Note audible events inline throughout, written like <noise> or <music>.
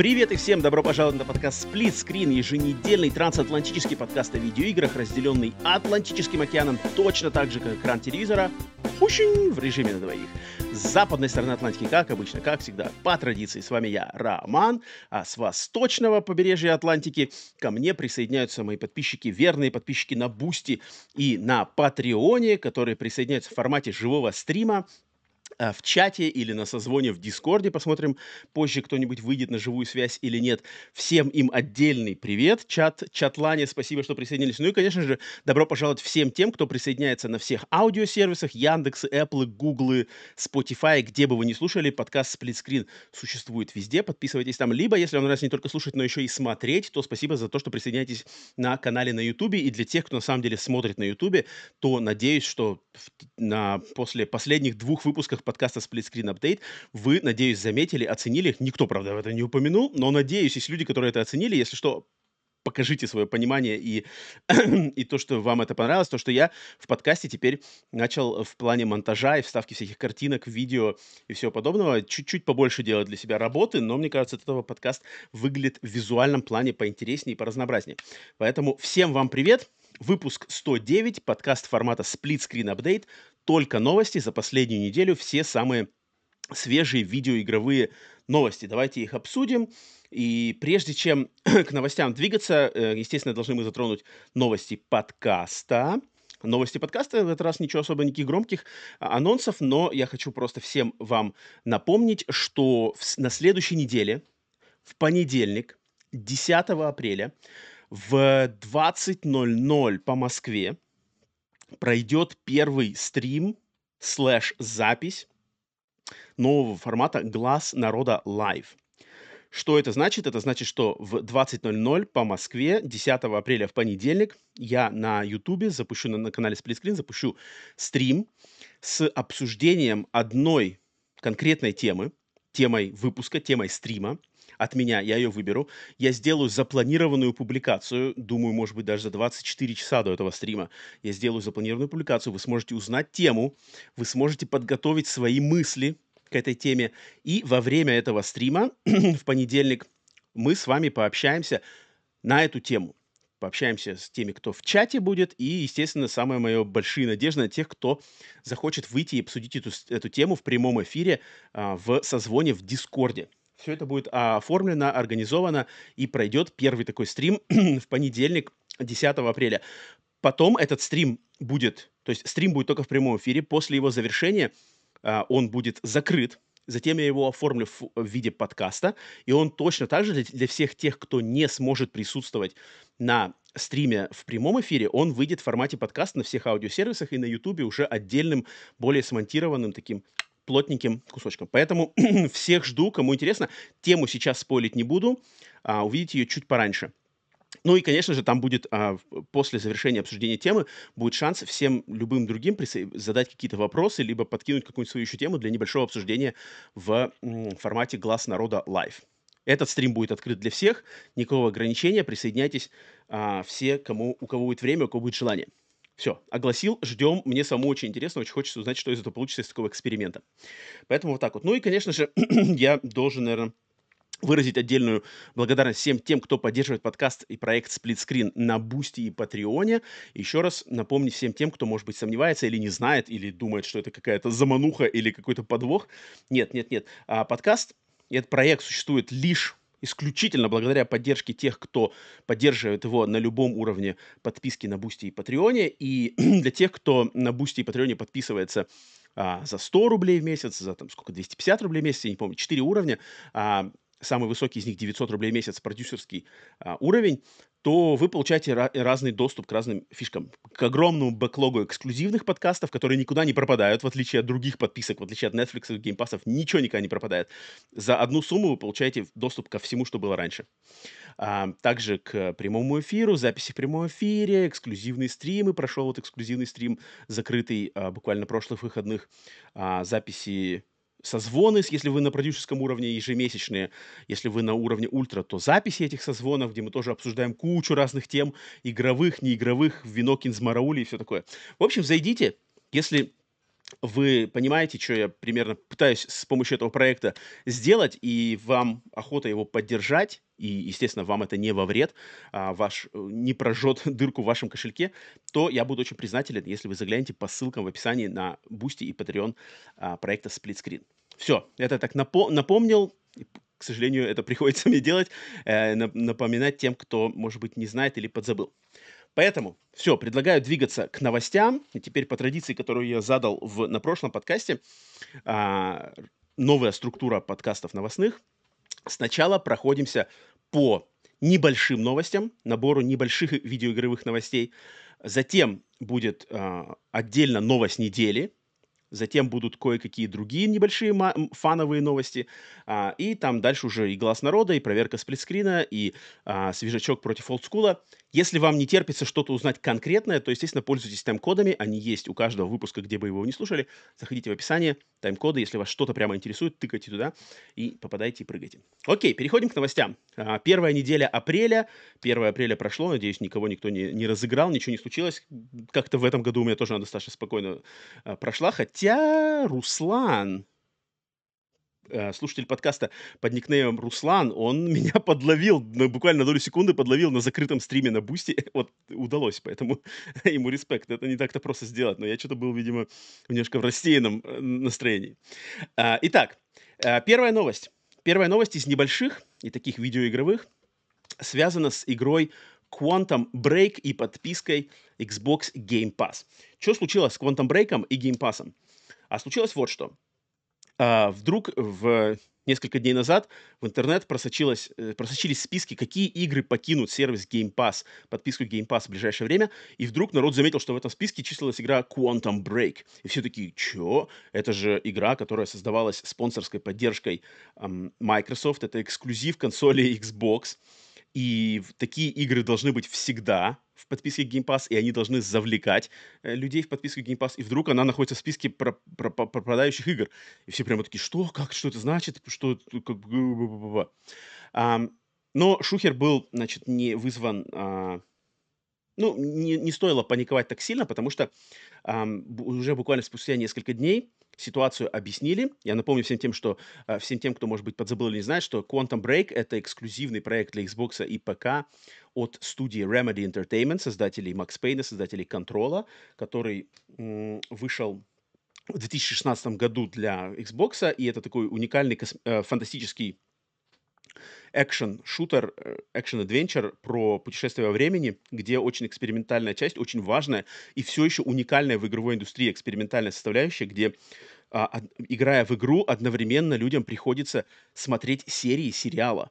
Привет и всем добро пожаловать на подкаст Split Screen, еженедельный трансатлантический подкаст о видеоиграх, разделенный Атлантическим океаном точно так же, как экран телевизора, в режиме на двоих. С западной стороны Атлантики, как обычно, как всегда, по традиции, с вами я, Роман, а с восточного побережья Атлантики ко мне присоединяются мои подписчики, верные подписчики на Бусти и на Патреоне, которые присоединяются в формате живого стрима в чате или на созвоне в Дискорде. Посмотрим, позже кто-нибудь выйдет на живую связь или нет. Всем им отдельный привет. Чат, чатлане, спасибо, что присоединились. Ну и, конечно же, добро пожаловать всем тем, кто присоединяется на всех аудиосервисах, Яндекс, Apple, Google, Spotify, где бы вы ни слушали, подкаст Сплитскрин существует везде. Подписывайтесь там. Либо, если вам нравится не только слушать, но еще и смотреть, то спасибо за то, что присоединяетесь на канале на YouTube. И для тех, кто на самом деле смотрит на YouTube, то надеюсь, что на, после последних двух выпусков подкаста Split Screen Update вы, надеюсь, заметили, оценили. Никто, правда, в это не упомянул, но надеюсь, есть люди, которые это оценили. Если что, покажите свое понимание и, <clears throat> и то, что вам это понравилось, то, что я в подкасте теперь начал в плане монтажа и вставки всяких картинок, видео и всего подобного чуть-чуть побольше делать для себя работы, но мне кажется, от этого подкаст выглядит в визуальном плане поинтереснее и поразнообразнее. Поэтому всем вам привет! Выпуск 109, подкаст формата Split Screen Update. Только новости за последнюю неделю, все самые свежие видеоигровые новости. Давайте их обсудим. И прежде чем <clears throat> к новостям двигаться, э, естественно, должны мы затронуть новости подкаста. Новости подкаста в этот раз ничего особо никаких громких а, анонсов, но я хочу просто всем вам напомнить, что на следующей неделе, в понедельник, 10 апреля, в 20.00 по Москве пройдет первый стрим слэш запись нового формата «Глаз народа live». Что это значит? Это значит, что в 20.00 по Москве 10 апреля в понедельник я на YouTube запущу, на, на канале Split Screen запущу стрим с обсуждением одной конкретной темы, темой выпуска, темой стрима от меня, я ее выберу. Я сделаю запланированную публикацию, думаю, может быть, даже за 24 часа до этого стрима. Я сделаю запланированную публикацию, вы сможете узнать тему, вы сможете подготовить свои мысли к этой теме. И во время этого стрима <clears throat> в понедельник мы с вами пообщаемся на эту тему. Пообщаемся с теми, кто в чате будет, и, естественно, самая моя большая надежда на тех, кто захочет выйти и обсудить эту, эту тему в прямом эфире а, в созвоне в Дискорде. Все это будет оформлено, организовано и пройдет первый такой стрим <clears throat> в понедельник, 10 апреля. Потом этот стрим будет, то есть стрим будет только в прямом эфире. После его завершения а, он будет закрыт. Затем я его оформлю в, в виде подкаста, и он точно так же для, для всех тех, кто не сможет присутствовать на стриме в прямом эфире, он выйдет в формате подкаста на всех аудиосервисах и на Ютубе уже отдельным, более смонтированным таким плотненьким кусочком. Поэтому <clears throat> всех жду, кому интересно. Тему сейчас спойлить не буду, а, увидите ее чуть пораньше. Ну и, конечно же, там будет а, после завершения обсуждения темы будет шанс всем любым другим задать какие-то вопросы, либо подкинуть какую-нибудь свою еще тему для небольшого обсуждения в м, формате «Глаз народа live». Этот стрим будет открыт для всех, никакого ограничения, присоединяйтесь а, все, кому, у кого будет время, у кого будет желание. Все, огласил, ждем. Мне самому очень интересно, очень хочется узнать, что из этого получится из такого эксперимента. Поэтому вот так вот. Ну и, конечно же, <clears throat> я должен, наверное, выразить отдельную благодарность всем тем, кто поддерживает подкаст и проект Split Screen на Бусти и Патреоне. Еще раз напомнить всем тем, кто, может быть, сомневается или не знает, или думает, что это какая-то замануха или какой-то подвох. Нет, нет, нет. А подкаст этот проект существует лишь исключительно благодаря поддержке тех, кто поддерживает его на любом уровне подписки на Бусти и Патреоне. И <clears throat> для тех, кто на Бусти и Патреоне подписывается а, за 100 рублей в месяц, за там сколько, 250 рублей в месяц, я не помню, 4 уровня, а, самый высокий из них 900 рублей в месяц, продюсерский а, уровень, то вы получаете ра- разный доступ к разным фишкам. К огромному бэклогу эксклюзивных подкастов, которые никуда не пропадают, в отличие от других подписок, в отличие от Netflix и Game Pass, ничего никогда не пропадает. За одну сумму вы получаете доступ ко всему, что было раньше. А, также к прямому эфиру, записи в прямом эфире, эксклюзивные стримы. Прошел вот эксклюзивный стрим, закрытый а, буквально прошлых выходных. А, записи созвоны, если вы на продюсерском уровне ежемесячные, если вы на уровне ультра, то записи этих созвонов, где мы тоже обсуждаем кучу разных тем, игровых, неигровых, вино, кинзмараули и все такое. В общем, зайдите, если вы понимаете, что я примерно пытаюсь с помощью этого проекта сделать, и вам охота его поддержать, и, естественно, вам это не во вред, а ваш э, не прожжет <laughs> дырку в вашем кошельке, то я буду очень признателен, если вы заглянете по ссылкам в описании на Boosty и Patreon а, проекта Split Screen. Все, это так напо- напомнил, к сожалению, это <laughs> приходится мне делать, э, напоминать тем, кто, может быть, не знает или подзабыл. Поэтому, все, предлагаю двигаться к новостям. И теперь по традиции, которую я задал в, на прошлом подкасте, а, новая структура подкастов новостных. Сначала проходимся по небольшим новостям, набору небольших видеоигровых новостей. Затем будет а, отдельно новость недели, Затем будут кое-какие другие небольшие фановые новости. А, и там дальше уже и глаз народа, и проверка сплитскрина, и а, свежачок против олдскула. Если вам не терпится что-то узнать конкретное, то, естественно, пользуйтесь тайм-кодами. Они есть у каждого выпуска, где бы его не слушали. Заходите в описание, тайм-коды. Если вас что-то прямо интересует, тыкайте туда и попадайте и прыгайте. Окей, переходим к новостям. А, первая неделя апреля. 1 апреля прошло. Надеюсь, никого никто не, не разыграл, ничего не случилось. Как-то в этом году у меня тоже она достаточно спокойно а, прошла. Хотя Руслан, слушатель подкаста под никнеймом Руслан, он <laughs> меня подловил, ну, буквально на долю секунды подловил на закрытом стриме на Бусти. <laughs> Вот удалось, поэтому <laughs> ему респект. Это не так-то просто сделать, но я что-то был, видимо, немножко в рассеянном э, настроении. А, итак, э, первая новость. Первая новость из небольших и таких видеоигровых связана с игрой Quantum Break и подпиской Xbox Game Pass. Что случилось с Quantum Break и Game Pass? А случилось вот что а, вдруг в несколько дней назад в интернет просочилось, э, просочились списки, какие игры покинут сервис Game Pass, подписку Game Pass в ближайшее время, и вдруг народ заметил, что в этом списке числилась игра Quantum Break. И все такие, чё? Это же игра, которая создавалась спонсорской поддержкой эм, Microsoft, это эксклюзив консоли Xbox, и такие игры должны быть всегда в подписке Game Pass, и они должны завлекать э, людей в подписке Game Pass, и вдруг она находится в списке про, про, про пропадающих игр. И все прямо такие, что, как, что это значит, что... А, но Шухер был, значит, не вызван... А, ну, не, не стоило паниковать так сильно, потому что а, уже буквально спустя несколько дней ситуацию объяснили. Я напомню всем тем, что э, всем тем, кто, может быть, подзабыл или не знает, что Quantum Break — это эксклюзивный проект для Xbox и ПК от студии Remedy Entertainment, создателей Max Payne, создателей Control, который вышел в 2016 году для Xbox, и это такой уникальный кос- э, фантастический экшен-шутер, экшен-адвенчер про путешествие во времени, где очень экспериментальная часть, очень важная и все еще уникальная в игровой индустрии экспериментальная составляющая, где а, играя в игру, одновременно людям приходится смотреть серии сериала.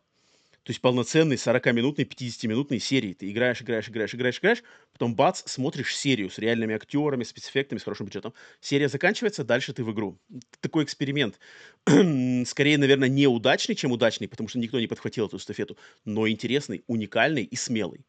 То есть полноценный 40-минутный, 50-минутный серии. Ты играешь, играешь, играешь, играешь, играешь, потом бац, смотришь серию с реальными актерами, спецэффектами, с хорошим бюджетом. Серия заканчивается, дальше ты в игру. Такой эксперимент. <clears throat> Скорее, наверное, неудачный, чем удачный, потому что никто не подхватил эту эстафету, но интересный, уникальный и смелый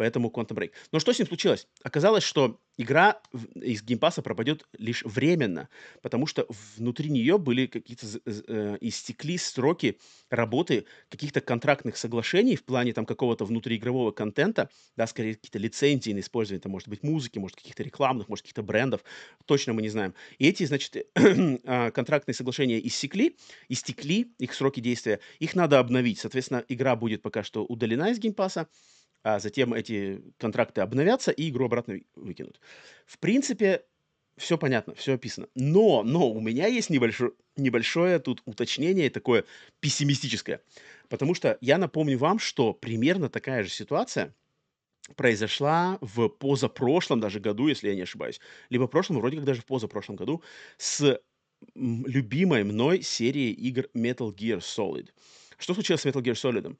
поэтому Quantum Break. Но что с ним случилось? Оказалось, что игра из Game Pass'а пропадет лишь временно, потому что внутри нее были какие-то э, истекли сроки работы каких-то контрактных соглашений в плане там какого-то внутриигрового контента, да, скорее какие-то лицензии на использование, это может быть музыки, может каких-то рекламных, может каких-то брендов, точно мы не знаем. И эти, значит, <clears throat> а, контрактные соглашения иссекли, истекли, их сроки действия, их надо обновить. Соответственно, игра будет пока что удалена из геймпаса, а затем эти контракты обновятся и игру обратно выкинут. В принципе, все понятно, все описано. Но, но у меня есть небольшое, небольшое тут уточнение, такое пессимистическое. Потому что я напомню вам, что примерно такая же ситуация произошла в позапрошлом даже году, если я не ошибаюсь. Либо прошлом, вроде как даже в позапрошлом году, с любимой мной серией игр Metal Gear Solid. Что случилось с Metal Gear Solid?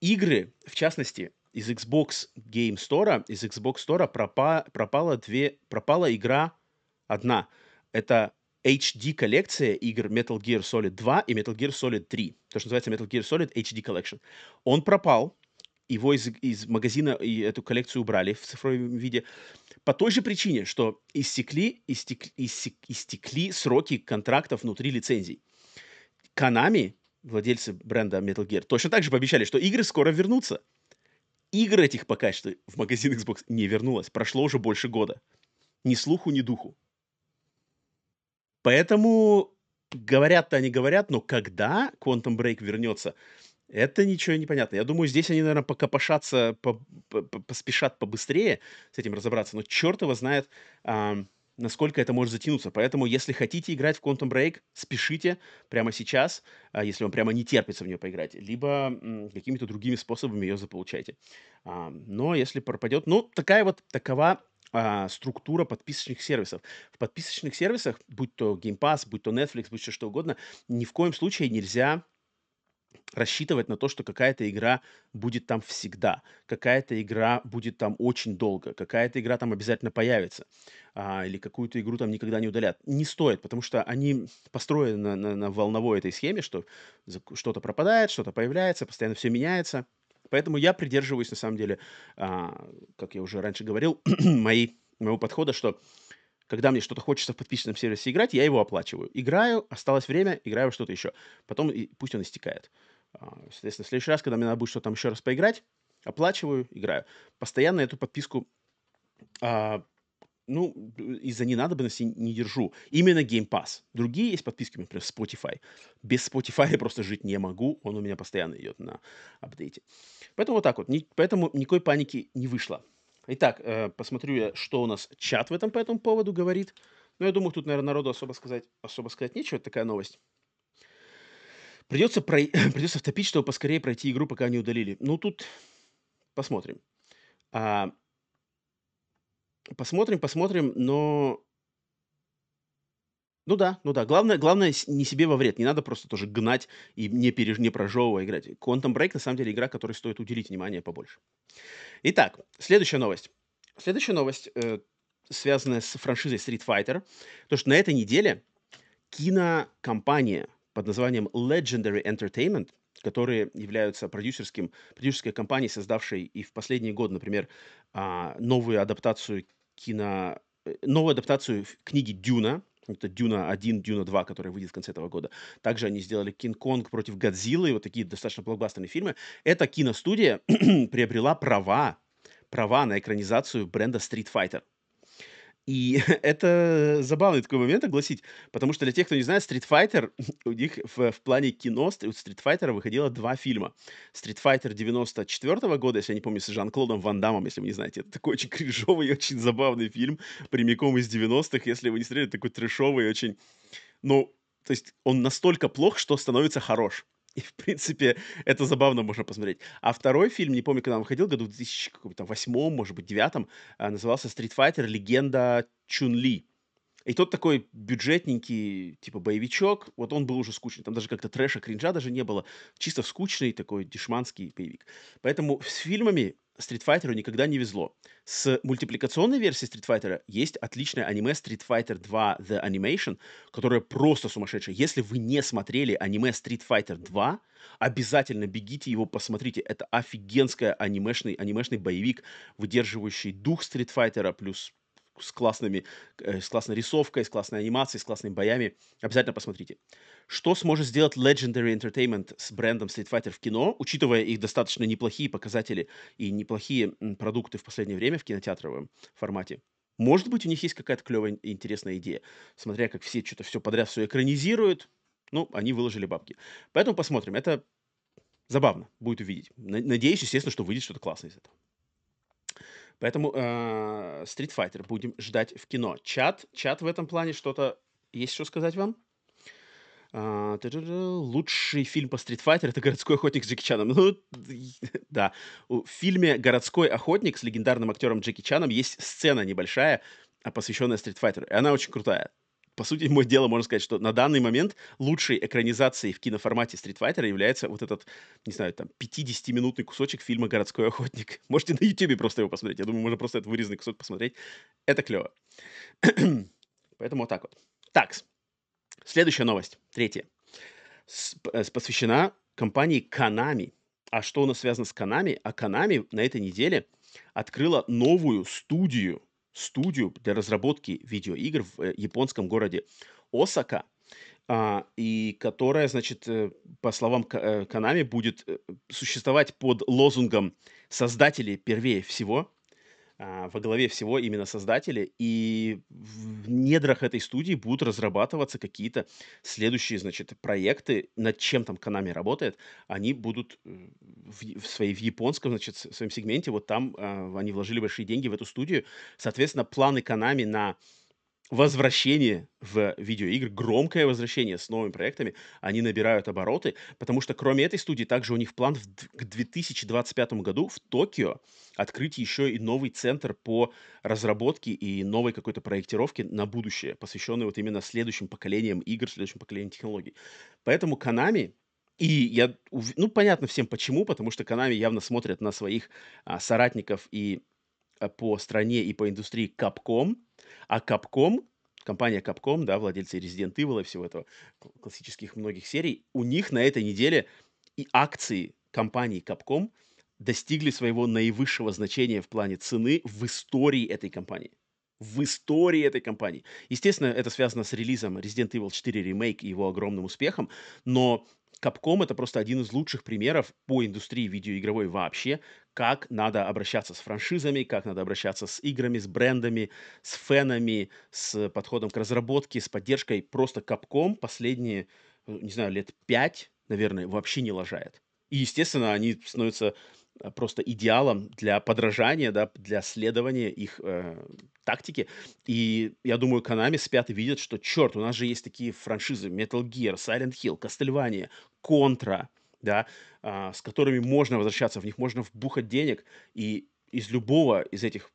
Игры, в частности, из Xbox Game Store, из Xbox Store пропа, пропала, две, пропала игра одна. Это HD-коллекция игр Metal Gear Solid 2 и Metal Gear Solid 3. То, что называется Metal Gear Solid HD Collection. Он пропал, его из, из магазина и эту коллекцию убрали в цифровом виде по той же причине, что истекли, истек, истек, истекли сроки контрактов внутри лицензий. Konami, владельцы бренда Metal Gear, точно так же пообещали, что игры скоро вернутся. Игр этих пока что в магазин Xbox не вернулось. Прошло уже больше года. Ни слуху, ни духу. Поэтому говорят-то они говорят, но когда Quantum Break вернется, это ничего не понятно. Я думаю, здесь они, наверное, пока пошатся, по, по, поспешат побыстрее с этим разобраться. Но черт его знает, а, насколько это может затянуться. Поэтому, если хотите играть в Quantum Break, спешите прямо сейчас, а, если вам прямо не терпится в нее поиграть. Либо какими-то другими способами ее заполучайте. А, но если пропадет... Ну, такая вот, такова а, структура подписочных сервисов. В подписочных сервисах, будь то Game Pass, будь то Netflix, будь то что угодно, ни в коем случае нельзя рассчитывать на то, что какая-то игра будет там всегда, какая-то игра будет там очень долго, какая-то игра там обязательно появится, а, или какую-то игру там никогда не удалят. Не стоит, потому что они построены на, на, на волновой этой схеме, что что-то пропадает, что-то появляется, постоянно все меняется. Поэтому я придерживаюсь, на самом деле, а, как я уже раньше говорил, <clears throat> моей, моего подхода, что когда мне что-то хочется в подписчном сервисе играть, я его оплачиваю. Играю, осталось время, играю что-то еще. Потом и, пусть он истекает. А, соответственно, в следующий раз, когда мне надо будет что-то там еще раз поиграть, оплачиваю, играю. Постоянно эту подписку, а, ну, из-за ненадобности не держу. Именно Game Pass. Другие есть подписки, например, Spotify. Без Spotify <laughs> я просто жить не могу. Он у меня постоянно идет на апдейте. Поэтому вот так вот. Ни, поэтому никакой паники не вышло. Итак, э, посмотрю я, что у нас чат в этом по этому поводу говорит. Ну, я думаю, тут, наверное, народу особо сказать, особо сказать нечего. Такая новость. Придется, про... <clears throat> Придется втопить, чтобы поскорее пройти игру, пока не удалили. Ну, тут посмотрим. А... Посмотрим, посмотрим, но... Ну да, ну да. Главное, главное не себе во вред. Не надо просто тоже гнать и не, переж... не прожевывая играть. Quantum Break, на самом деле, игра, которой стоит уделить внимание побольше. Итак, следующая новость. Следующая новость, э, связанная с франшизой Street Fighter. То, что на этой неделе кинокомпания под названием Legendary Entertainment, которые являются продюсерским, продюсерской компанией, создавшей и в последний год, например, а, новую адаптацию кино, э, новую адаптацию книги Дюна, это Дюна 1, Дюна 2, которая выйдет в конце этого года. Также они сделали Кинг-Конг против Годзиллы, вот такие достаточно блокбастерные фильмы. Эта киностудия <clears throat> приобрела права, права на экранизацию бренда Street Fighter. И <laughs> это забавный такой момент огласить, потому что для тех, кто не знает, Street Fighter, <laughs> у них в, в плане кино у Street Fighter выходило два фильма. Street Fighter 94 -го года, если я не помню, с Жан-Клодом Ван Дамом, если вы не знаете. Это такой очень <laughs> кринжовый и очень забавный фильм, прямиком из 90-х, если вы не смотрели, такой трешовый, очень... Ну, то есть он настолько плох, что становится хорош. И, в принципе, это забавно можно посмотреть. А второй фильм, не помню, когда он выходил, году в 2008, может быть, 2009, а, назывался «Street Fighter. Легенда Чун Ли». И тот такой бюджетненький, типа боевичок, вот он был уже скучный. Там даже как-то трэша, кринжа даже не было. Чисто скучный такой дешманский боевик. Поэтому с фильмами Street Fighter никогда не везло. С мультипликационной версией Street Fighter есть отличное аниме Street Fighter 2 The Animation, которое просто сумасшедшее. Если вы не смотрели аниме Street Fighter 2, обязательно бегите его посмотрите. Это офигенский анимешный, анимешный боевик, выдерживающий дух Street Fighter плюс с, классными, э, с классной рисовкой, с классной анимацией, с классными боями. Обязательно посмотрите. Что сможет сделать Legendary Entertainment с брендом Street Fighter в кино, учитывая их достаточно неплохие показатели и неплохие продукты в последнее время в кинотеатровом формате? Может быть, у них есть какая-то клевая интересная идея. Смотря как все что-то все подряд все экранизируют, ну, они выложили бабки. Поэтому посмотрим. Это забавно будет увидеть. Надеюсь, естественно, что выйдет что-то классное из этого. Поэтому э, Street Fighter будем ждать в кино. Чат, чат в этом плане что-то есть что сказать вам? А, лучший фильм по Street Fighter это «Городской охотник» с Джеки Чаном. Ну, <laughs> да. В фильме «Городской охотник» с легендарным актером Джеки Чаном есть сцена небольшая, посвященная Street Fighter. И она очень крутая. По сути, мой дело, можно сказать, что на данный момент лучшей экранизацией в киноформате Street Fighter является вот этот, не знаю, там, 50-минутный кусочек фильма «Городской охотник». <laughs> Можете на YouTube просто его посмотреть. Я думаю, можно просто этот вырезанный кусок посмотреть. Это клево. <clears throat> Поэтому вот так вот. Так, следующая новость, третья, э, посвящена компании Konami. А что у нас связано с Konami? А Konami на этой неделе открыла новую студию студию для разработки видеоигр в э, японском городе Осака, а, и которая, значит, э, по словам э, Канами, будет существовать под лозунгом «Создатели первее всего», а, во главе всего именно создатели, и в недрах этой студии будут разрабатываться какие-то следующие, значит, проекты, над чем там Konami работает, они будут э, в, в своей, в японском, значит, в своем сегменте, вот там а, они вложили большие деньги в эту студию, соответственно, планы Konami на возвращение в видеоигры, громкое возвращение с новыми проектами, они набирают обороты, потому что кроме этой студии, также у них план в, к 2025 году в Токио открыть еще и новый центр по разработке и новой какой-то проектировке на будущее, посвященный вот именно следующим поколениям игр, следующим поколениям технологий. Поэтому Konami и я, ну, понятно всем почему, потому что Konami явно смотрят на своих а, соратников и по стране и по индустрии Capcom, а Capcom, компания Capcom, да, владельцы Resident Evil и всего этого, классических многих серий, у них на этой неделе и акции компании Capcom достигли своего наивысшего значения в плане цены в истории этой компании. В истории этой компании. Естественно, это связано с релизом Resident Evil 4 Remake и его огромным успехом, но Capcom это просто один из лучших примеров по индустрии видеоигровой вообще, как надо обращаться с франшизами, как надо обращаться с играми, с брендами, с фенами, с подходом к разработке, с поддержкой. Просто Capcom последние, э, не знаю, лет пять, наверное, вообще не лажает. И, естественно, они становятся э, просто идеалом для подражания, да, для следования их э, тактики. И я думаю, Konami спят и видят, что, черт, у нас же есть такие франшизы Metal Gear, Silent Hill, Castlevania, Contra, да, а, с которыми можно возвращаться, в них можно вбухать денег, и из любого из этих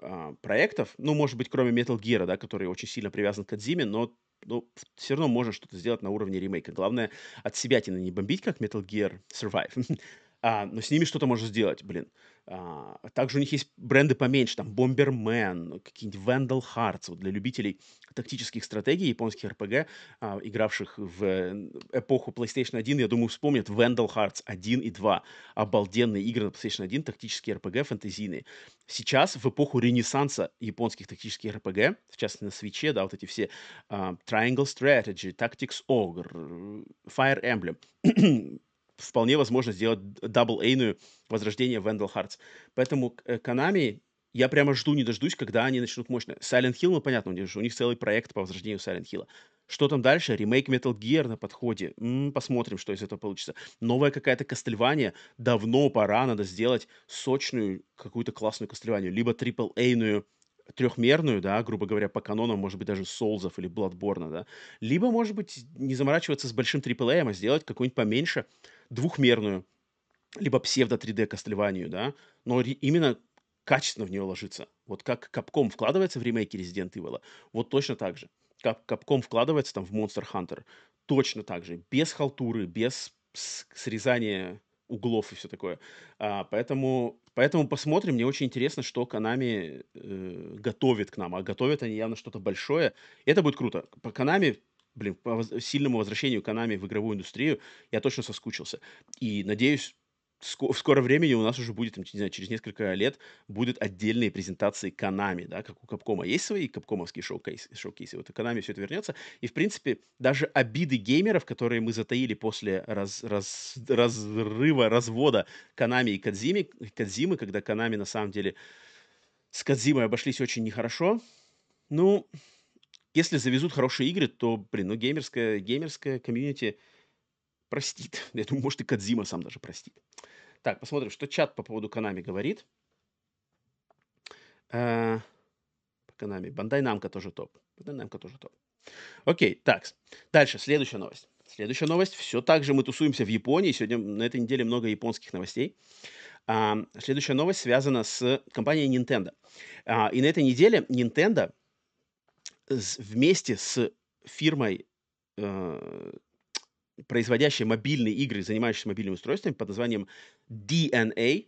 а, проектов, ну, может быть, кроме Metal Gear, да, который очень сильно привязан к Кадзиме, но ну, все равно можно что-то сделать на уровне ремейка. Главное, от себя не бомбить, как Metal Gear Survive, <laughs> а, но с ними что-то можно сделать, блин. А, также у них есть бренды поменьше, там Bomberman, какие-нибудь Vandal Hearts, вот для любителей тактических стратегий японских RPG, а, игравших в э, эпоху PlayStation 1, я думаю, вспомнят Vandal Hearts 1 и 2. Обалденные игры на PlayStation 1, тактические RPG, фэнтезийные. Сейчас, в эпоху ренессанса японских тактических RPG, в частности на свече, да, вот эти все uh, Triangle Strategy, Tactics Ogre, Fire Emblem, вполне возможно сделать дабл-эйную возрождение Vandal Hearts. Поэтому Konami э, я прямо жду, не дождусь, когда они начнут мощно. Silent Hill, ну, понятно, у них целый проект по возрождению Silent Hill. Что там дальше? Ремейк Metal Gear на подходе. М-м, посмотрим, что из этого получится. Новая какая-то Кастельвания. Давно пора, надо сделать сочную какую-то классную Кастельванию. Либо трипл-эйную трехмерную, да, грубо говоря, по канонам, может быть, даже Соулзов или Bloodborne, да. Либо, может быть, не заморачиваться с большим AAA, а сделать какую-нибудь поменьше, двухмерную, либо псевдо 3D Castlevania, да, но именно качественно в нее ложиться. Вот как Capcom вкладывается в ремейки Resident Evil, вот точно так же. Как Capcom вкладывается там в Monster Hunter, точно так же. Без халтуры, без срезания углов и все такое. А, поэтому, поэтому посмотрим. Мне очень интересно, что Konami э, готовит к нам. А готовят они явно что-то большое. Это будет круто. По Konami блин, по сильному возвращению Konami в игровую индустрию я точно соскучился. И надеюсь, в скором времени у нас уже будет, не знаю, через несколько лет будут отдельные презентации Konami, да, как у Capcom. Есть свои капкомовские шоу-кейсы, шоу-кейсы. Вот у Konami все это вернется. И, в принципе, даже обиды геймеров, которые мы затаили после раз, раз, разрыва, развода Konami и Кадзими, Кадзимы, когда Konami на самом деле с Кадзимой обошлись очень нехорошо, ну, если завезут хорошие игры, то, блин, ну, геймерская, геймерская комьюнити простит. <laughs> Я думаю, может, и Кадзима сам даже простит. Так, посмотрим, что чат по поводу Канами говорит. Э, по Канами. Бандай Намка тоже топ. Бандай Намка тоже топ. Окей, так. Дальше, следующая новость. Следующая новость. Все так же мы тусуемся в Японии. Сегодня на этой неделе много японских новостей. А, следующая новость связана с компанией Nintendo. А, и на этой неделе Nintendo вместе с фирмой, э, производящей мобильные игры, занимающейся мобильными устройствами под названием DNA,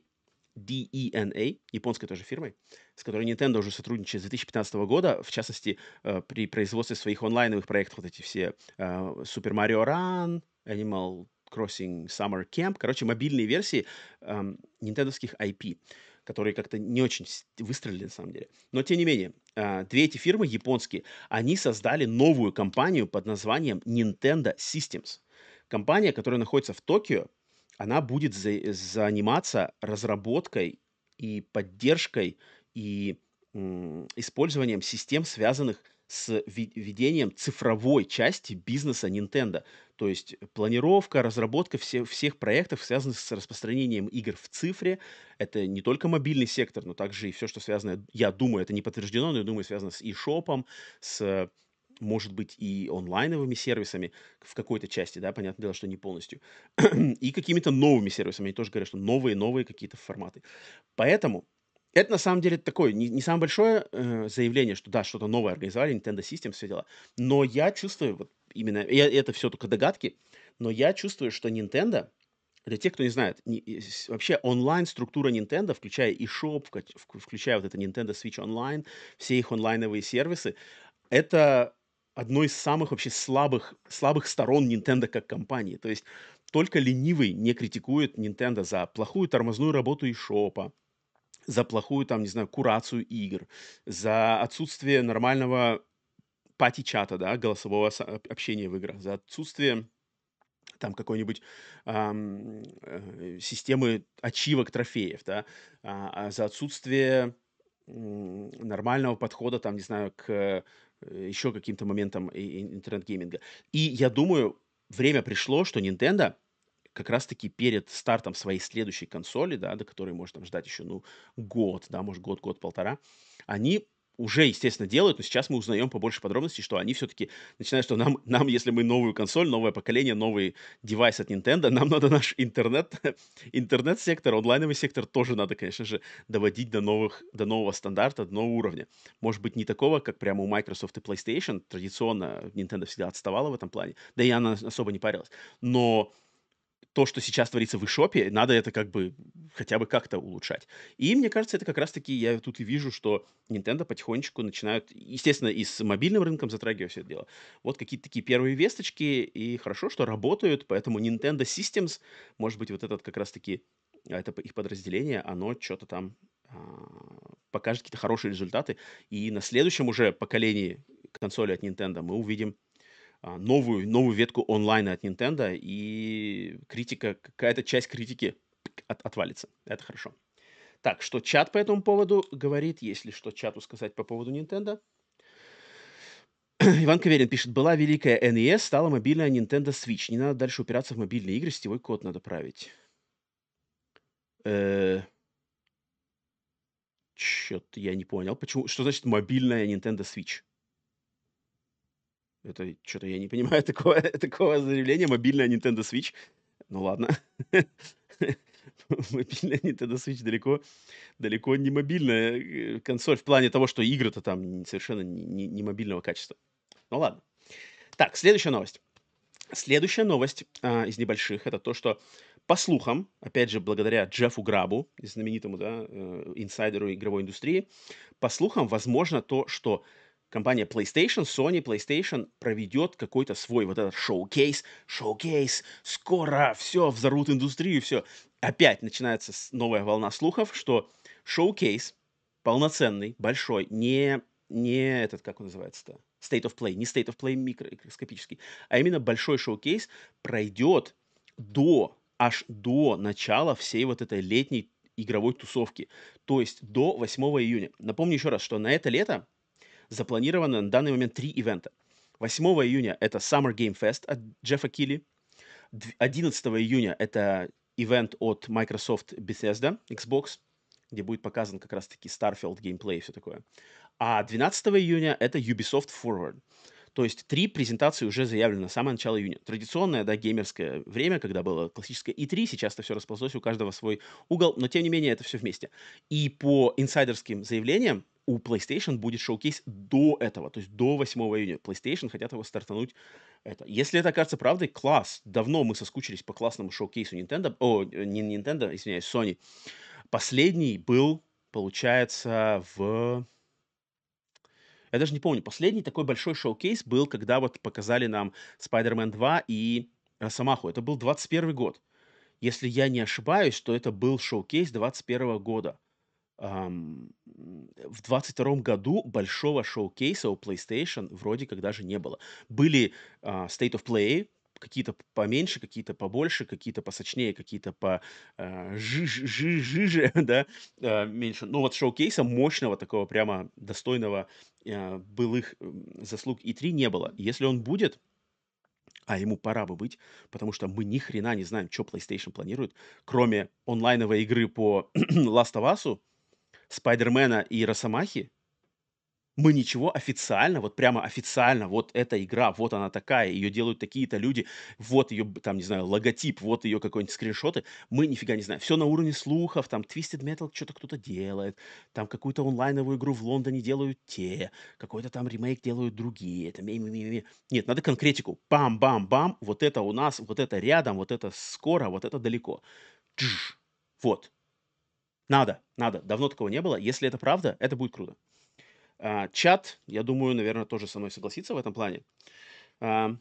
DENA, японской тоже фирмой, с которой Nintendo уже сотрудничает с 2015 года, в частности, э, при производстве своих онлайновых проектов, вот эти все э, Super Mario Run, Animal Crossing Summer Camp, короче, мобильные версии эм, нинтендовских IP, которые как-то не очень выстрелили на самом деле. Но тем не менее, э, две эти фирмы японские, они создали новую компанию под названием Nintendo Systems. Компания, которая находится в Токио, она будет за- заниматься разработкой и поддержкой и м, использованием систем, связанных с ведением цифровой части бизнеса Nintendo. То есть планировка, разработка все, всех проектов, связанных с распространением игр в цифре. Это не только мобильный сектор, но также и все, что связано, я думаю, это не подтверждено, но я думаю, связано с e-shop, с может быть, и онлайновыми сервисами в какой-то части, да, понятное дело, что не полностью, <clears throat> и какими-то новыми сервисами. Они тоже говорят, что новые-новые какие-то форматы. Поэтому это на самом деле такое, не, не самое большое э, заявление, что да, что-то новое организовали, Nintendo System, все дела. Но я чувствую, вот именно, и это все только догадки, но я чувствую, что Nintendo, для тех, кто не знает, не, вообще онлайн-структура Nintendo, включая eShop, включая вот это Nintendo Switch Online, все их онлайновые сервисы, это одно из самых вообще слабых, слабых сторон Nintendo как компании. То есть только ленивый не критикует Nintendo за плохую тормозную работу eShop, за плохую, там, не знаю, курацию игр, за отсутствие нормального пати-чата, да, голосового общения в играх, за отсутствие там какой-нибудь ам, э, системы ачивок трофеев, да, а, а за отсутствие нормального подхода, там, не знаю, к еще каким-то моментам интернет-гейминга. И я думаю, время пришло, что Nintendo как раз-таки перед стартом своей следующей консоли, да, до которой можно ждать еще, ну, год, да, может, год, год-полтора, они уже, естественно, делают, но сейчас мы узнаем побольше подробностей, что они все-таки начинают, что нам, нам, если мы новую консоль, новое поколение, новый девайс от Nintendo, нам надо наш интернет, <laughs> интернет-сектор, онлайновый сектор тоже надо, конечно же, доводить до, новых, до нового стандарта, до нового уровня. Может быть, не такого, как прямо у Microsoft и PlayStation, традиционно Nintendo всегда отставала в этом плане, да и она особо не парилась, но то, что сейчас творится в eShop, надо это как бы хотя бы как-то улучшать. И мне кажется, это как раз-таки я тут и вижу, что Nintendo потихонечку начинают, естественно, и с мобильным рынком затрагивать все это дело. Вот какие-то такие первые весточки, и хорошо, что работают, поэтому Nintendo Systems, может быть, вот этот как раз-таки, а, это их подразделение, оно что-то там а, покажет какие-то хорошие результаты. И на следующем уже поколении консоли от Nintendo мы увидим а, новую, новую ветку онлайна от Nintendo, и критика, какая-то часть критики от, отвалится. Это хорошо. Так, что чат по этому поводу говорит, если что чату сказать по поводу Nintendo. Иван Каверин пишет, была великая NES, стала мобильная Nintendo Switch. Не надо дальше упираться в мобильные игры, сетевой код надо править. Э... Чё-то я не понял. Почему? Что значит мобильная Nintendo Switch? Это что-то я не понимаю <laughs> такого, такого заявления. Мобильная Nintendo Switch. Ну ладно. <laughs> Мобильная Nintendo Switch далеко, далеко не мобильная э, консоль в плане того, что игры-то там совершенно не, не мобильного качества. Ну ладно. Так, следующая новость. Следующая новость а, из небольших это то, что по слухам, опять же, благодаря Джеффу Грабу, знаменитому да, э, инсайдеру игровой индустрии, по слухам, возможно то, что компания PlayStation, Sony PlayStation проведет какой-то свой вот этот шоу-кейс, шоу-кейс, скоро все, взорвут индустрию, все. Опять начинается новая волна слухов, что шоу-кейс полноценный, большой, не, не этот, как он называется-то, State of Play, не State of Play микроскопический, а именно большой шоу-кейс пройдет до, аж до начала всей вот этой летней игровой тусовки, то есть до 8 июня. Напомню еще раз, что на это лето запланировано на данный момент три ивента. 8 июня это Summer Game Fest от Джеффа Килли. 11 июня это ивент от Microsoft Bethesda Xbox, где будет показан как раз-таки Starfield геймплей и все такое. А 12 июня это Ubisoft Forward. То есть три презентации уже заявлены на самое начало июня. Традиционное, да, геймерское время, когда было классическое И3, сейчас это все расползлось, у каждого свой угол, но тем не менее это все вместе. И по инсайдерским заявлениям у PlayStation будет шоу-кейс до этого, то есть до 8 июня. PlayStation хотят его стартануть. Это. Если это окажется правдой, класс. Давно мы соскучились по классному шоу-кейсу Nintendo. О, не Nintendo, извиняюсь, Sony. Последний был, получается, в... Я даже не помню. Последний такой большой шоу-кейс был, когда вот показали нам Spider-Man 2 и Росомаху. Это был 21 год. Если я не ошибаюсь, то это был шоу-кейс 21 года в 22 году большого шоу-кейса у PlayStation вроде как даже не было. Были а, State of Play, какие-то поменьше, какие-то побольше, какие-то посочнее, какие-то по а, жи- жи- жиже, <laughs> да, а, меньше. Но вот шоу-кейса мощного, такого прямо достойного а, былых заслуг И3 не было. Если он будет, а ему пора бы быть, потому что мы ни хрена не знаем, что PlayStation планирует, кроме онлайновой игры по <clears throat> Last of Us, Спайдермена и Росомахи, мы ничего официально, вот прямо официально, вот эта игра, вот она такая, ее делают такие-то люди, вот ее, там, не знаю, логотип, вот ее какой-нибудь скриншоты, мы нифига не знаем. Все на уровне слухов, там, Twisted Metal что-то кто-то делает, там, какую-то онлайновую игру в Лондоне делают те, какой-то там ремейк делают другие, это ми ми ми Нет, надо конкретику. Бам-бам-бам, вот это у нас, вот это рядом, вот это скоро, вот это далеко. Тш, вот. Надо, надо. Давно такого не было. Если это правда, это будет круто. А, чат, я думаю, наверное, тоже со мной согласится в этом плане. А,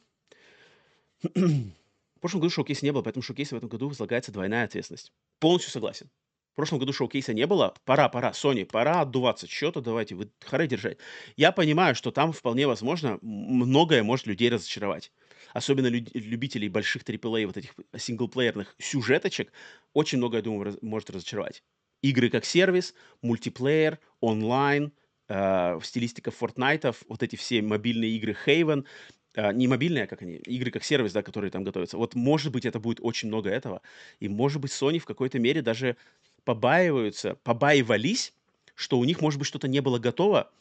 <clears throat> в прошлом году шоу-кейса не было, поэтому шоу-кейса в этом году возлагается двойная ответственность. Полностью согласен. В прошлом году шоу-кейса не было. Пора, пора, Sony, пора отдуваться. Что-то давайте, вы хоры держать. Я понимаю, что там вполне возможно многое может людей разочаровать. Особенно люд- любителей больших AAA, вот этих синглплеерных сюжеточек, очень много, я думаю, раз- может разочаровать игры как сервис, мультиплеер, онлайн, э, стилистика Fortnite, вот эти все мобильные игры Haven, э, не мобильные, а как они, игры как сервис, да, которые там готовятся. Вот, может быть, это будет очень много этого. И, может быть, Sony в какой-то мере даже побаиваются, побаивались, что у них, может быть, что-то не было готово,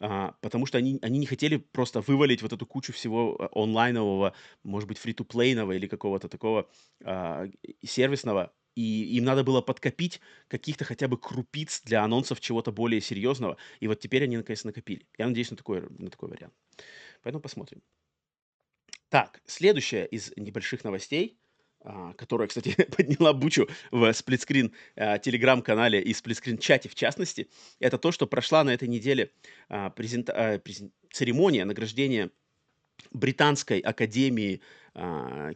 а, потому что они, они не хотели просто вывалить вот эту кучу всего э, онлайнового, может быть, фри-то-плейного или какого-то такого а, сервисного и им надо было подкопить каких-то хотя бы крупиц для анонсов чего-то более серьезного. И вот теперь они наконец накопили. Я надеюсь на такой, на такой вариант. Поэтому посмотрим. Так, следующая из небольших новостей, а, которая, кстати, <laughs> подняла бучу в сплитскрин а, телеграм-канале и сплитскрин-чате в частности, это то, что прошла на этой неделе а, презента... презент... церемония награждения Британской академии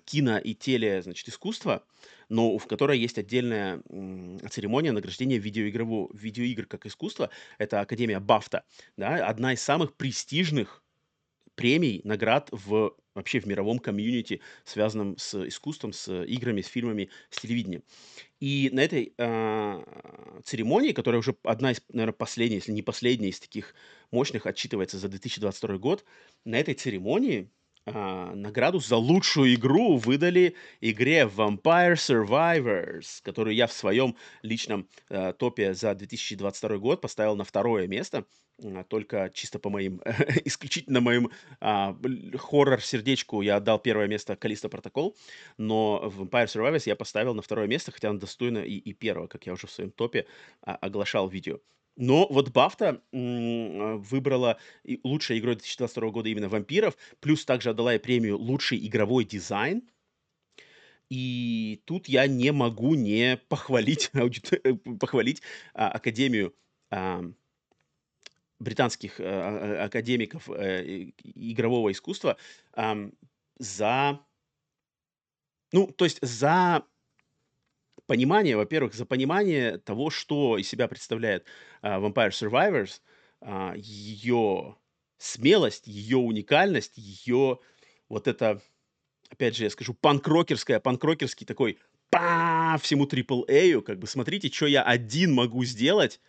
кино и теле, значит, искусства, но в которой есть отдельная церемония награждения видеоигрового, видеоигр как искусство. Это Академия Бафта, да, одна из самых престижных премий, наград в вообще в мировом комьюнити, связанном с искусством, с играми, с фильмами, с телевидением. И на этой э, церемонии, которая уже одна из, наверное, последних, если не последняя из таких мощных, отчитывается за 2022 год, на этой церемонии а, награду за лучшую игру выдали игре Vampire Survivors, которую я в своем личном э, топе за 2022 год поставил на второе место, э, только чисто по моим, <laughs> исключительно моим э, хоррор-сердечку я отдал первое место Калиста Протокол, но Vampire Survivors я поставил на второе место, хотя он достойно и, и первого, как я уже в своем топе а, оглашал видео. Но вот а, выбрала лучшей игрой 2022 года именно «Вампиров», плюс также отдала и премию «Лучший игровой дизайн». И тут я не могу не похвалить, <laughs> похвалить а, Академию а, британских а, а, академиков а, игрового искусства за... Ну, то есть за понимание, во-первых, за понимание того, что из себя представляет а, Vampire Survivors, а, ее смелость, ее уникальность, ее вот это, опять же, я скажу, панкрокерская, панкрокерский такой по всему AAA, как бы смотрите, что я один могу сделать,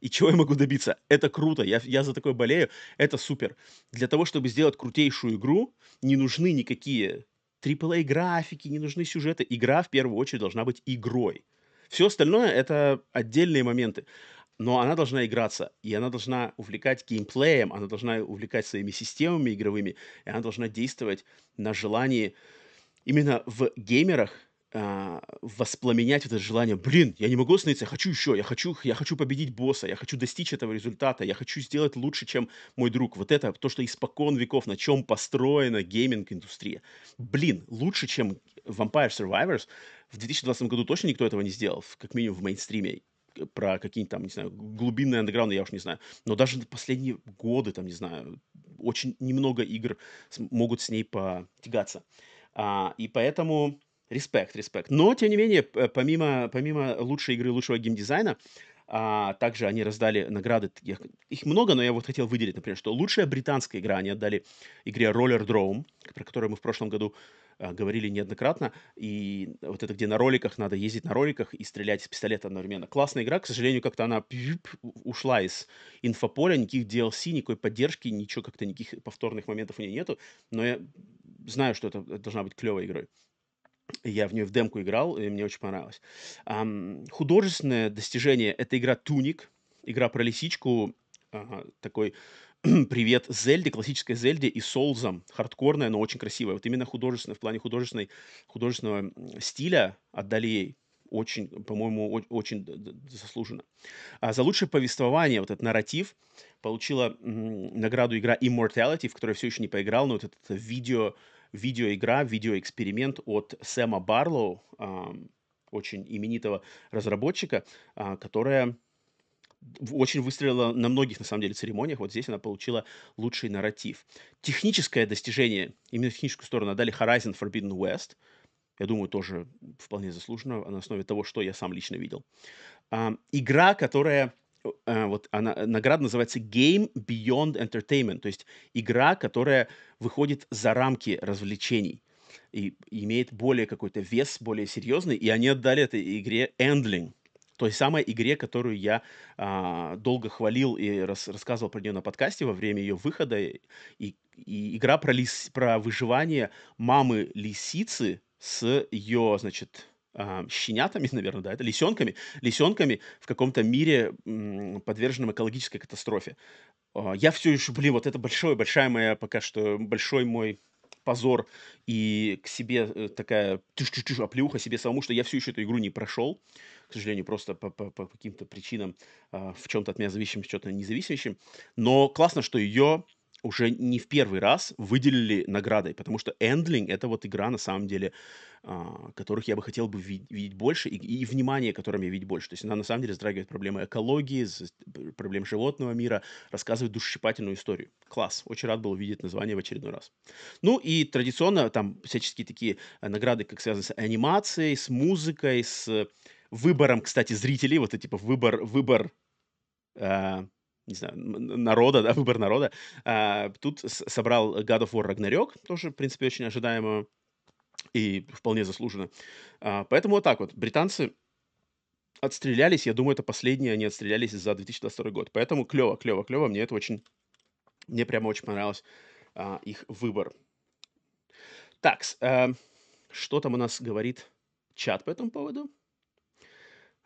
и чего я могу добиться. Это круто, я, я за такое болею, это супер. Для того, чтобы сделать крутейшую игру, не нужны никакие AAA графики, не нужны сюжеты. Игра в первую очередь должна быть игрой. Все остальное это отдельные моменты. но она должна играться, и она должна увлекать геймплеем, она должна увлекать своими системами игровыми, и она должна действовать на желании именно в геймерах а, воспламенять это желание, блин, я не могу остановиться, я хочу еще, я хочу, я хочу победить босса, я хочу достичь этого результата, я хочу сделать лучше, чем мой друг. Вот это то, что испокон веков, на чем построена гейминг-индустрия. Блин, лучше, чем Vampire Survivors, в 2020 году точно никто этого не сделал, как минимум в мейнстриме про какие-нибудь там, не знаю, глубинные андеграунды, я уж не знаю. Но даже последние годы, там, не знаю, очень немного игр могут с ней потягаться. А, и поэтому респект, респект. Но, тем не менее, помимо, помимо лучшей игры, лучшего геймдизайна, а, также они раздали награды, их много, но я вот хотел выделить, например, что лучшая британская игра они отдали игре Roller Drome, про которую мы в прошлом году а, говорили неоднократно, и вот это, где на роликах надо ездить на роликах и стрелять из пистолета одновременно. Классная игра, к сожалению, как-то она ушла из инфополя, никаких DLC, никакой поддержки, ничего как-то, никаких повторных моментов у нее нету, но я знаю, что это должна быть клевой игрой. Я в нее в демку играл, и мне очень понравилось. Ам, художественное достижение — это игра «Туник», игра про лисичку, ага, такой <clears throat> привет Зельде, классической Зельде и Солзам. Хардкорная, но очень красивая. Вот именно художественная, в плане художественной, художественного стиля отдали ей очень, по-моему, очень заслуженно. А за лучшее повествование, вот этот нарратив, получила награду игра Immortality, в которой я все еще не поиграл, но вот это видео, видеоигра, видеоэксперимент от Сэма Барлоу, очень именитого разработчика, а, которая очень выстрелила на многих, на самом деле, церемониях. Вот здесь она получила лучший нарратив. Техническое достижение, именно техническую сторону, дали Horizon Forbidden West. Я думаю, тоже вполне заслуженно на основе того, что я сам лично видел. А, игра, которая вот она, награда называется Game Beyond Entertainment, то есть игра, которая выходит за рамки развлечений и имеет более какой-то вес, более серьезный, и они отдали этой игре Endling, той самой игре, которую я а, долго хвалил и рас, рассказывал про нее на подкасте во время ее выхода, и, и игра про, лис, про выживание мамы лисицы с ее, значит, щенятами, <laughs> наверное, да, это лисенками, лисенками в каком-то мире, подверженном экологической катастрофе. А, я все еще, блин, вот это большое, большая моя пока что, большой мой позор и к себе э, такая тыш-тыш-тыш, оплеуха себе самому, что я всю еще эту игру не прошел, к сожалению, просто по, по, по каким-то причинам а, в чем-то от меня зависимым, что-то независимым. Но классно, что ее уже не в первый раз выделили наградой, потому что Endling — это вот игра, на самом деле, а, которых я бы хотел бы видеть, видеть больше, и, и внимание, которым я видеть больше. То есть она, на самом деле, затрагивает проблемы экологии, проблем животного мира, рассказывает душесчипательную историю. Класс. Очень рад был увидеть название в очередной раз. Ну и традиционно там всяческие такие э, награды, как связаны с анимацией, с музыкой, с выбором, кстати, зрителей, вот это типа выбор, выбор э, не знаю, народа, да, <laughs> выбор народа. А, тут собрал God of War Ragnarok, тоже, в принципе, очень ожидаемо и вполне заслуженно. А, поэтому вот так вот. Британцы отстрелялись, я думаю, это последние они отстрелялись за 2022 год. Поэтому клево, клево, клево. Мне это очень, мне прямо очень понравился а, их выбор. Так, а, что там у нас говорит чат по этому поводу?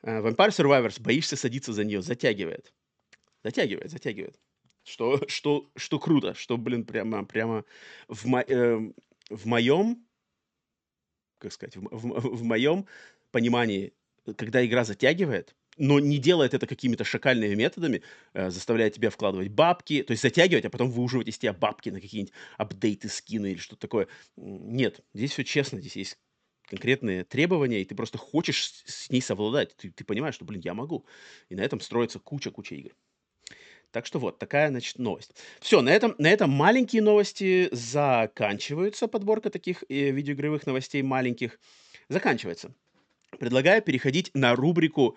А, Vampire Survivors, боишься садиться за нее, затягивает. Затягивает, затягивает. Что, что, что круто, что, блин, прямо, прямо в, мо, э, в моем, как сказать, в, в, в моем понимании, когда игра затягивает, но не делает это какими-то шакальными методами, э, заставляя тебя вкладывать бабки, то есть затягивать, а потом выуживать из тебя бабки на какие-нибудь апдейты, скины или что-то такое. Нет, здесь все честно, здесь есть конкретные требования, и ты просто хочешь с, с ней совладать. Ты, ты понимаешь, что, блин, я могу. И на этом строится куча-куча игр. Так что вот, такая, значит, новость. Все, на этом, на этом маленькие новости заканчиваются. Подборка таких э, видеоигровых новостей маленьких заканчивается. Предлагаю переходить на рубрику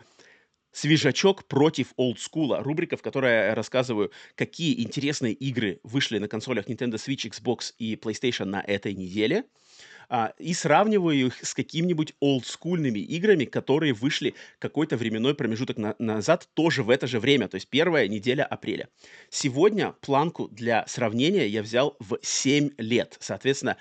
«Свежачок против олдскула». Рубрика, в которой я рассказываю, какие интересные игры вышли на консолях Nintendo Switch, Xbox и PlayStation на этой неделе – а, и сравниваю их с какими-нибудь олдскульными играми, которые вышли какой-то временной промежуток на- назад, тоже в это же время, то есть первая неделя апреля. Сегодня планку для сравнения я взял в 7 лет. Соответственно,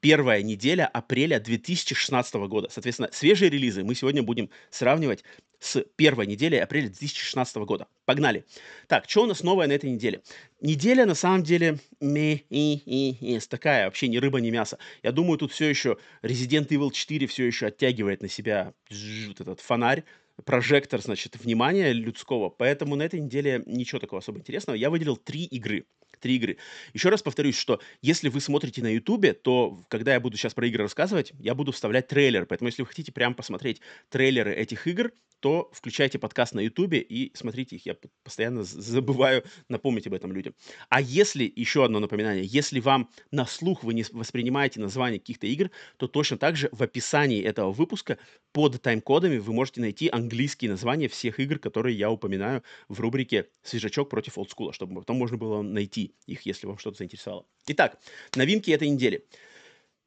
первая неделя апреля 2016 года. Соответственно, свежие релизы мы сегодня будем сравнивать с первой недели апреля 2016 года. Погнали. Так, что у нас новое на этой неделе? Неделя, на самом деле, и такая, вообще ни рыба, ни мясо. Я думаю, тут все еще Resident Evil 4 все еще оттягивает на себя вот этот фонарь, прожектор, значит, внимания людского. Поэтому на этой неделе ничего такого особо интересного. Я выделил три игры три игры. Еще раз повторюсь, что если вы смотрите на Ютубе, то когда я буду сейчас про игры рассказывать, я буду вставлять трейлер. Поэтому если вы хотите прям посмотреть трейлеры этих игр, то включайте подкаст на Ютубе и смотрите их. Я постоянно забываю напомнить об этом людям. А если, еще одно напоминание, если вам на слух вы не воспринимаете название каких-то игр, то точно так же в описании этого выпуска под тайм-кодами вы можете найти английские названия всех игр, которые я упоминаю в рубрике «Свежачок против олдскула», чтобы потом можно было найти их, если вам что-то заинтересовало. Итак, новинки этой недели.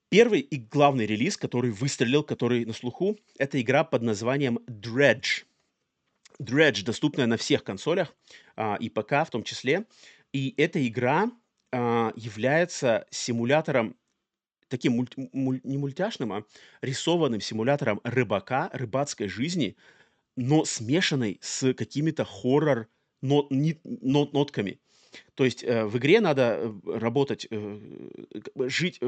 Первый и главный релиз, который выстрелил, который на слуху, это игра под названием Dredge. Dredge доступная на всех консолях а, и ПК в том числе. И эта игра а, является симулятором таким мульт, муль, не мультяшным, а рисованным симулятором рыбака, рыбацкой жизни, но смешанной с какими-то хоррор нот, нот, нотками. То есть э, в игре надо э, работать, э, жить,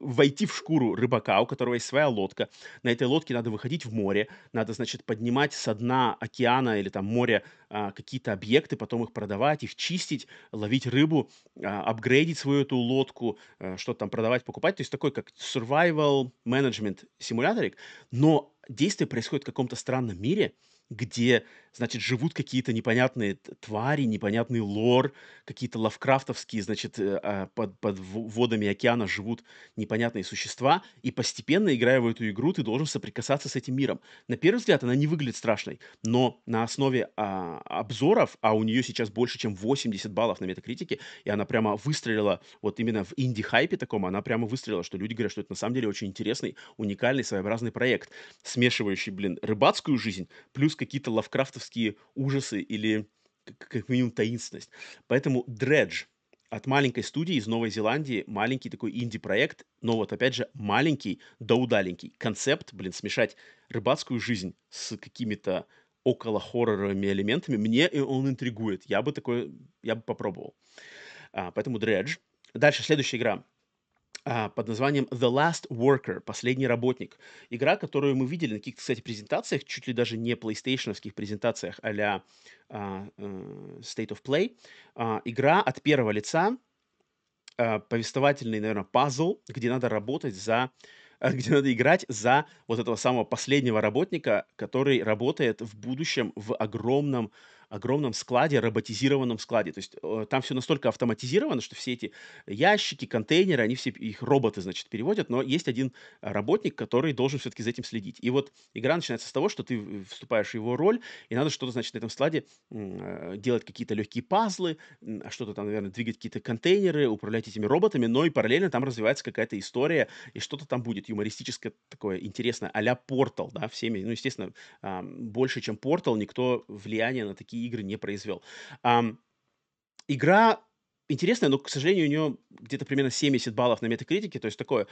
войти в шкуру рыбака, у которого есть своя лодка. На этой лодке надо выходить в море, надо, значит, поднимать со дна океана или там моря а, какие-то объекты, потом их продавать, их чистить, ловить рыбу, а, апгрейдить свою эту лодку, что-то там продавать, покупать. То есть такой как survival management симуляторик, но действие происходит в каком-то странном мире – где, значит, живут какие-то непонятные твари, непонятный лор, какие-то лавкрафтовские, значит, э, а, под, под водами океана живут непонятные существа, и постепенно, играя в эту игру, ты должен соприкасаться с этим миром. На первый взгляд она не выглядит страшной, но на основе а, обзоров, а у нее сейчас больше, чем 80 баллов на метакритике, и она прямо выстрелила, вот именно в инди-хайпе таком, она прямо выстрелила, что люди говорят, что это на самом деле очень интересный, уникальный, своеобразный проект, смешивающий, блин, рыбацкую жизнь, плюс какие-то лавкрафтовские ужасы или как минимум таинственность. Поэтому Dredge от маленькой студии из Новой Зеландии, маленький такой инди-проект, но вот опять же маленький да удаленький. Концепт, блин, смешать рыбацкую жизнь с какими-то около хорроровыми элементами, мне он интригует. Я бы такой, я бы попробовал. А, поэтому Dredge. Дальше, следующая игра а, под названием The Last Worker, Последний работник. Игра, которую мы видели на каких-то, кстати, презентациях, чуть ли даже не PlayStation презентациях а-ля а, uh, State of Play. А, игра от первого лица, а, повествовательный, наверное, пазл, где надо работать за <laughs> где надо играть за вот этого самого последнего работника, который работает в будущем в огромном огромном складе, роботизированном складе. То есть э, там все настолько автоматизировано, что все эти ящики, контейнеры, они все, их роботы, значит, переводят, но есть один работник, который должен все-таки за этим следить. И вот игра начинается с того, что ты вступаешь в его роль, и надо что-то, значит, на этом складе э, делать какие-то легкие пазлы, что-то там, наверное, двигать какие-то контейнеры, управлять этими роботами, но и параллельно там развивается какая-то история, и что-то там будет юмористическое такое интересное, а-ля Portal, да, всеми, ну, естественно, больше, чем Portal, никто влияния на такие такие игры не произвел. Ам, игра интересная, но, к сожалению, у нее где-то примерно 70 баллов на метакритике, то есть такое,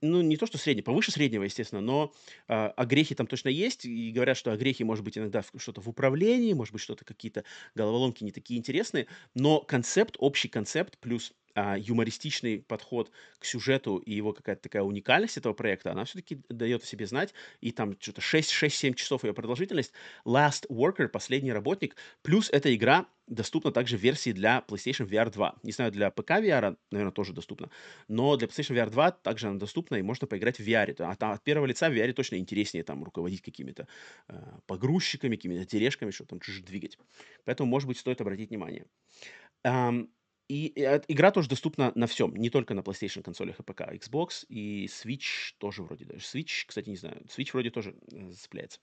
ну, не то, что среднее, повыше среднего, естественно, но э, огрехи там точно есть, и говорят, что огрехи, может быть, иногда что-то в управлении, может быть, что-то какие-то головоломки не такие интересные, но концепт, общий концепт плюс а, юмористичный подход к сюжету и его какая-то такая уникальность этого проекта, она все-таки дает о себе знать. И там что-то 6-7 часов ее продолжительность. Last Worker, последний работник. Плюс эта игра доступна также в версии для PlayStation VR 2. Не знаю, для ПК VR, наверное, тоже доступна. Но для PlayStation VR 2 также она доступна, и можно поиграть в VR. А там от первого лица в VR точно интереснее там руководить какими-то э, погрузчиками, какими-то тележками, что там чуть-чуть двигать. Поэтому, может быть, стоит обратить внимание. Um, и, и игра тоже доступна на всем, не только на PlayStation консолях и ПК. Xbox и Switch тоже вроде даже. Switch, кстати, не знаю. Switch вроде тоже э, цепляется.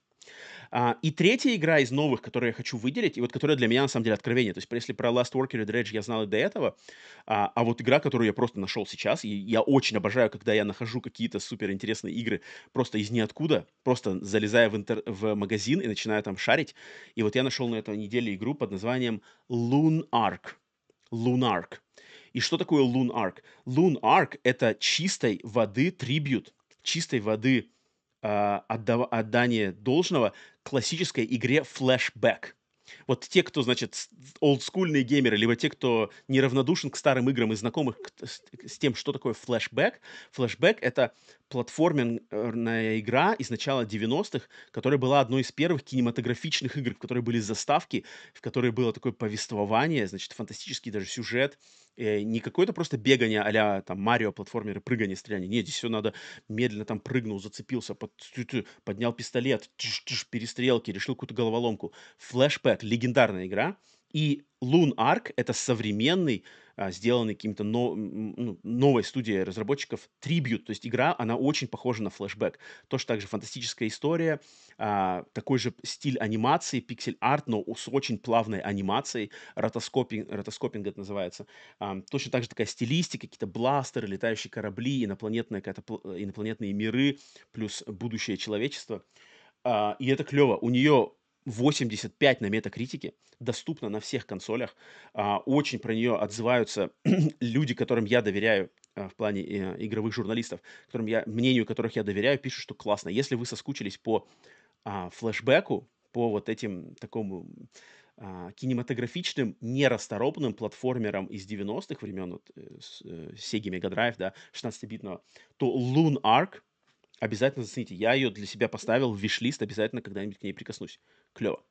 А, и третья игра из новых, которую я хочу выделить, и вот которая для меня на самом деле откровение. То есть, если про Last Worker и Dredge я знал и до этого, а, а вот игра, которую я просто нашел сейчас, и я очень обожаю, когда я нахожу какие-то супер интересные игры просто из ниоткуда, просто залезая в, интер... в магазин и начинаю там шарить. И вот я нашел на этой неделе игру под названием Loon Ark. Lunark. И что такое Lunark? Lunark — это чистой воды трибют, чистой воды э, отдав- отдание должного классической игре Flashback. Вот те, кто, значит, олдскульные геймеры, либо те, кто неравнодушен к старым играм и знакомых с, с тем, что такое флешбэк. Флешбэк — это платформенная игра из начала 90-х, которая была одной из первых кинематографичных игр, в которой были заставки, в которой было такое повествование, значит, фантастический даже сюжет, э, не какое-то просто бегание а там Марио, платформеры, прыгание, стреляние. Нет, здесь все надо медленно там прыгнул, зацепился, под, поднял пистолет, тш, тш, перестрелки, решил какую-то головоломку. Flashback, легендарная игра. И Loon Ark — это современный а, сделанный каким-то но, ну, новой студией разработчиков трибют. То есть игра, она очень похожа на флешбэк. Тоже также фантастическая история, а, такой же стиль анимации, пиксель-арт, но с очень плавной анимацией, ротоскопинг, ротоскопинг это называется. Точно так же такая стилистика, какие-то бластеры, летающие корабли, инопланетные, инопланетные миры, плюс будущее человечества. А, и это клево. У нее 85 на метакритике, доступна на всех консолях. А, очень про нее отзываются <clears throat> люди, которым я доверяю а, в плане э, игровых журналистов, которым я, мнению которых я доверяю, пишут, что классно. Если вы соскучились по а, флешбеку, по вот этим такому а, кинематографичным, нерасторопным платформерам из 90-х времен, вот, э, с, э, Sega Mega Drive, да, 16-битного, то Loon Ark обязательно зацените. Я ее для себя поставил в виш-лист, обязательно когда-нибудь к ней прикоснусь. Клево.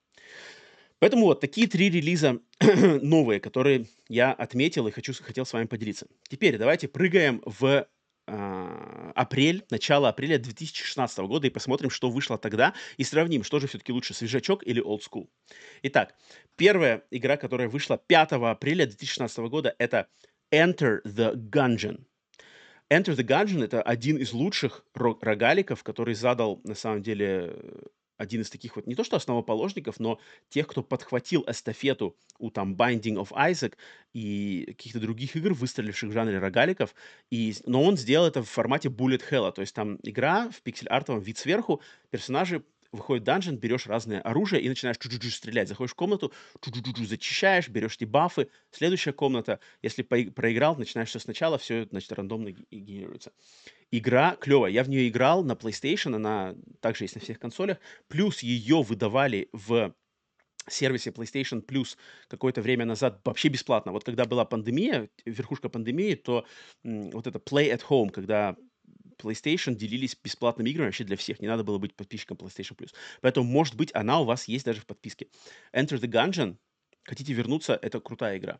Поэтому вот такие три релиза <clears throat> новые, которые я отметил и хочу, хотел с вами поделиться. Теперь давайте прыгаем в э, апрель, начало апреля 2016 года и посмотрим, что вышло тогда, и сравним, что же все-таки лучше, свежачок или old school. Итак, первая игра, которая вышла 5 апреля 2016 года, это Enter the Gungeon. Enter the Gungeon — это один из лучших рогаликов, который задал, на самом деле, один из таких вот, не то что основоположников, но тех, кто подхватил эстафету у там Binding of Isaac и каких-то других игр, выстреливших в жанре рогаликов, и, но он сделал это в формате Bullet Hell, то есть там игра в пиксель-артовом вид сверху, персонажи выходит данжен, берешь разное оружие и начинаешь чу-чу-чу стрелять. Заходишь в комнату, чу-чу-чу зачищаешь, берешь эти бафы. Следующая комната, если проиграл, начинаешь все сначала, все, значит, рандомно генерируется. Игра клевая. Я в нее играл на PlayStation, она также есть на всех консолях. Плюс ее выдавали в сервисе PlayStation Plus какое-то время назад вообще бесплатно. Вот когда была пандемия, верхушка пандемии, то вот это Play at Home, когда PlayStation делились бесплатными играми вообще для всех. Не надо было быть подписчиком PlayStation Plus. Поэтому, может быть, она у вас есть даже в подписке. Enter the Gungeon. Хотите вернуться? Это крутая игра.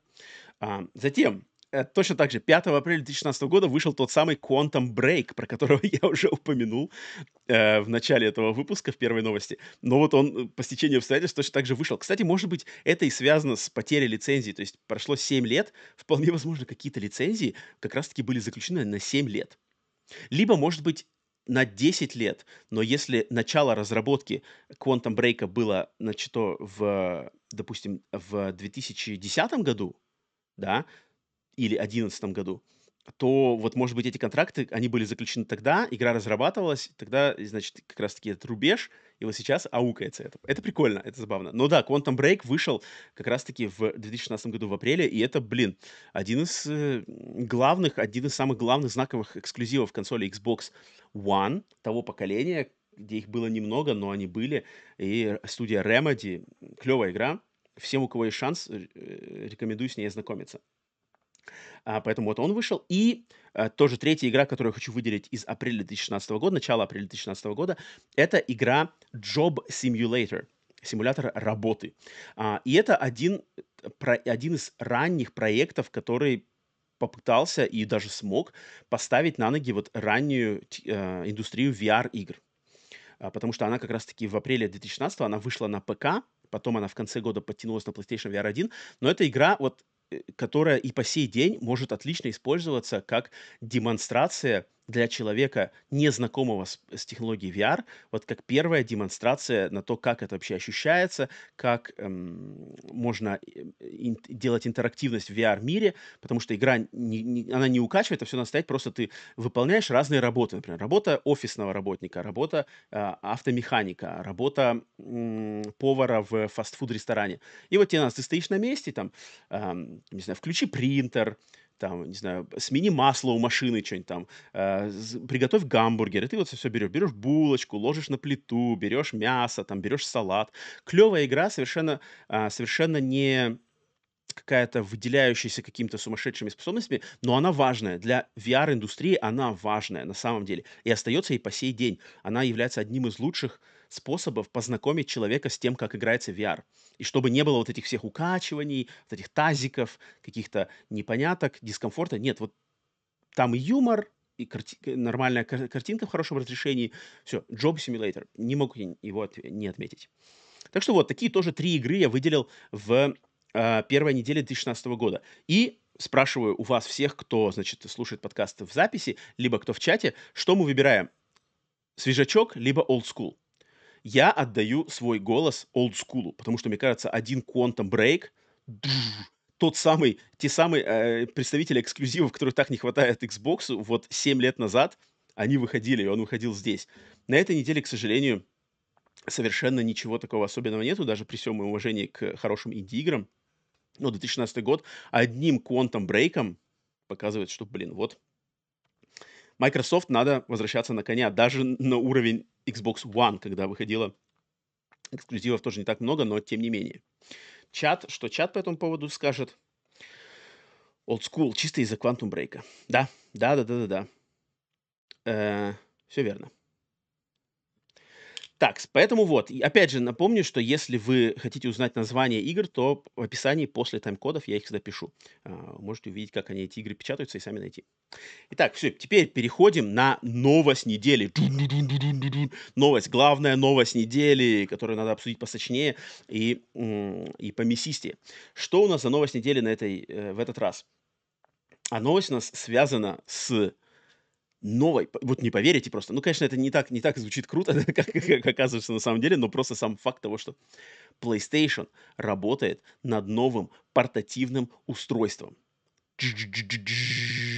А, затем, э, точно так же, 5 апреля 2016 года вышел тот самый Quantum Break, про которого <laughs> я уже упомянул э, в начале этого выпуска, в первой новости. Но вот он э, по стечению обстоятельств точно так же вышел. Кстати, может быть, это и связано с потерей лицензии. То есть прошло 7 лет. Вполне возможно, какие-то лицензии как раз-таки были заключены на 7 лет. Либо, может быть, на 10 лет, но если начало разработки Quantum Break было начато в, допустим, в 2010 году, да, или 2011 году, то вот, может быть, эти контракты, они были заключены тогда, игра разрабатывалась, тогда, значит, как раз-таки этот рубеж, и вот сейчас аукается это. Это прикольно, это забавно. Но да, Quantum Break вышел как раз-таки в 2016 году в апреле, и это, блин, один из э, главных, один из самых главных знаковых эксклюзивов консоли Xbox One того поколения, где их было немного, но они были, и студия Remedy, клевая игра, всем, у кого есть шанс, э, рекомендую с ней ознакомиться. А, поэтому вот он вышел. И а, тоже третья игра, которую я хочу выделить из апреля 2016 года, начала апреля 2016 года, это игра Job Simulator, симулятор работы. А, и это один, про, один из ранних проектов, который попытался и даже смог поставить на ноги вот раннюю э, индустрию VR-игр. А, потому что она как раз-таки в апреле 2016 она вышла на ПК, потом она в конце года подтянулась на PlayStation VR 1, но эта игра вот Э, которая и по сей день может отлично использоваться как демонстрация для человека, незнакомого с, с технологией VR, вот как первая демонстрация на то, как это вообще ощущается, как эм, можно э, ин, делать интерактивность в VR-мире, потому что игра, не, не, она не укачивает, а все надо просто ты выполняешь разные работы, например, работа офисного работника, работа э, автомеханика, работа э, повара в фастфуд-ресторане. И вот тебе надо, ты стоишь на месте, там, э, не знаю, включи принтер, там, не знаю, смени масло у машины, что-нибудь там, э, приготовь гамбургер, и ты вот все берешь, берешь булочку, ложишь на плиту, берешь мясо, там, берешь салат. Клевая игра, совершенно, а, совершенно не какая-то выделяющаяся какими-то сумасшедшими способностями, но она важная. Для VR-индустрии она важная на самом деле. И остается и по сей день. Она является одним из лучших способов познакомить человека с тем, как играется VR. И чтобы не было вот этих всех укачиваний, вот этих тазиков, каких-то непоняток, дискомфорта. Нет, вот там и юмор, и карти- нормальная кар- картинка в хорошем разрешении. Все, Job Simulator. Не мог его от- не отметить. Так что вот, такие тоже три игры я выделил в э, первой неделе 2016 года. И спрашиваю у вас всех, кто, значит, слушает подкаст в записи, либо кто в чате, что мы выбираем? Свежачок, либо old school? Я отдаю свой голос school, потому что, мне кажется, один Quantum Break, тот самый, те самые э, представители эксклюзивов, которых так не хватает Xbox, вот 7 лет назад они выходили, и он выходил здесь. На этой неделе, к сожалению, совершенно ничего такого особенного нету, даже при всем уважении к хорошим инди-играм. Но 2016 год одним Quantum Break показывает, что, блин, вот Microsoft надо возвращаться на коня, даже на уровень Xbox One, когда выходило эксклюзивов тоже не так много, но тем не менее. Чат, что чат по этому поводу скажет? Old School, чисто из-за Quantum Break. Да, да, да, да, да, да. Э, все верно. Так, поэтому вот, и опять же напомню, что если вы хотите узнать название игр, то в описании после тайм-кодов я их всегда пишу. А, можете увидеть, как они, эти игры печатаются, и сами найти. Итак, все, теперь переходим на новость недели. Новость, главная новость недели, которую надо обсудить посочнее и, и помесистее. Что у нас за новость недели на этой, э, в этот раз? А новость у нас связана с новой, вот не поверите просто, ну, конечно, это не так, не так звучит круто, <laughs> как, как оказывается на самом деле, но просто сам факт того, что PlayStation работает над новым портативным устройством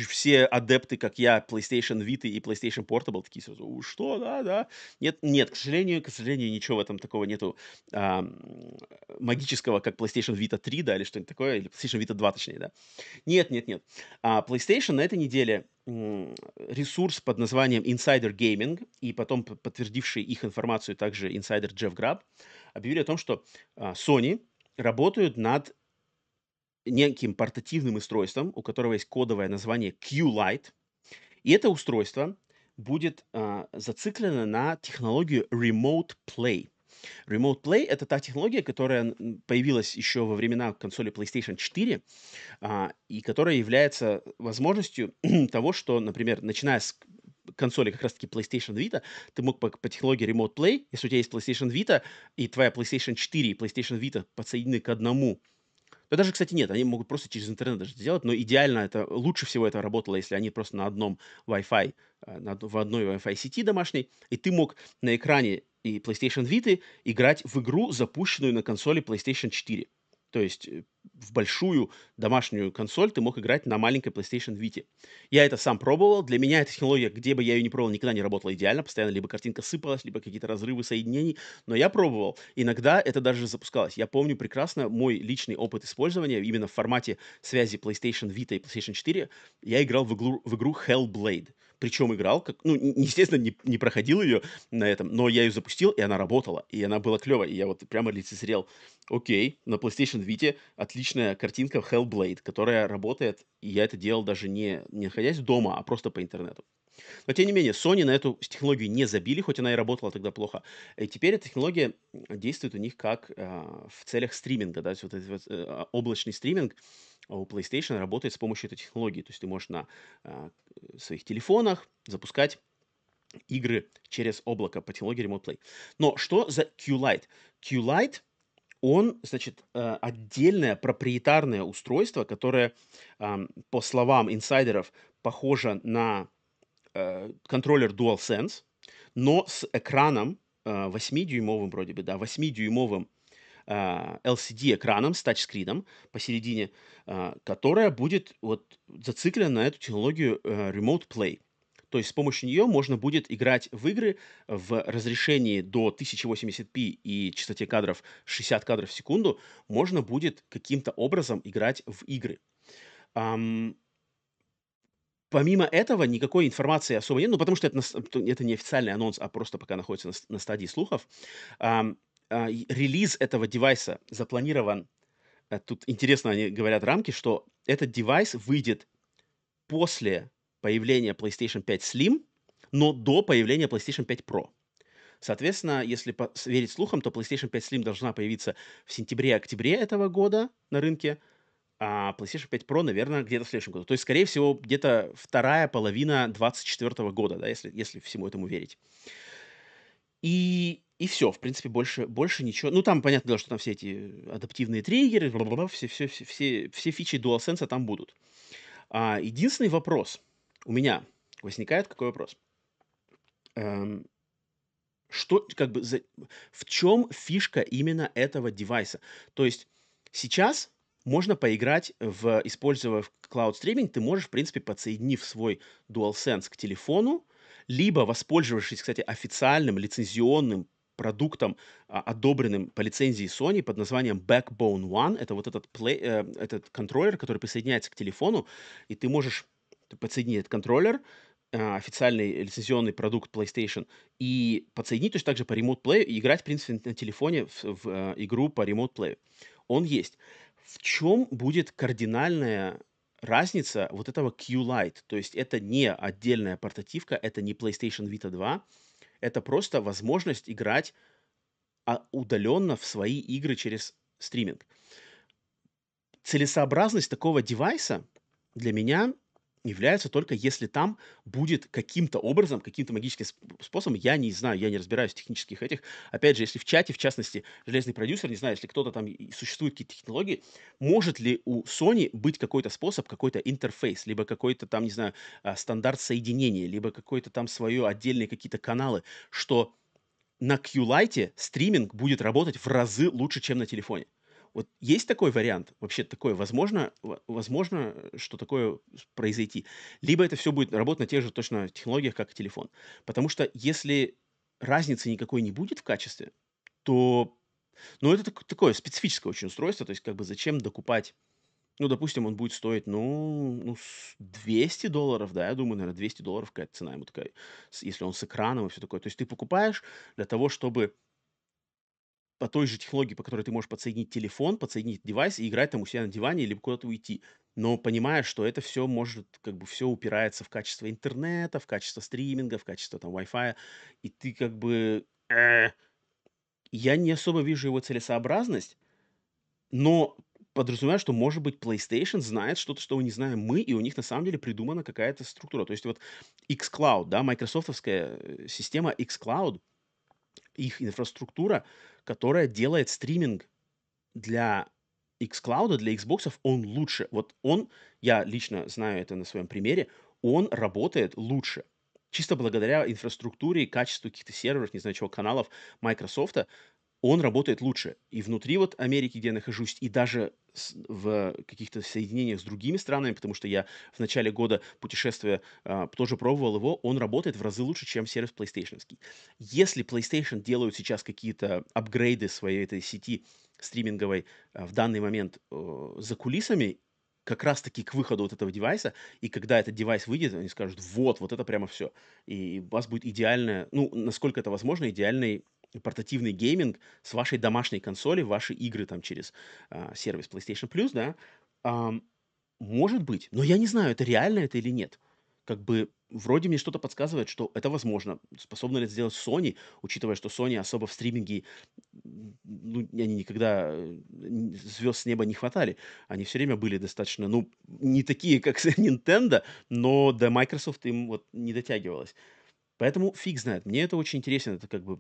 все адепты, как я, PlayStation Vita и PlayStation Portable, такие сразу, что, да, да. Нет, нет, к сожалению, к сожалению, ничего в этом такого нету а, магического, как PlayStation Vita 3, да, или что-нибудь такое, или PlayStation Vita 2, точнее, да. Нет, нет, нет. А PlayStation на этой неделе ресурс под названием Insider Gaming и потом подтвердивший их информацию также инсайдер Джефф Граб объявили о том, что а, Sony работают над неким портативным устройством, у которого есть кодовое название Q-Lite. И это устройство будет а, зациклено на технологию Remote Play. Remote Play — это та технология, которая появилась еще во времена консоли PlayStation 4, а, и которая является возможностью <clears throat> того, что, например, начиная с консоли как раз-таки PlayStation Vita, ты мог по, по технологии Remote Play, если у тебя есть PlayStation Vita, и твоя PlayStation 4 и PlayStation Vita подсоединены к одному да даже, кстати, нет, они могут просто через интернет даже сделать, но идеально это, лучше всего это работало, если они просто на одном Wi-Fi, э, на, в одной Wi-Fi сети домашней, и ты мог на экране и PlayStation Vita играть в игру, запущенную на консоли PlayStation 4. То есть э, в большую домашнюю консоль ты мог играть на маленькой PlayStation Vita. Я это сам пробовал. Для меня эта технология, где бы я ее не пробовал, никогда не работала идеально. Постоянно либо картинка сыпалась, либо какие-то разрывы соединений. Но я пробовал. Иногда это даже запускалось. Я помню прекрасно мой личный опыт использования именно в формате связи PlayStation Vita и PlayStation 4. Я играл в игру, в игру Hellblade причем играл, как, ну, естественно, не, не проходил ее на этом, но я ее запустил, и она работала, и она была клевая, и я вот прямо лицезрел, окей, на PlayStation Vita отличная картинка Hellblade, которая работает, и я это делал даже не, не находясь дома, а просто по интернету. Но, тем не менее, Sony на эту технологию не забили, хоть она и работала тогда плохо. И теперь эта технология действует у них как э, в целях стриминга, да, вот этот вот, э, облачный стриминг, у PlayStation работает с помощью этой технологии. То есть ты можешь на э, своих телефонах запускать игры через облако по технологии Remote Play. Но что за Q-Lite? Q-Lite он, значит, э, отдельное проприетарное устройство, которое, по словам инсайдеров, похоже на контроллер DualSense, но с экраном 8-дюймовым вроде бы, да, 8-дюймовым LCD-экраном с тачскрином посередине, которая будет вот зациклена на эту технологию э, Remote Play. То есть с помощью нее можно будет играть в игры в разрешении до 1080p и частоте кадров 60 кадров в секунду. Можно будет каким-то образом играть в игры. Um, помимо этого никакой информации особо нет, ну, потому что это, это не официальный анонс, а просто пока находится на, на стадии слухов. А, а, релиз этого девайса запланирован, а, тут интересно они говорят рамки, что этот девайс выйдет после появления PlayStation 5 Slim, но до появления PlayStation 5 Pro. Соответственно, если верить слухам, то PlayStation 5 Slim должна появиться в сентябре-октябре этого года на рынке, а PlayStation 5 Pro, наверное, где-то в следующем году. То есть, скорее всего, где-то вторая половина 2024 года, да, если, если всему этому верить. И, и все, в принципе, больше, больше ничего. Ну, там, понятно что там все эти адаптивные триггеры, все, все, все, все, все фичи DualSense там будут. А, единственный вопрос у меня возникает, какой вопрос? Эм, что, как бы, за, в чем фишка именно этого девайса? То есть сейчас можно поиграть в, используя Cloud Streaming, ты можешь, в принципе, подсоединив свой DualSense к телефону, либо воспользовавшись, кстати, официальным лицензионным продуктом, а, одобренным по лицензии Sony под названием Backbone One. Это вот этот, play, э, этот контроллер, который присоединяется к телефону, и ты можешь подсоединить этот контроллер, э, официальный лицензионный продукт PlayStation, и подсоединить точно так же по Remote Play и играть, в принципе, на телефоне в, в э, игру по Remote Play. Он есть. В чем будет кардинальная разница вот этого Q-Lite? То есть это не отдельная портативка, это не PlayStation Vita 2, это просто возможность играть а, удаленно в свои игры через стриминг. Целесообразность такого девайса для меня является только если там будет каким-то образом, каким-то магическим способом, я не знаю, я не разбираюсь в технических этих, опять же, если в чате, в частности, железный продюсер, не знаю, если кто-то там, существуют какие-то технологии, может ли у Sony быть какой-то способ, какой-то интерфейс, либо какой-то там, не знаю, а, стандарт соединения, либо какой-то там свое отдельные какие-то каналы, что на Q-Lite стриминг будет работать в разы лучше, чем на телефоне. Вот есть такой вариант, вообще такое возможно, возможно, что такое произойти. Либо это все будет работать на тех же точно технологиях, как и телефон. Потому что если разницы никакой не будет в качестве, то, ну, это так- такое специфическое очень устройство, то есть как бы зачем докупать, ну, допустим, он будет стоить, ну, ну, 200 долларов, да, я думаю, наверное, 200 долларов какая-то цена ему такая, если он с экраном и все такое. То есть ты покупаешь для того, чтобы по той же технологии, по которой ты можешь подсоединить телефон, подсоединить девайс и играть там у себя на диване, либо куда-то уйти. Но понимаешь, что это все может, как бы все упирается в качество интернета, в качество стриминга, в качество там Wi-Fi, и ты как бы... э, я не особо вижу его целесообразность, но подразумеваю, что, может быть, PlayStation знает что-то, что не знаем мы, и у них на самом деле придумана какая-то структура. То есть вот xCloud, да, майкрософтовская э, система xCloud, их инфраструктура, которая делает стриминг для xCloud, для Xbox, он лучше. Вот он, я лично знаю это на своем примере, он работает лучше. Чисто благодаря инфраструктуре и качеству каких-то серверов, не знаю чего, каналов Microsoft, он работает лучше. И внутри вот Америки, где я нахожусь, и даже в каких-то соединениях с другими странами, потому что я в начале года путешествия а, тоже пробовал его, он работает в разы лучше, чем сервис PlayStation. Если PlayStation делают сейчас какие-то апгрейды своей этой сети стриминговой а, в данный момент э, за кулисами, как раз-таки к выходу вот этого девайса, и когда этот девайс выйдет, они скажут, вот, вот это прямо все. И у вас будет идеальная, ну, насколько это возможно, идеальный портативный гейминг с вашей домашней консоли, ваши игры там через а, сервис PlayStation Plus, да, ам, может быть, но я не знаю, это реально это или нет. Как бы вроде мне что-то подсказывает, что это возможно. Способна ли это сделать Sony, учитывая, что Sony особо в стриминге, ну, они никогда э, звезд с неба не хватали. Они все время были достаточно, ну, не такие, как <laughs> Nintendo, но до Microsoft им вот не дотягивалось. Поэтому фиг знает. Мне это очень интересно. Это как бы,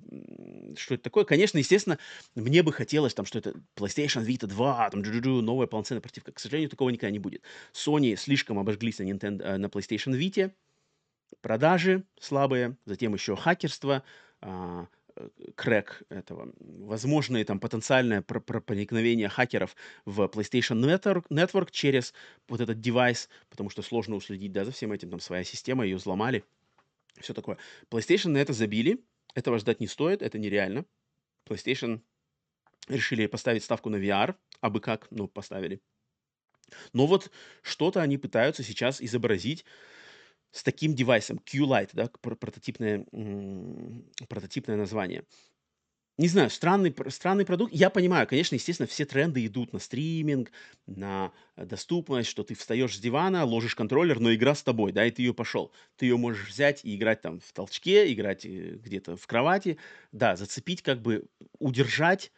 что это такое. Конечно, естественно, мне бы хотелось, там, что это PlayStation Vita 2, там, джу новая полноценная портативка. К сожалению, такого никогда не будет. Sony слишком обожглись на, Nintendo, э, на PlayStation Vita. Продажи слабые, затем еще хакерство, а, э, крэк этого, возможные там потенциальное проникновение хакеров в PlayStation Network, Network через вот этот девайс, потому что сложно уследить, да, за всем этим, там своя система, ее взломали все такое. PlayStation на это забили. Этого ждать не стоит, это нереально. PlayStation решили поставить ставку на VR, а бы как, ну, поставили. Но вот что-то они пытаются сейчас изобразить, с таким девайсом, Q-Lite, да, прототипное, прототипное название. Не знаю, странный, странный продукт. Я понимаю, конечно, естественно, все тренды идут на стриминг, на доступность, что ты встаешь с дивана, ложишь контроллер, но игра с тобой, да, и ты ее пошел. Ты ее можешь взять и играть там в толчке, играть э, где-то в кровати, да, зацепить, как бы удержать,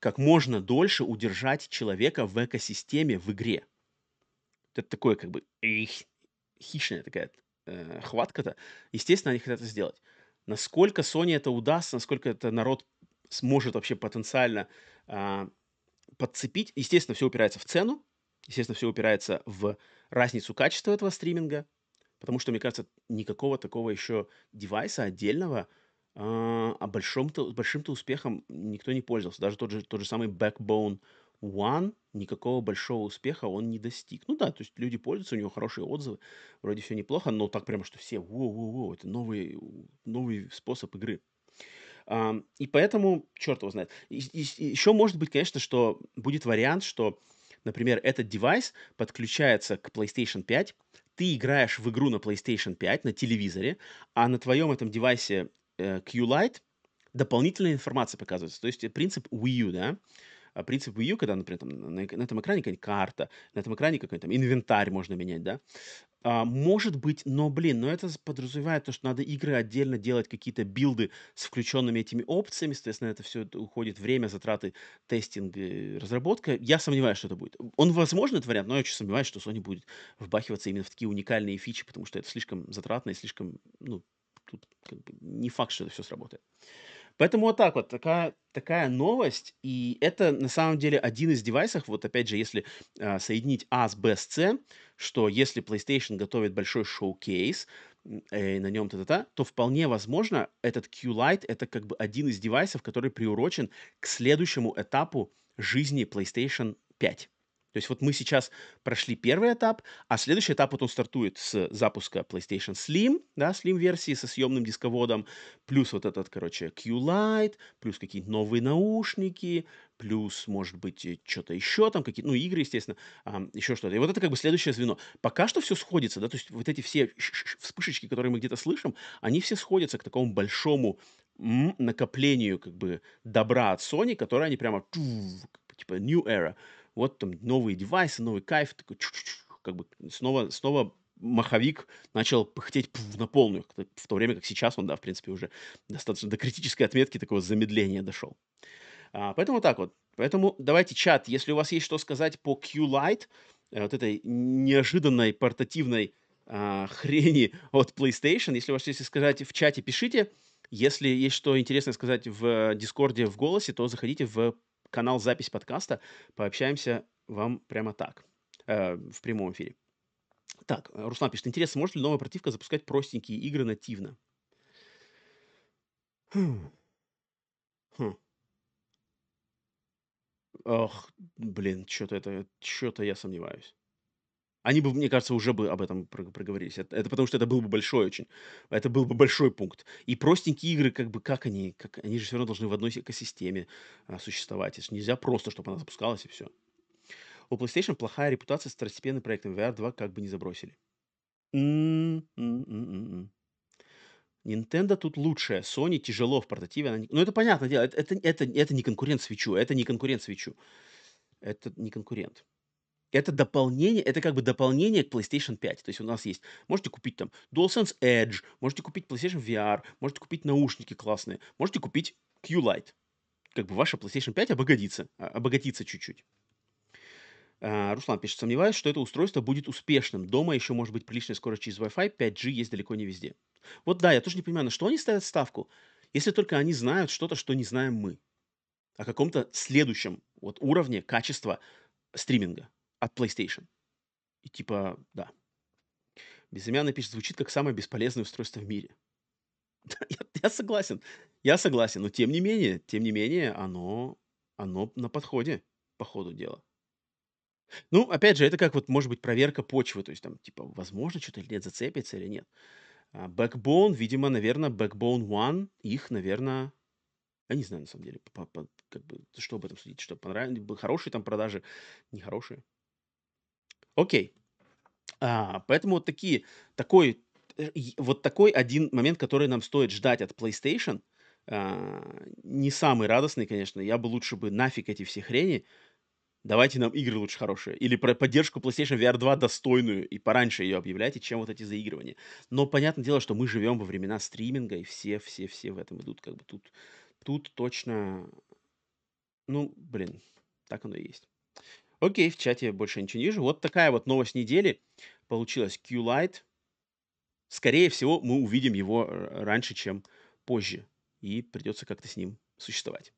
как можно дольше удержать человека в экосистеме в игре. Это такое как бы хищная такая э, хватка-то. Естественно, они хотят это сделать. Насколько Sony это удастся, насколько это народ сможет вообще потенциально а, подцепить. Естественно, все упирается в цену, естественно, все упирается в разницу качества этого стриминга, потому что, мне кажется, никакого такого еще девайса отдельного а, а большим-то, большим-то успехом никто не пользовался. Даже тот же, тот же самый Backbone One никакого большого успеха он не достиг. Ну да, то есть люди пользуются, у него хорошие отзывы, вроде все неплохо, но так прямо, что все, воу-воу-воу, это новый, новый способ игры. И поэтому, черт его знает. Еще может быть, конечно, что будет вариант, что, например, этот девайс подключается к PlayStation 5, ты играешь в игру на PlayStation 5 на телевизоре, а на твоем этом девайсе э, Q-Lite дополнительная информация показывается. То есть принцип Wii U, да? А принцип Wii U, когда, например, там, на, на этом экране какая-нибудь карта, на этом экране какой-то там инвентарь можно менять, да, а, может быть, но, блин, но это подразумевает то, что надо игры отдельно делать, какие-то билды с включенными этими опциями, соответственно, это все уходит время, затраты, тестинг, разработка. Я сомневаюсь, что это будет. Он возможен, этот вариант, но я очень сомневаюсь, что Sony будет вбахиваться именно в такие уникальные фичи, потому что это слишком затратно и слишком, ну, тут как бы не факт, что это все сработает. Поэтому вот так вот, такая, такая новость. И это на самом деле один из девайсов, вот опять же, если а, соединить А с Б с С, что если PlayStation готовит большой шоу-кейс, э, на нем та-та-та, то вполне возможно этот Q-Lite это как бы один из девайсов, который приурочен к следующему этапу жизни PlayStation 5. То есть вот мы сейчас прошли первый этап, а следующий этап вот он стартует с запуска PlayStation Slim, да, Slim-версии со съемным дисководом, плюс вот этот, короче, Q-Lite, плюс какие-то новые наушники, плюс, может быть, что-то еще там, какие-то, ну, игры, естественно, еще что-то. И вот это как бы следующее звено. Пока что все сходится, да, то есть вот эти все вспышечки, которые мы где-то слышим, они все сходятся к такому большому накоплению как бы добра от Sony, которое они прямо типа new era вот там новые девайсы, новый кайф, такой как бы снова, снова маховик начал пыхтеть на полную, в то время как сейчас он, да, в принципе, уже достаточно до критической отметки такого замедления дошел. А, поэтому так вот. Поэтому давайте чат, если у вас есть что сказать по Q-Lite, э, вот этой неожиданной портативной а, хрени от PlayStation, если у вас есть сказать в чате, пишите. Если есть что интересное сказать в Дискорде в голосе, то заходите в канал запись подкаста. Пообщаемся вам прямо так, э, в прямом эфире. Так, Руслан пишет, интересно, может ли новая противка запускать простенькие игры нативно? Хм. Хм. Ох, блин, что-то это, что-то я сомневаюсь. Они бы, мне кажется, уже бы об этом проговорились. Это, это потому что это был бы большой очень. Это был бы большой пункт. И простенькие игры, как бы, как они, как они же все равно должны в одной экосистеме а, существовать. Это нельзя просто, чтобы она запускалась и все. У PlayStation плохая репутация с второстепенным проектом. VR 2 как бы не забросили. Nintendo тут лучшая. Sony тяжело в портативе. Она... Ну, это понятное дело. Это, это, это, это не конкурент свечу. Это не конкурент свечу. Это не конкурент. Это дополнение, это как бы дополнение к PlayStation 5. То есть у нас есть, можете купить там DualSense Edge, можете купить PlayStation VR, можете купить наушники классные, можете купить Q-Lite. Как бы ваша PlayStation 5 обогатится, а, обогатится чуть-чуть. А, Руслан пишет, сомневаюсь, что это устройство будет успешным. Дома еще может быть приличная скорость через Wi-Fi, 5G есть далеко не везде. Вот да, я тоже не понимаю, на что они ставят ставку, если только они знают что-то, что не знаем мы. О каком-то следующем вот уровне качества стриминга от PlayStation. И типа, да. Безымянный пишет, звучит как самое бесполезное устройство в мире. <laughs> я, я согласен. Я согласен. Но тем не менее, тем не менее, оно, оно на подходе по ходу дела. Ну, опять же, это как вот, может быть, проверка почвы. То есть там, типа, возможно, что-то или нет, зацепится или нет. А Backbone, видимо, наверное, Backbone One, их, наверное, я не знаю, на самом деле, по, по, как бы, что об этом судить, что понравилось, хорошие там продажи, нехорошие. Окей. А, поэтому вот такие, такой э, вот такой один момент, который нам стоит ждать от PlayStation, а, не самый радостный, конечно. Я бы лучше бы нафиг эти все хрени. Давайте нам игры лучше хорошие. Или про поддержку PlayStation VR 2 достойную и пораньше ее объявляйте, чем вот эти заигрывания. Но понятное дело, что мы живем во времена стриминга, и все, все, все в этом идут. Как бы тут, тут точно... Ну, блин, так оно и есть. Окей, в чате больше ничего не вижу. Вот такая вот новость недели получилась. Q-Lite. Скорее всего, мы увидим его э, раньше, чем позже. И придется как-то с ним существовать.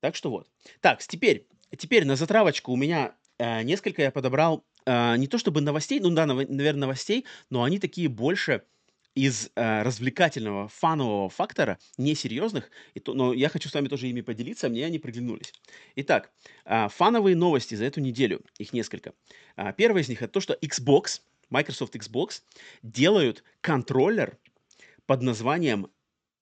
Так что вот. Так, теперь, теперь на затравочку у меня э, несколько я подобрал, э, не то чтобы новостей, ну да, нав- наверное, новостей, но они такие больше из э, развлекательного, фанового фактора, несерьезных, и то, но я хочу с вами тоже ими поделиться, мне они приглянулись. Итак, э, фановые новости за эту неделю, их несколько. Э, первая из них это то, что Xbox, Microsoft Xbox делают контроллер под названием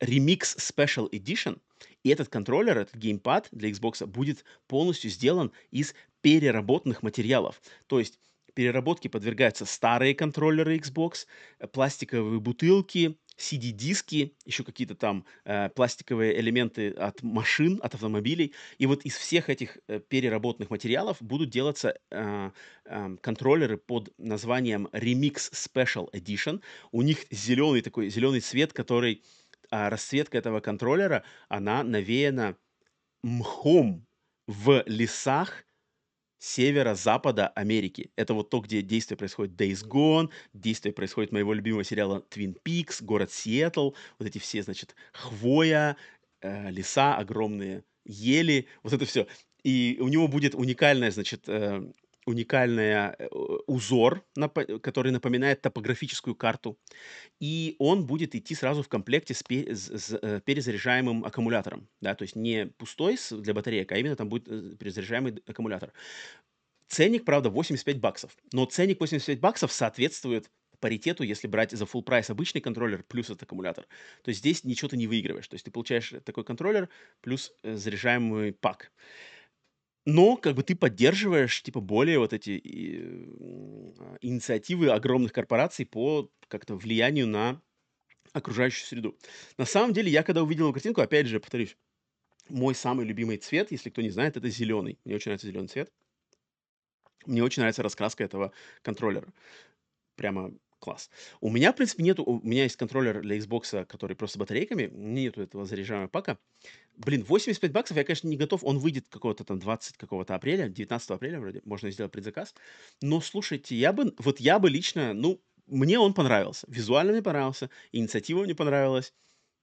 Remix Special Edition, и этот контроллер, этот геймпад для Xbox будет полностью сделан из переработанных материалов. То есть Переработке подвергаются старые контроллеры Xbox, э, пластиковые бутылки, CD-диски, еще какие-то там э, пластиковые элементы от машин, от автомобилей. И вот из всех этих э, переработанных материалов будут делаться э, э, контроллеры под названием Remix Special Edition. У них зеленый такой, зеленый цвет, который, э, расцветка этого контроллера, она навеяна мхом в лесах северо-запада Америки. Это вот то, где действие происходит Days Gone, действие происходит моего любимого сериала Twin Peaks, город Сиэтл, вот эти все, значит, хвоя, э, леса огромные, ели, вот это все. И у него будет уникальная, значит, э, уникальный э, узор, который напоминает топографическую карту, и он будет идти сразу в комплекте с, э, перезаряжаемым аккумулятором, да, то есть не пустой для батареек, а именно там будет э, перезаряжаемый аккумулятор. Ценник, правда, 85 баксов, но ценник 85 баксов соответствует паритету, если брать за full прайс обычный контроллер плюс этот аккумулятор. То есть здесь ничего ты не выигрываешь. То есть ты получаешь такой контроллер плюс заряжаемый пак но как бы ты поддерживаешь, типа, более вот эти и, инициативы огромных корпораций по как-то влиянию на окружающую среду. На самом деле, я когда увидел картинку, опять же, повторюсь, мой самый любимый цвет, если кто не знает, это зеленый. Мне очень нравится зеленый цвет. Мне очень нравится раскраска этого контроллера. Прямо класс. У меня, в принципе, нету... У меня есть контроллер для Xbox, который просто с батарейками. Нету этого заряжаемого пака. Блин, 85 баксов я, конечно, не готов. Он выйдет какого-то там 20 какого-то апреля, 19 апреля вроде. Можно сделать предзаказ. Но, слушайте, я бы... Вот я бы лично... Ну, мне он понравился. Визуально мне понравился. Инициатива мне понравилась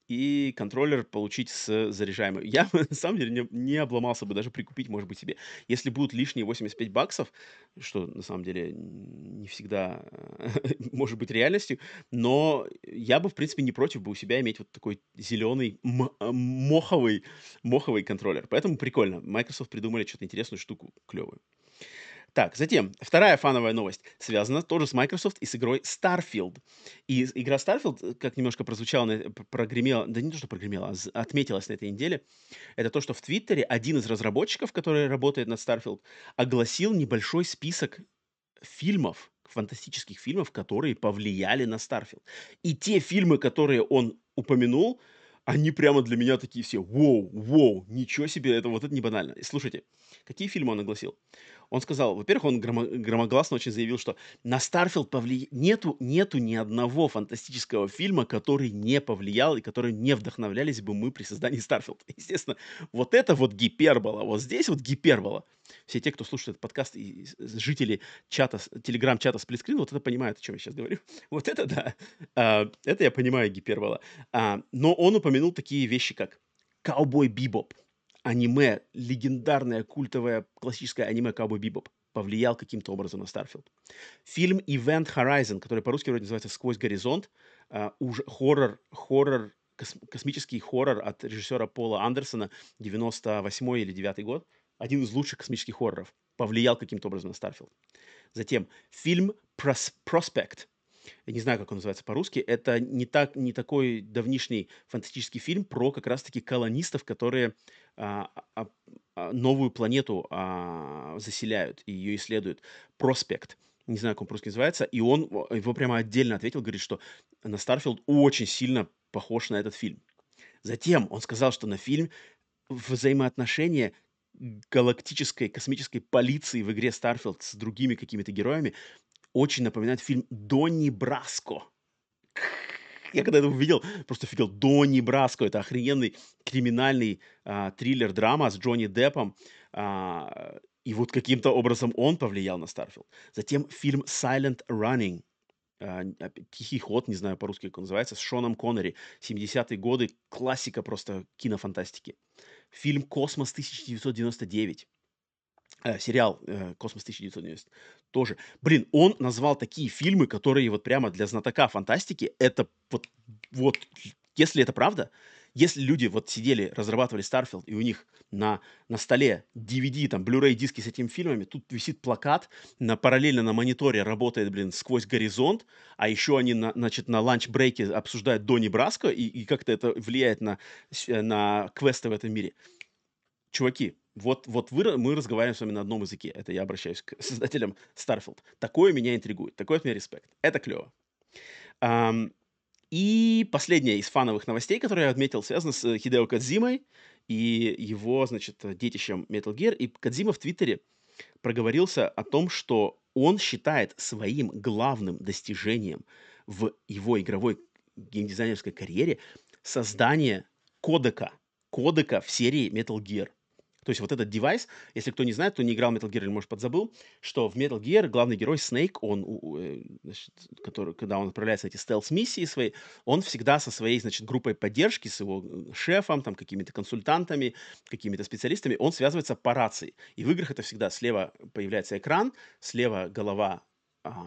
и контроллер получить с заряжаемым. Я, <laughs> на самом деле, не, не обломался бы даже прикупить, может быть, себе. Если будут лишние 85 баксов, что, на самом деле, не всегда <laughs> может быть реальностью, но я бы, в принципе, не против бы у себя иметь вот такой зеленый моховый, моховый контроллер. Поэтому прикольно. Microsoft придумали что-то интересную штуку, клевую. Так, затем, вторая фановая новость связана тоже с Microsoft и с игрой Starfield. И игра Starfield, э, как немножко прозвучала, прогремела, да не то, что прогремела, а отметилась на этой неделе, это то, что в Твиттере один из разработчиков, который работает над Starfield, огласил небольшой список фильмов, фантастических фильмов, которые повлияли на Starfield. И те фильмы, которые он упомянул, они прямо для меня такие все, воу, воу, ничего себе, это вот это не банально. И слушайте, какие фильмы он огласил? Он сказал, во-первых, он громо- громогласно очень заявил, что на Starfield повли... нету, нету ни одного фантастического фильма, который не повлиял и который не вдохновлялись бы мы при создании Starfield. <laughs> Естественно, вот это вот гипербола, вот здесь вот гипербола. Все те, кто слушает этот подкаст, и жители чата, телеграм-чата Split Screen, вот это понимают, о чем я сейчас говорю. <laughs> Вот это да, а, это я понимаю гипербола. А, но он упомянул такие вещи, как «Ковбой Бибоп», аниме, легендарное, культовое, классическое аниме Cowboy Bebop повлиял каким-то образом на Starfield. Фильм Event Horizon, который по-русски вроде называется «Сквозь горизонт», э, уж хоррор, хоррор, кос, космический хоррор от режиссера Пола Андерсона, 98 или 9 год, один из лучших космических хорроров, повлиял каким-то образом на Starfield. Затем фильм Prospect, я не знаю, как он называется по-русски, это не, так, не такой давнишний фантастический фильм про как раз-таки колонистов, которые а, а, а, новую планету а, заселяют и ее исследуют. Проспект. Не знаю, как он по-русски называется. И он его прямо отдельно ответил, говорит, что на Starfield очень сильно похож на этот фильм. Затем он сказал, что на фильм взаимоотношения галактической космической полиции в игре Starfield с другими какими-то героями очень напоминает фильм «Донни Браско». Я когда это увидел, просто офигел. Донни Браско. Это охрененный криминальный а, триллер-драма с Джонни Деппом. А, и вот каким-то образом он повлиял на Starfield. Затем фильм Silent Running. А, Тихий ход, не знаю по-русски, как он называется, с Шоном Коннери. 70-е годы. Классика просто кинофантастики. Фильм «Космос 1999». Э, сериал э, «Космос 1990» тоже. Блин, он назвал такие фильмы, которые вот прямо для знатока фантастики, это вот, вот, если это правда, если люди вот сидели, разрабатывали Starfield, и у них на, на столе DVD, там, Blu-ray диски с этими фильмами, тут висит плакат, на, параллельно на мониторе работает, блин, сквозь горизонт, а еще они, на, значит, на lunch break'е обсуждают Донни Браско, и, и как-то это влияет на, на квесты в этом мире. Чуваки, вот, вот вы, мы разговариваем с вами на одном языке. Это я обращаюсь к создателям Starfield. Такое меня интригует. Такой от меня респект. Это клево. Um, и последняя из фановых новостей, которую я отметил, связана с Хидео Кадзимой и его, значит, детищем Metal Gear. И Кадзима в Твиттере проговорился о том, что он считает своим главным достижением в его игровой геймдизайнерской карьере создание кодека, кодека в серии Metal Gear. То есть вот этот девайс, если кто не знает, кто не играл в Metal Gear или, может, подзабыл, что в Metal Gear главный герой Snake, он, э, значит, который, когда он отправляется на эти стелс-миссии свои, он всегда со своей, значит, группой поддержки, с его э, шефом, там, какими-то консультантами, какими-то специалистами, он связывается по рации. И в играх это всегда слева появляется экран, слева голова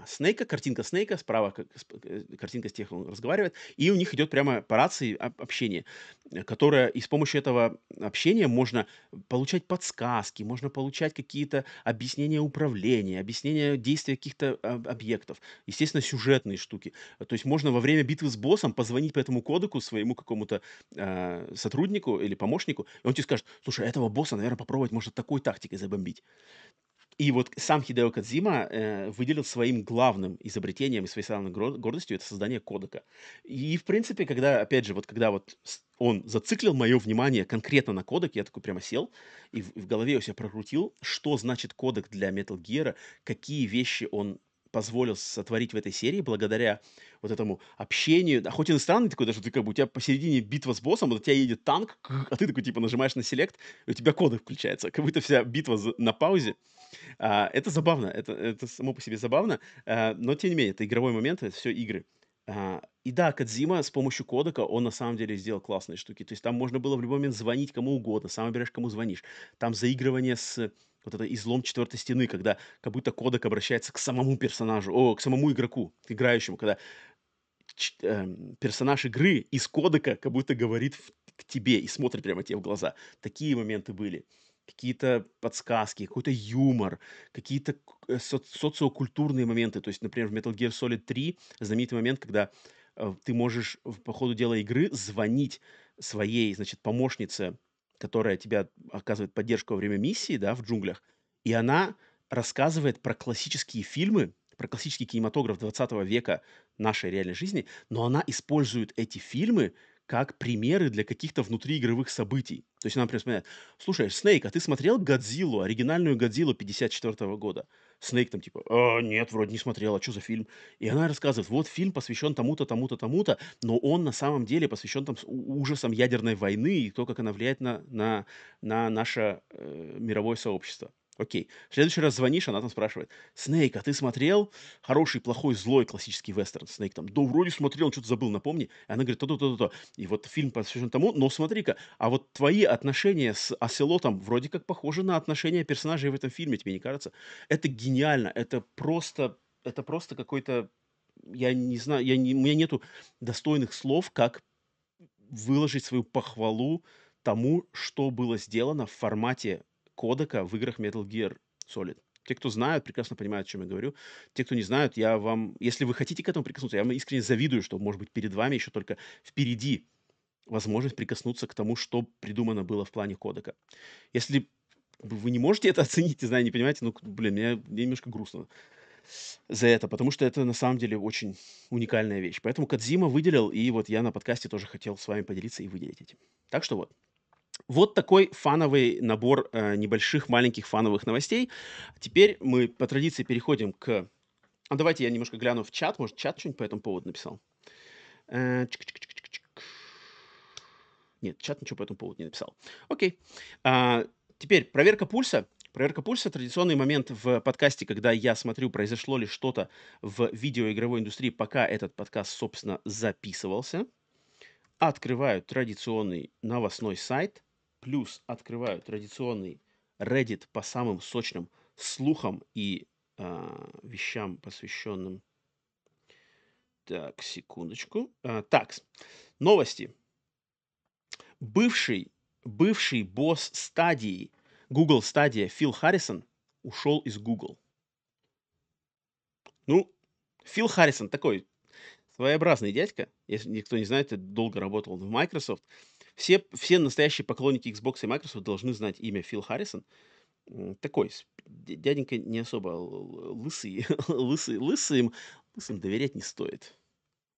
Снейка, картинка Снейка, справа э, картинка с тех, он разговаривает, и у них идет прямо по рации общение, э, которое, и с помощью этого общения можно получать подсказки, можно получать какие-то объяснения управления, объяснения действия каких-то объектов, естественно, сюжетные штуки. То есть можно во время битвы с боссом позвонить по этому кодеку своему какому-то э, сотруднику или помощнику, и он тебе скажет, слушай, этого босса, наверное, попробовать можно такой тактикой забомбить. И вот сам Хидео Кадзима э, выделил своим главным изобретением и своей славной гордостью это создание кодека. И, в принципе, когда, опять же, вот когда вот он зациклил мое внимание конкретно на кодек, я такой прямо сел и в, в голове у себя прокрутил, что значит кодек для Metal Gear, какие вещи он позволил сотворить в этой серии благодаря вот этому общению. А хоть и странный такой, даже ты как бы у тебя посередине битва с боссом, вот у тебя едет танк, <laughs> а ты такой типа нажимаешь на селект, у тебя кодек включается. Как будто вся битва на паузе. А, это забавно, это, это само по себе забавно, а, но тем не менее, это игровой момент, это все игры. А, и да, Кадзима с помощью кодека, он на самом деле сделал классные штуки. То есть там можно было в любой момент звонить кому угодно, сам выбираешь, кому звонишь. Там заигрывание с вот это излом четвертой стены, когда как будто кодек обращается к самому персонажу, о, к самому игроку, к играющему, когда э, персонаж игры из кодека как будто говорит в, к тебе и смотрит прямо тебе в глаза. Такие моменты были. Какие-то подсказки, какой-то юмор, какие-то э, со- социокультурные моменты. То есть, например, в Metal Gear Solid 3 знаменитый момент, когда э, ты можешь по ходу дела игры звонить своей, значит, помощнице которая тебя оказывает поддержку во время миссии, да, в джунглях, и она рассказывает про классические фильмы, про классический кинематограф 20 века нашей реальной жизни, но она использует эти фильмы как примеры для каких-то внутриигровых событий. То есть она, например, вспоминает, слушай, Снейк, а ты смотрел «Годзиллу», оригинальную «Годзиллу» 54 года? Снейк там типа, а, нет, вроде не смотрел, а что за фильм? И она рассказывает, вот фильм посвящен тому-то, тому-то, тому-то, но он на самом деле посвящен там ужасам ядерной войны и то, как она влияет на, на, на наше э, мировое сообщество. Окей. В следующий раз звонишь, она там спрашивает, Снейк, а ты смотрел хороший, плохой, злой классический вестерн? Снейк там, да вроде смотрел, он что-то забыл, напомни. И она говорит, то-то-то-то. И вот фильм посвящен тому, но смотри-ка, а вот твои отношения с Оселотом вроде как похожи на отношения персонажей в этом фильме, тебе не кажется? Это гениально, это просто, это просто какой-то, я не знаю, я не, у меня нету достойных слов, как выложить свою похвалу тому, что было сделано в формате кодека в играх Metal Gear Solid. Те, кто знают, прекрасно понимают, о чем я говорю. Те, кто не знают, я вам, если вы хотите к этому прикоснуться, я вам искренне завидую, что, может быть, перед вами еще только впереди возможность прикоснуться к тому, что придумано было в плане кодека. Если вы не можете это оценить, не знаю, не понимаете, ну, блин, мне, мне немножко грустно. за это, потому что это на самом деле очень уникальная вещь. Поэтому Кадзима выделил, и вот я на подкасте тоже хотел с вами поделиться и выделить этим. Так что вот. Вот такой фановый набор э, небольших, маленьких фановых новостей. Теперь мы по традиции переходим к... А давайте я немножко гляну в чат. Может, чат что-нибудь по этому поводу написал? Э, Нет, чат ничего по этому поводу не написал. Окей. А, теперь проверка пульса. Проверка пульса – традиционный момент в подкасте, когда я смотрю, произошло ли что-то в видеоигровой индустрии, пока этот подкаст, собственно, записывался. Открываю традиционный новостной сайт, плюс открываю традиционный Reddit по самым сочным слухам и э, вещам, посвященным... Так, секундочку. А, так, новости. Бывший, бывший босс стадии – Google стадия Фил Харрисон ушел из Google. Ну, Фил Харрисон такой своеобразный дядька. Если никто не знает, долго работал в Microsoft. Все, все настоящие поклонники Xbox и Microsoft должны знать имя Фил Харрисон. Такой дяденька не особо лысый, <laughs> лысый, лысым, лысым доверять не стоит.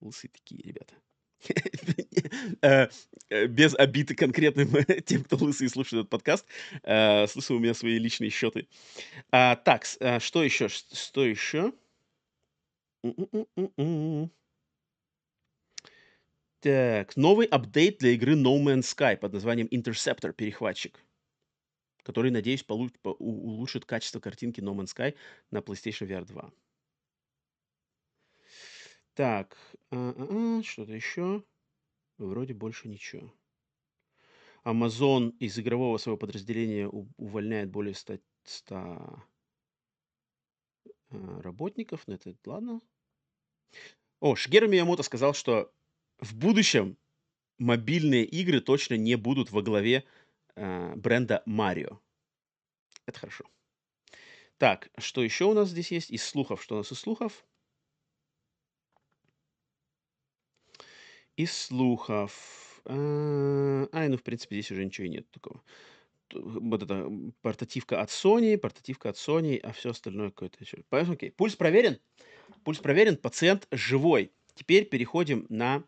Лысые такие ребята. <laughs> Э, э, без обиды конкретным <laughs> тем, кто лысый слушает этот подкаст. Э, слушаю, у меня свои личные счеты. А, так, что еще? Что еще? Так, новый апдейт для игры No Man's Sky под названием Interceptor, перехватчик, который, надеюсь, получ- по- улучшит качество картинки No Man's Sky на PlayStation VR 2. Так, что-то еще? Вроде больше ничего. Amazon из игрового своего подразделения увольняет более 100, 100 а, работников. Но это ладно. О, Шигеру Миямото сказал, что в будущем мобильные игры точно не будут во главе э, бренда Марио. Это хорошо. Так, что еще у нас здесь есть? Из слухов. Что у нас из слухов? Из слухов. А, ну, в принципе, здесь уже ничего и нет такого. Вот это портативка от Sony, портативка от Sony, а все остальное какое-то еще. Окей. Пульс проверен. Пульс проверен, пациент живой. Теперь переходим на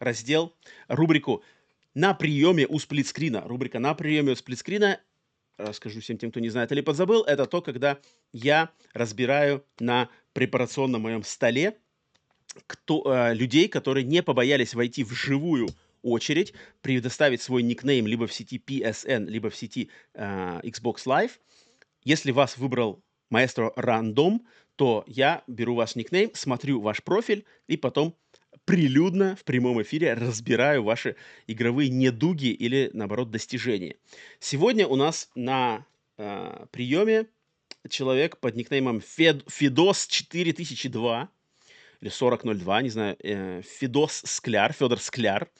раздел, рубрику «На приеме у сплитскрина». Рубрика «На приеме у сплитскрина» расскажу всем тем, кто не знает или подзабыл, это то, когда я разбираю на препарационном моем столе кто, э, людей, которые не побоялись войти в живую очередь, предоставить свой никнейм либо в сети PSN, либо в сети э, Xbox Live. Если вас выбрал маэстро рандом, то я беру ваш никнейм, смотрю ваш профиль и потом прилюдно в прямом эфире разбираю ваши игровые недуги или, наоборот, достижения. Сегодня у нас на э, приеме человек под никнеймом Фед, Федос 4002 или 4002, не знаю, э, Федос Скляр, Федор Скляр,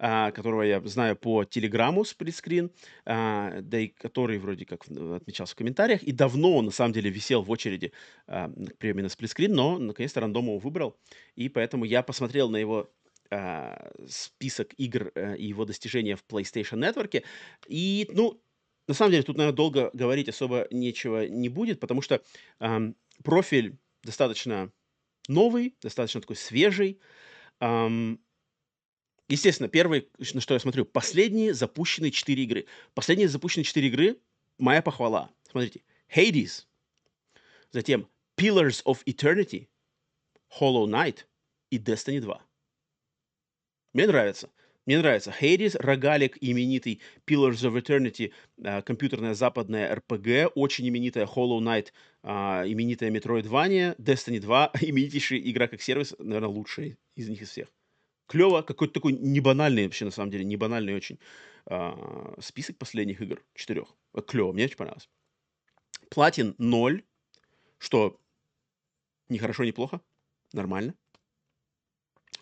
которого я знаю по телеграмму сплитскрин, э, да и который вроде как отмечался в комментариях, и давно он на самом деле висел в очереди э, к премии на сплитскрин, но наконец-то рандом его выбрал, и поэтому я посмотрел на его список игр э, и его достижения в PlayStation Network, и, ну, на самом деле, тут, наверное, долго говорить особо нечего не будет, потому что э, профиль достаточно новый, достаточно такой свежий. Эм, естественно, первый, на что я смотрю, последние запущенные четыре игры. Последние запущенные четыре игры – моя похвала. Смотрите, Hades, затем Pillars of Eternity, Hollow Knight и Destiny 2. Мне нравится. Мне нравится Hades, рогалик именитый, Pillars of Eternity, э, компьютерная западная RPG, очень именитая Hollow Knight, э, именитая Metroidvania, Destiny 2, <laughs> именитейшая игра как сервис, наверное, лучшая из них из всех. Клево, какой-то такой небанальный вообще, на самом деле, небанальный очень э, список последних игр, четырех. Клево, мне очень понравилось. Платин 0, что не хорошо, не плохо, нормально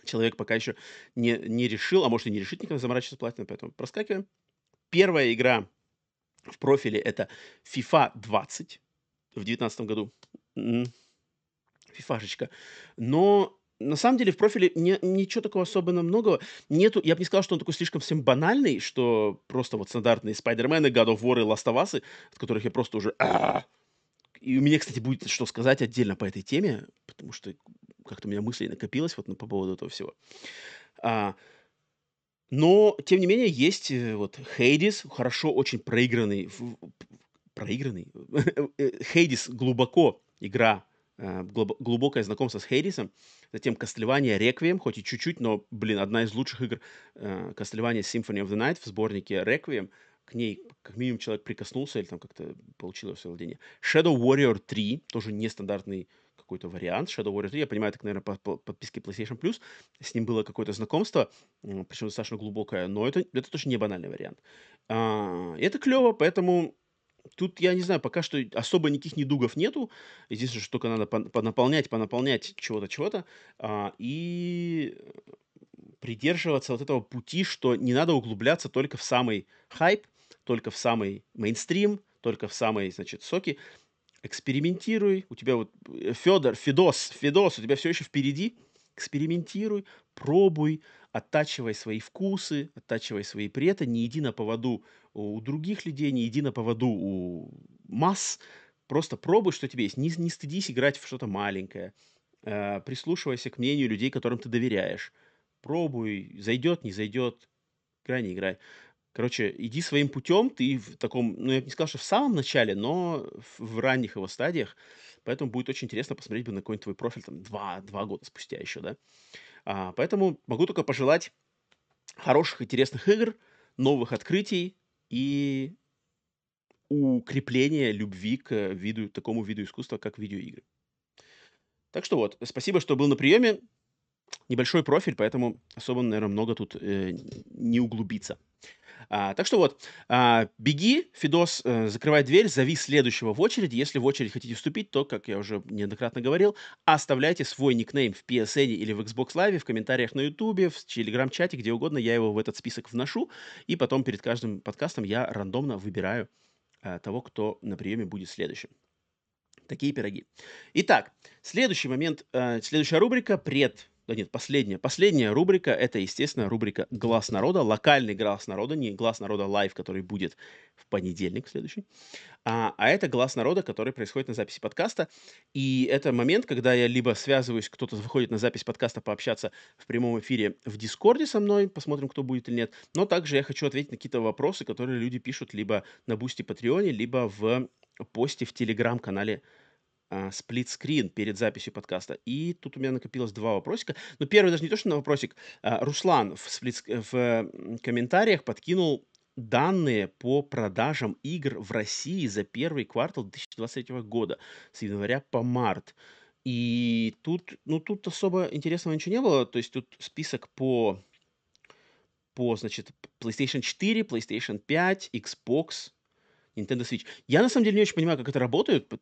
человек пока еще не, не решил, а может и не решит никогда заморачиваться платиной, поэтому проскакиваем. Первая игра в профиле это FIFA 20 в 2019 году. Фифашечка. Но на самом деле в профиле не, ничего такого особенно многого нету. Я бы не сказал, что он такой слишком всем банальный, что просто вот стандартные Spider-Man, God of War и Last of Us, от которых я просто уже... И у меня, кстати, будет что сказать отдельно по этой теме, потому что как-то у меня мыслей накопилось вот по поводу этого всего. А, но, тем не менее, есть э, вот Хейдис, хорошо очень проигранный, проигранный. <laughs> Хейдис глубоко игра, э, глубокое знакомство с Хейдисом. Затем Castlevania Requiem, хоть и чуть-чуть, но, блин, одна из лучших игр Castlevania Symphony of the Night в сборнике Requiem – к ней как минимум человек прикоснулся или там как-то получил ее в свое владение. Shadow Warrior 3, тоже нестандартный какой-то вариант. Shadow Warrior 3, я понимаю, так, наверное, по, по подписке PlayStation Plus. С ним было какое-то знакомство, причем достаточно глубокое, но это, это тоже не банальный вариант. А, это клево, поэтому тут, я не знаю, пока что особо никаких недугов нету. Единственное, что только надо понаполнять, понаполнять чего-то, чего-то. А, и придерживаться вот этого пути, что не надо углубляться только в самый хайп, только в самый мейнстрим, только в самые, значит, соки. Экспериментируй. У тебя вот э, Федор, Федос, Федос, у тебя все еще впереди. Экспериментируй, пробуй, оттачивай свои вкусы, оттачивай свои преты, не иди на поводу у других людей, не иди на поводу у масс, просто пробуй, что тебе есть. Не, не стыдись играть в что-то маленькое, э, прислушивайся к мнению людей, которым ты доверяешь. Пробуй, зайдет, не зайдет, играй, не играй. Короче, иди своим путем, ты в таком, ну, я бы не сказал, что в самом начале, но в ранних его стадиях. Поэтому будет очень интересно посмотреть бы на какой-нибудь твой профиль там два, два года спустя еще, да. А, поэтому могу только пожелать хороших, интересных игр, новых открытий и укрепления любви к виду, такому виду искусства, как видеоигры. Так что вот, спасибо, что был на приеме. Небольшой профиль, поэтому особо, наверное, много тут э, не углубиться. А, так что вот, а, беги, Фидос, э, закрывай дверь, зови следующего в очереди. Если в очередь хотите вступить, то, как я уже неоднократно говорил, оставляйте свой никнейм в PSN или в Xbox Live, в комментариях на YouTube, в Telegram-чате, где угодно. Я его в этот список вношу, и потом перед каждым подкастом я рандомно выбираю а, того, кто на приеме будет следующим. Такие пироги. Итак, следующий момент, э, следующая рубрика пред да нет, последняя. Последняя рубрика – это, естественно, рубрика «Глаз народа», локальный «Глаз народа», не «Глаз народа live», который будет в понедельник следующий, а, а это «Глаз народа», который происходит на записи подкаста. И это момент, когда я либо связываюсь, кто-то выходит на запись подкаста пообщаться в прямом эфире в Дискорде со мной, посмотрим, кто будет или нет, но также я хочу ответить на какие-то вопросы, которые люди пишут либо на Бусти Патреоне, либо в посте в Телеграм-канале а, Split Screen перед записью подкаста. И тут у меня накопилось два вопросика. Но первый даже не то, что на вопросик. А, Руслан в, Split, в комментариях подкинул данные по продажам игр в России за первый квартал 2023 года, с января по март. И тут, ну, тут особо интересного ничего не было. То есть тут список по, по значит, PlayStation 4, PlayStation 5, Xbox, Nintendo Switch. Я на самом деле не очень понимаю, как это работает,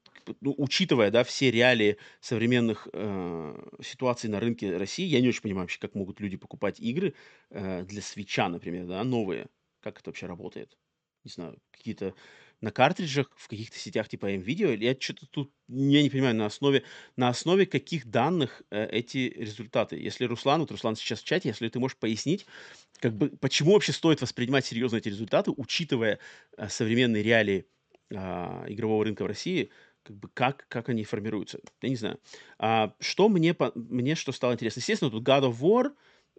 ну, учитывая, да, все реалии современных э, ситуаций на рынке России. Я не очень понимаю вообще, как могут люди покупать игры э, для свеча, например, да, новые. Как это вообще работает? Не знаю, какие-то на картриджах, в каких-то сетях типа MVideo. Я что-то тут, я не понимаю, на основе, на основе каких данных э, эти результаты. Если Руслан, вот Руслан сейчас в чате, если ты можешь пояснить, как бы, почему вообще стоит воспринимать серьезно эти результаты, учитывая э, современные реалии э, игрового рынка в России, как бы как, как они формируются. Я не знаю. А, что мне, по, мне что стало интересно? Естественно, тут God of War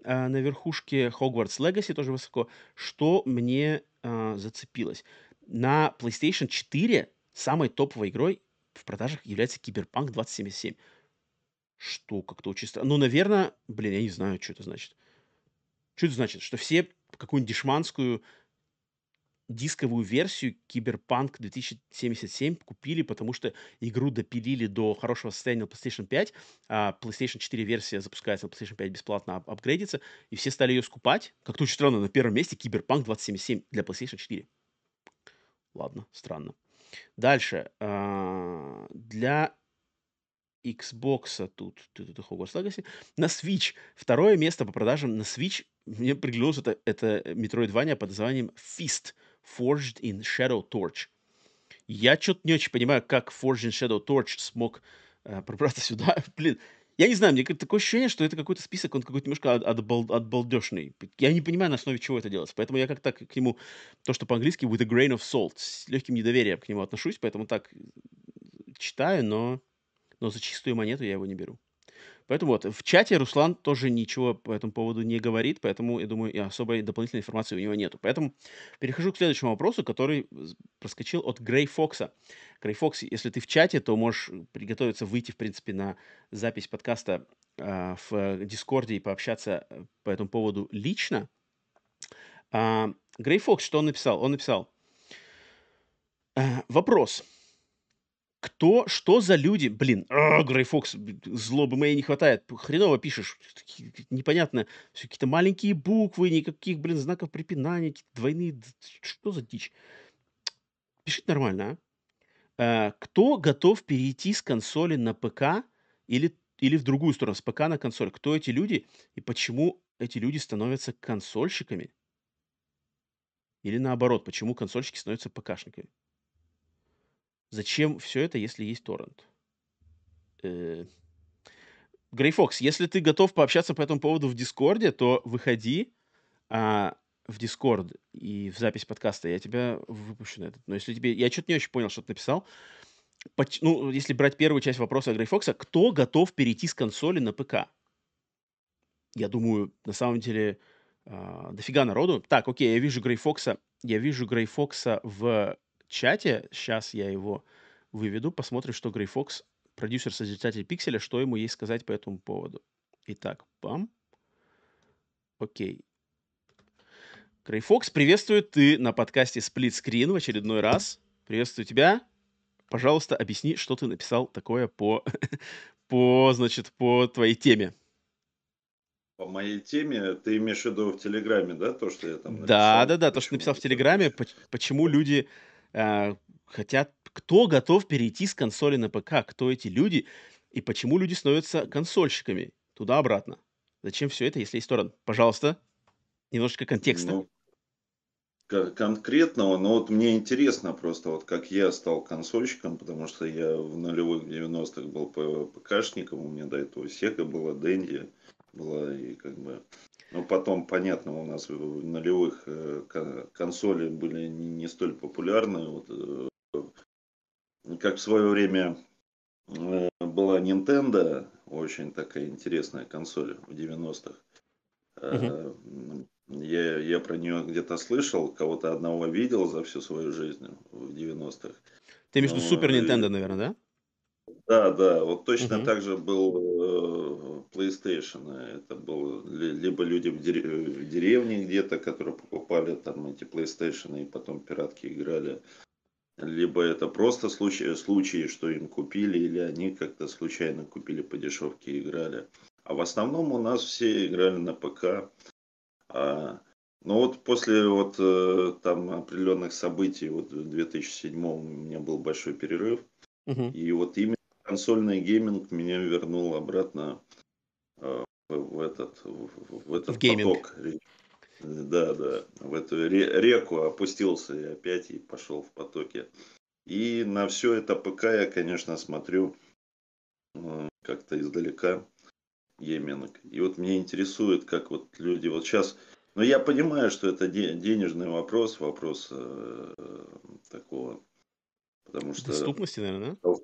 а, на верхушке, Hogwarts Legacy тоже высоко. Что мне а, зацепилось? на PlayStation 4 самой топовой игрой в продажах является Киберпанк 2077. Что как-то очень странно. Ну, наверное, блин, я не знаю, что это значит. Что это значит? Что все какую-нибудь дешманскую дисковую версию Киберпанк 2077 купили, потому что игру допилили до хорошего состояния на PlayStation 5, а PlayStation 4 версия запускается на PlayStation 5 бесплатно, апгрейдится, и все стали ее скупать. Как-то очень странно, на первом месте Киберпанк 2077 для PlayStation 4. Ладно, странно. Дальше. А, для Xbox тут, Hogwarts Legacy. На Switch. Второе место по продажам на Switch мне приглянулось это, это Metroidvania под названием Fist. Forged in Shadow Torch. Я что-то не очень понимаю, как Forged in Shadow Torch смог э, пробраться сюда. <laughs> Блин, я не знаю, мне такое ощущение, что это какой-то список, он какой-то немножко от, отбал, отбалдешный. Я не понимаю, на основе чего это делается. Поэтому я как-то к нему, то, что по-английски with a grain of salt, с легким недоверием к нему отношусь, поэтому так читаю, но, но за чистую монету я его не беру. Поэтому вот, в чате Руслан тоже ничего по этому поводу не говорит, поэтому, я думаю, и особой дополнительной информации у него нету. Поэтому перехожу к следующему вопросу, который проскочил от Грей Фокса. Грей Фокс, если ты в чате, то можешь приготовиться выйти, в принципе, на запись подкаста э, в Дискорде и пообщаться э, по этому поводу лично. А, Грей Фокс, что он написал? Он написал, э, вопрос – кто, что за люди? Блин, а, Грей Фокс, злобы моей не хватает. Хреново пишешь. Непонятно. Все какие-то маленькие буквы, никаких, блин, знаков препинания, какие-то двойные. Что за дичь? Пишите нормально, а? а кто готов перейти с консоли на ПК или, или в другую сторону, с ПК на консоль? Кто эти люди и почему эти люди становятся консольщиками? Или наоборот, почему консольщики становятся ПКшниками? Зачем все это, если есть торрент? Э, Grey Fox, если ты готов пообщаться по этому поводу в Дискорде, то выходи а, в Дискорд и в запись подкаста. Я тебя выпущу на этот. Но если тебе... Я что-то не очень понял, что ты написал. Поч... Ну, если брать первую часть вопроса Грей Фокса, кто готов перейти с консоли на ПК? Я думаю, на самом деле, а, дофига народу. Так, окей, я вижу Грей Фокса. Я вижу Грей Фокса в чате. Сейчас я его выведу. Посмотрим, что Грей Фокс, продюсер-созидатель Пикселя, что ему есть сказать по этому поводу. Итак, пам. Окей. Грей Фокс, приветствую. Ты на подкасте Split Screen в очередной раз. Приветствую тебя. Пожалуйста, объясни, что ты написал такое по, <laughs> по, значит, по твоей теме. По моей теме ты имеешь в виду в Телеграме, да, то, что я там написал? Да, да, да, то, что написал в Телеграме, почему люди э, хотят, кто готов перейти с консоли на ПК, кто эти люди и почему люди становятся консольщиками туда-обратно. Зачем все это, если есть торрент? Пожалуйста, немножечко контекста. Ну, конкретного, но вот мне интересно просто, вот как я стал консольщиком, потому что я в нулевых 90-х был ПКшником, у меня до этого Sega была, Dendy была, и как бы но потом, понятно, у нас в нулевых э, консоли были не столь популярны. Вот, э, как в свое время э, была Nintendo, очень такая интересная консоль в 90-х. Угу. Я, я про нее где-то слышал, кого-то одного видел за всю свою жизнь в 90-х. Ты между Супер Nintendo, наверное, да? Да, да, вот точно Мгм. так же был э, PlayStation. Это было либо люди в, дере- в деревне где-то, которые покупали там эти PlayStation и потом пиратки играли, либо это просто случаи, случаи, что им купили, или они как-то случайно купили по дешевке и играли. А в основном у нас все играли на ПК. А, ну вот после вот э, там определенных событий, вот в 2007 у меня был большой перерыв, Мгм. и вот именно консольный гейминг меня вернул обратно э, в этот, в, в этот в поток. Да, да, в эту реку опустился и опять и пошел в потоке. И на все это ПК я, конечно, смотрю э, как-то издалека гейминг. И вот мне интересует, как вот люди вот сейчас... Но я понимаю, что это денежный вопрос, вопрос э, такого, потому что... Доступности, наверное, да?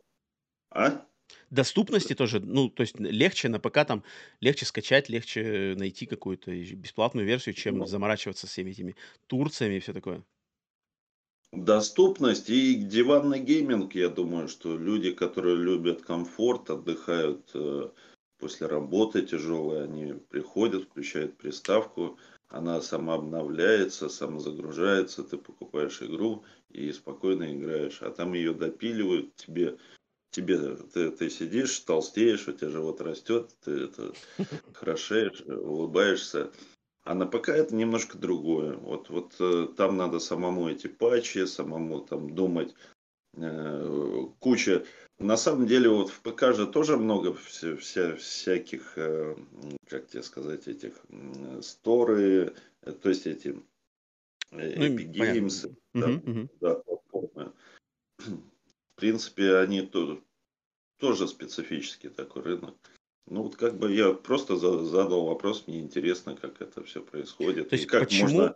А? Доступности тоже, ну, то есть легче на ПК там, легче скачать, легче найти какую-то бесплатную версию, чем ну. заморачиваться всеми этими Турциями и все такое. Доступность и диванный гейминг, я думаю, что люди, которые любят комфорт, отдыхают э, после работы тяжелой, они приходят, включают приставку, она сама обновляется, самозагружается, ты покупаешь игру и спокойно играешь, а там ее допиливают, тебе тебе ты, ты сидишь, толстеешь, у тебя живот растет, ты это <laughs> хорошеешь, улыбаешься. А на ПК это немножко другое. Вот, вот э, там надо самому эти патчи, самому там думать э, куча. На самом деле вот в ПК же тоже много вся, вся, всяких, э, как тебе сказать, этих э, сторы, то есть эти э, ну, Epic Games, да, угу, угу. да, платформы принципе, они тоже, тоже специфический такой рынок. Ну вот как бы я просто задал вопрос, мне интересно, как это все происходит. То есть и как почему, можно...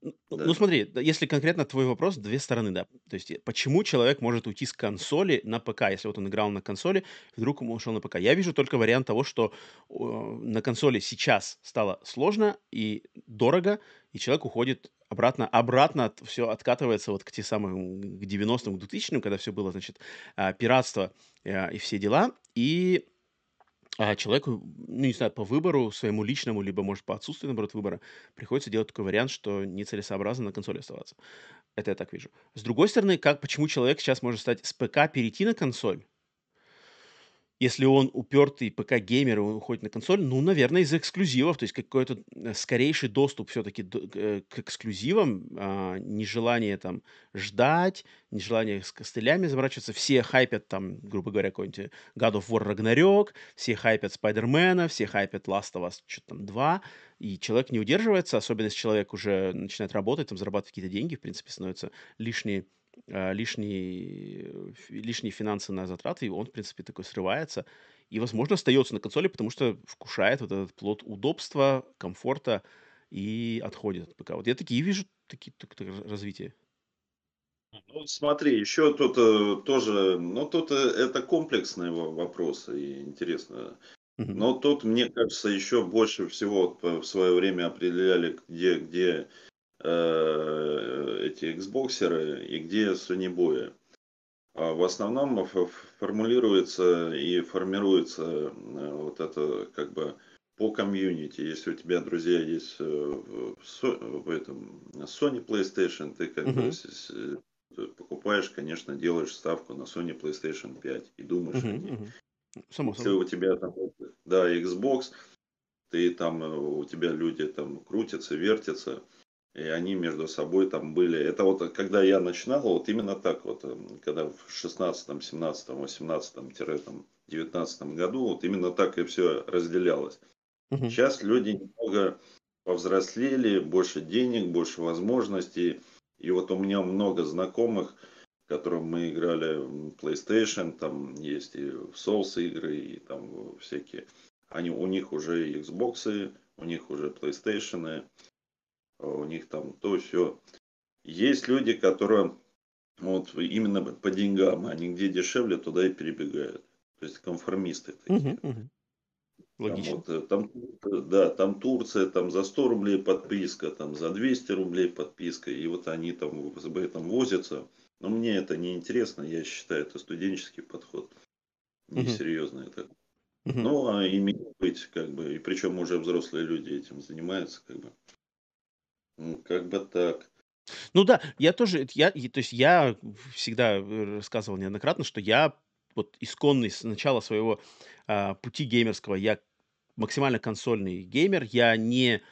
Ну, ну смотри, если конкретно твой вопрос, две стороны, да. То есть, э, почему человек может уйти с консоли на ПК, если вот он играл на консоли, вдруг ему ушел на ПК? Я вижу только вариант того, что э, на консоли сейчас стало сложно и дорого, и человек уходит обратно, обратно все откатывается вот к тем самым, к 90-м, к 2000-м, когда все было, значит, а, пиратство э, и все дела, и а человеку, ну, не знаю, по выбору своему личному, либо, может, по отсутствию, наоборот, выбора, приходится делать такой вариант, что нецелесообразно на консоли оставаться. Это я так вижу. С другой стороны, как, почему человек сейчас может стать с ПК перейти на консоль? Если он упертый ПК-геймер, он уходит на консоль, ну, наверное, из-за эксклюзивов, то есть какой-то э, скорейший доступ все-таки э, к эксклюзивам, а, нежелание там ждать, нежелание с костылями заморачиваться. Все хайпят там, грубо говоря, какой-нибудь God of War Ragnarok, все хайпят Спайдермена, все хайпят Last of Us что-то там 2, и человек не удерживается, особенно если человек уже начинает работать, там зарабатывать какие-то деньги, в принципе, становится лишние а, лишние, лишние финансы на затраты, и он, в принципе, такой срывается. И, возможно, остается на консоли, потому что вкушает вот этот плод удобства, комфорта и отходит от ПК. Вот я такие вижу, такие, такие развития. Ну, смотри, еще тут э, тоже, ну, тут э, это комплексные вопросы, и интересно. Но тут, мне кажется, еще больше всего в свое время определяли, где, где Э, эти Xboxеры и где Sony Boy. А в основном формулируется и формируется э, вот это как бы по комьюнити. Если у тебя друзья есть э, в, этом Sony PlayStation, ты как uh-huh. бы покупаешь, конечно, делаешь ставку на Sony PlayStation 5 и думаешь uh-huh, о ней. Uh-huh. Само Если у тебя там, да, Xbox, ты там, у тебя люди там крутятся, вертятся, и они между собой там были. Это вот когда я начинал, вот именно так вот, эм, когда в 16, 17, 18, 19 году, вот именно так и все разделялось. Угу. Сейчас люди немного повзрослели, больше денег, больше возможностей. И вот у меня много знакомых, которым мы играли в PlayStation, там есть и в Souls игры, и там всякие. Они, у них уже Xbox, у них уже PlayStation, у них там то все. Есть люди, которые вот именно по деньгам, они где дешевле, туда и перебегают. То есть конформисты такие. Угу, угу. Логично. Там, вот, там, да, там Турция, там за 100 рублей подписка, там за 200 рублей подписка, и вот они там в этом возятся. Но мне это не интересно, я считаю, это студенческий подход, несерьезный угу. это. Угу. Ну, а имеет быть, как бы, и причем уже взрослые люди этим занимаются, как бы. Как бы так. Ну да, я тоже, я, то есть я всегда рассказывал неоднократно, что я вот исконный с начала своего а, пути геймерского, я максимально консольный геймер, я не,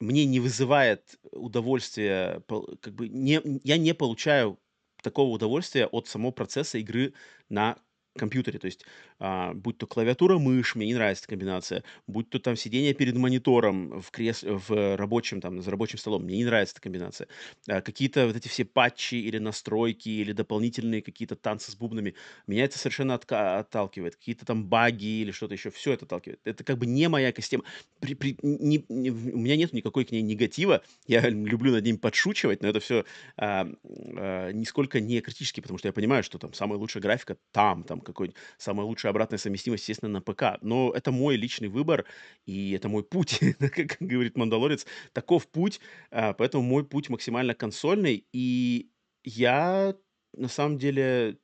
мне не вызывает удовольствия, как бы не, я не получаю такого удовольствия от самого процесса игры на компьютере, то есть а, будь то клавиатура, мышь, мне не нравится эта комбинация, будь то там сидение перед монитором в, крес... в рабочем, там, за рабочим столом, мне не нравится эта комбинация. А, какие-то вот эти все патчи или настройки, или дополнительные какие-то танцы с бубнами, меня это совершенно отка... отталкивает. Какие-то там баги или что-то еще, все это отталкивает. Это как бы не моя система. При, при, не, не, у меня нет никакой к ней негатива, я <laughs> люблю над ним подшучивать, но это все а, а, нисколько не критически, потому что я понимаю, что там самая лучшая графика там, там какой-нибудь самая лучшая обратная совместимость, естественно, на ПК. Но это мой личный выбор, и это мой путь, <laughs> как говорит Мандалорец. Таков путь, а, поэтому мой путь максимально консольный, и я на самом деле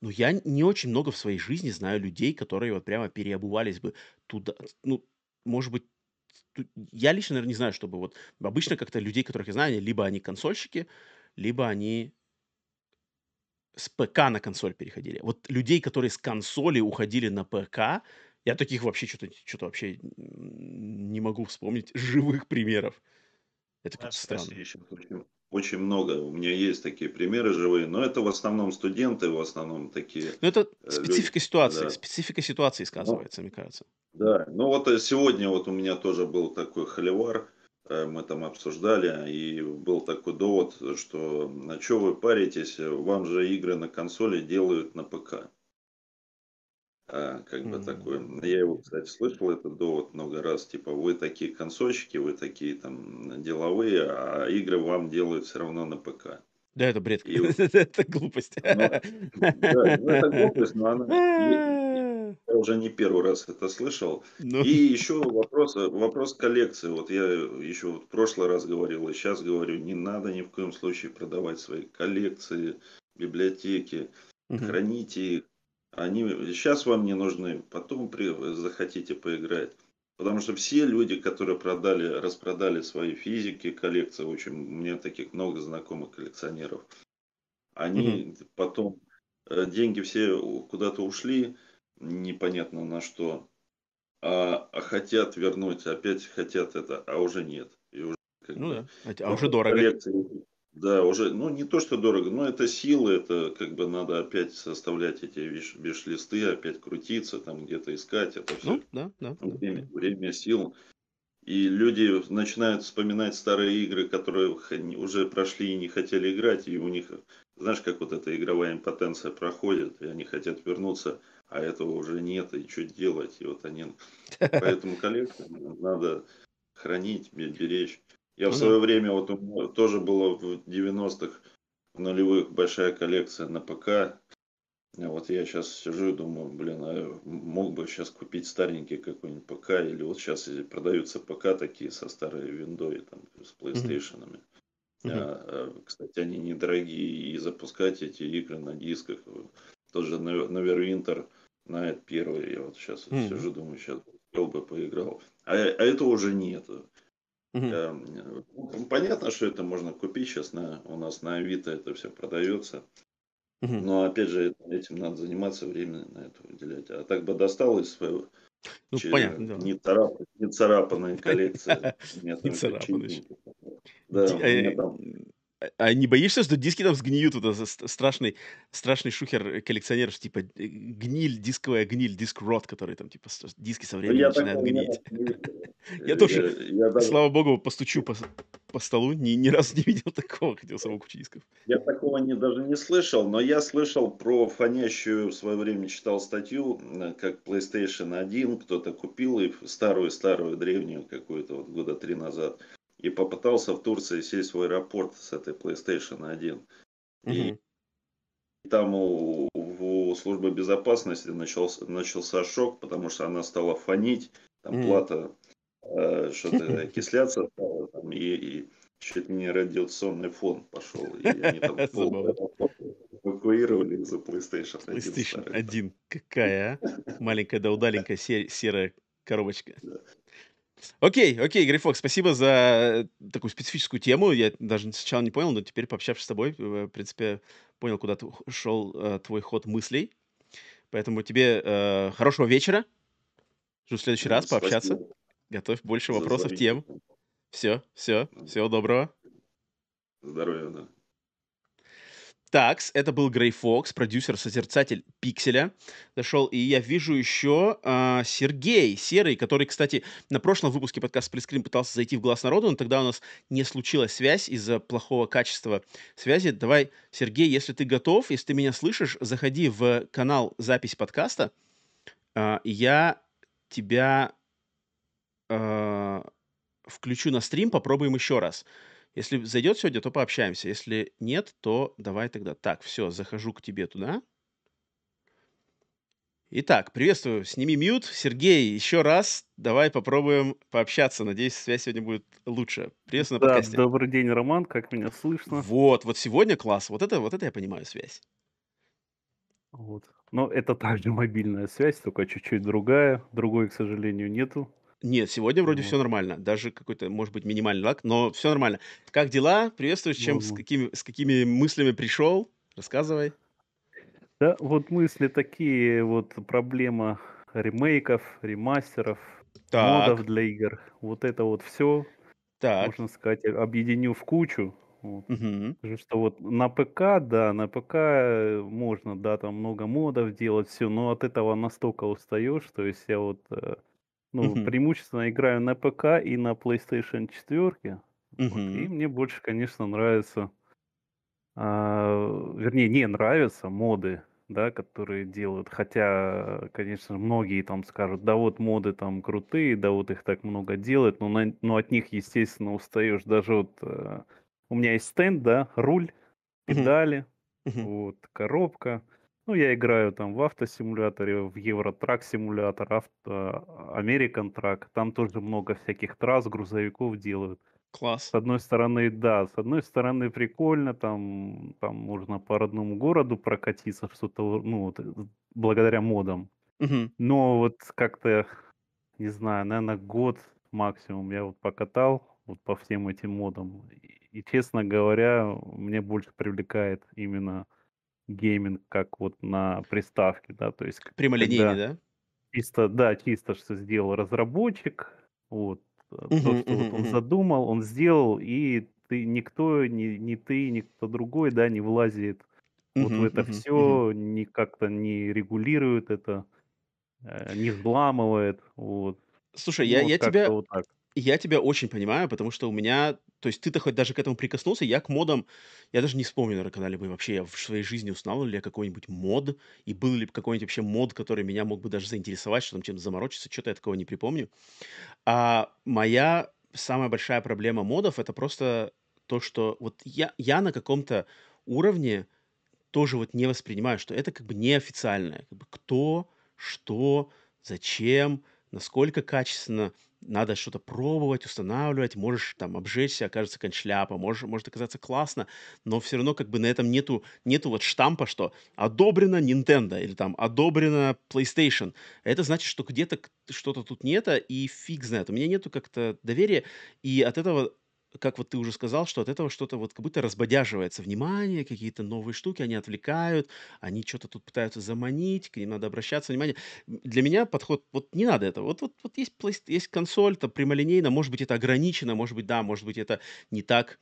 ну, я не очень много в своей жизни знаю людей, которые вот прямо переобувались бы туда. Ну, может быть, я лично, наверное, не знаю, чтобы вот обычно как-то людей, которых я знаю, либо они консольщики, либо они с ПК на консоль переходили. Вот людей, которые с консоли уходили на ПК, я таких вообще что-то что вообще не могу вспомнить живых примеров. Это как странно. Очень, очень много. У меня есть такие примеры живые, но это в основном студенты, в основном такие. Ну это э, специфика люди. ситуации, да. специфика ситуации сказывается, ну, мне кажется. Да, ну вот э, сегодня вот у меня тоже был такой холивар мы там обсуждали, и был такой довод, что на что вы паритесь, вам же игры на консоли делают на ПК. А, как бы такое. Я его, кстати, слышал этот довод много раз. Типа, вы такие консольщики, вы такие там деловые, а игры вам делают все равно на ПК. Да, это бред. И <laughs> Это глупость. Ну, да, ну, это глупость, но она... <laughs> Я уже не первый раз это слышал. Ну. И еще вопрос, вопрос коллекции. Вот я еще в прошлый раз говорил, и сейчас говорю, не надо ни в коем случае продавать свои коллекции, библиотеки. Храните их. Они сейчас вам не нужны, потом при, захотите поиграть. Потому что все люди, которые продали, распродали свои физики, коллекции, очень, у меня таких много знакомых коллекционеров, они угу. потом, э, деньги все куда-то ушли, непонятно на что, а, а хотят вернуть, опять хотят это, а уже нет. И уже, ну бы, да, а уже дорого. Коллекции, да, уже, ну не то, что дорого, но это силы, это как бы надо опять составлять эти виш-листы, опять крутиться, там где-то искать, это все. Ну, да, да. Время, да. время сил. И люди начинают вспоминать старые игры, которые уже прошли и не хотели играть, и у них, знаешь, как вот эта игровая импотенция проходит, и они хотят вернуться, а этого уже нет, и что делать, и вот они... <laughs> Поэтому коллекцию надо хранить, беречь. Я в свое время, вот у меня тоже было в 90-х, в нулевых большая коллекция на ПК. Вот я сейчас сижу и думаю, блин, а мог бы сейчас купить старенький какой-нибудь ПК, или вот сейчас продаются ПК такие со старой виндой, там, с PlayStation. Mm-hmm. А, а, кстати, они недорогие, и запускать эти игры на дисках. Тоже Neverwinter Night первый, я вот сейчас mm-hmm. сижу, думаю, сейчас бы поиграл. А, а этого уже нет. Угу. Понятно, что это можно купить сейчас на, у нас на Авито это все продается. Угу. Но опять же, этим надо заниматься, время на это выделять. А так бы достал из своего ну, понятно, да. не, царап, не царапанной <laughs> коллекции. Не. Да, а, а не боишься, что диски там сгниют? Это страшный, страшный шухер коллекционеров, типа э, гниль, дисковая гниль, диск рот, который там, типа, диски со временем начинают гнить. <laughs> Я тоже, слава богу, постучу по, столу, ни, ни разу не видел такого, хотел самого кучу дисков. Я такого не, даже не слышал, но я слышал про фонящую, в свое время читал статью, как PlayStation 1 кто-то купил и старую-старую древнюю какую-то вот года три назад и попытался в Турции сесть в аэропорт с этой PlayStation 1. Угу. И там у, у службы безопасности начался, начался шок, потому что она стала фонить, там mm. плата э, что-то <laughs> окисляться стала, там, и, и чуть не радиационный фон пошел. И они там <laughs> эвакуировали из-за PlayStation 1. PlayStation 1. Какая, а? Маленькая да удаленькая серая коробочка. Окей, окей, Грейфок, спасибо за такую специфическую тему. Я даже сначала не понял, но теперь, пообщавшись с тобой, в принципе, понял, куда ты шел э, твой ход мыслей. Поэтому тебе э, хорошего вечера. Жду в следующий раз пообщаться. Спасибо. Готовь больше вопросов, тем. Все, все, всего доброго. Здоровья, да. Такс, это был Грей Фокс, продюсер-созерцатель Пикселя. Зашел, и я вижу еще э, Сергей Серый, который, кстати, на прошлом выпуске подкаста Сплитскрин пытался зайти в Глаз народу, но тогда у нас не случилась связь из-за плохого качества связи. Давай, Сергей, если ты готов, если ты меня слышишь, заходи в канал запись подкаста. Э, я тебя э, включу на стрим, попробуем еще раз. Если зайдет сегодня, то пообщаемся. Если нет, то давай тогда. Так, все, захожу к тебе туда. Итак, приветствую. Сними мьют. Сергей, еще раз давай попробуем пообщаться. Надеюсь, связь сегодня будет лучше. Приветствую на да, подкасте. Добрый день, Роман. Как меня слышно? Вот, вот сегодня класс. Вот это, вот это я понимаю связь. Вот. Но это также мобильная связь, только чуть-чуть другая. Другой, к сожалению, нету. Нет, сегодня вроде все нормально. Даже какой-то, может быть, минимальный лак, но все нормально. Как дела? Приветствую. Чем, с какими, с какими мыслями пришел? Рассказывай. Да, вот мысли такие, вот проблема ремейков, ремастеров, модов для игр. Вот это вот все, Так. можно сказать, объединю в кучу. Вот. Мгм. что вот на ПК, да, на ПК э, можно, да, там много модов делать, все, но от этого настолько устаешь, то есть я вот э, ну, Мгм. преимущественно играю на ПК и на PlayStation 4. Вот, и мне больше, конечно, нравятся, а, вернее, не нравятся моды. да, которые делают. Хотя, конечно, многие там скажут, да вот моды там крутые, да вот их так много делают, но, на, но от них, естественно, устаешь. Даже вот э, у меня есть стенд, да, руль, педали, uh-huh. вот, коробка. Ну, я играю там в автосимуляторе, в Евротрак симулятор, авто, American Track. Там тоже много всяких трасс, грузовиков делают. Класс. С одной стороны, да, с одной стороны прикольно, там, там можно по родному городу прокатиться, что-то, ну, вот, э, благодаря модам. Угу. Но вот как-то, не знаю, наверное, год максимум я вот покатал вот по всем этим модам. И, и честно говоря, мне больше привлекает именно гейминг как вот на приставке, да, то есть прямолинейный, да? Чисто, да, чисто что сделал разработчик, вот, Угу, то, что вот он задумал, он сделал, и ты никто, ни, ни ты, никто другой, да, не влазит вот в это все, ни как-то не регулирует это, э, не взламывает, вот. Слушай, я, ну, я тебя, вот так. я тебя очень понимаю, потому что у меня, то есть ты-то хоть даже к этому прикоснулся, я к модам, я даже не вспомню, наверное, когда-либо вообще я в своей жизни узнал ли я какой-нибудь мод, и был ли какой-нибудь вообще мод, который меня мог бы даже заинтересовать, что там чем-то заморочиться, что-то я такого не припомню. А моя самая большая проблема модов это просто то, что вот я, я на каком-то уровне тоже вот не воспринимаю, что это как бы неофициальное. Как бы кто, что, зачем, насколько качественно надо что-то пробовать, устанавливать, можешь там обжечься, окажется кончляпа, может, может оказаться классно, но все равно как бы на этом нету, нету вот штампа, что одобрено Nintendo или там одобрено PlayStation. Это значит, что где-то что-то тут нет, и фиг знает. У меня нету как-то доверия, и от этого как вот ты уже сказал, что от этого что-то вот как будто разбодяживается внимание, какие-то новые штуки, они отвлекают, они что-то тут пытаются заманить, к ним надо обращаться внимание. Для меня подход, вот не надо этого. Вот, вот, вот есть, есть консоль, там прямолинейно, может быть, это ограничено, может быть, да, может быть, это не так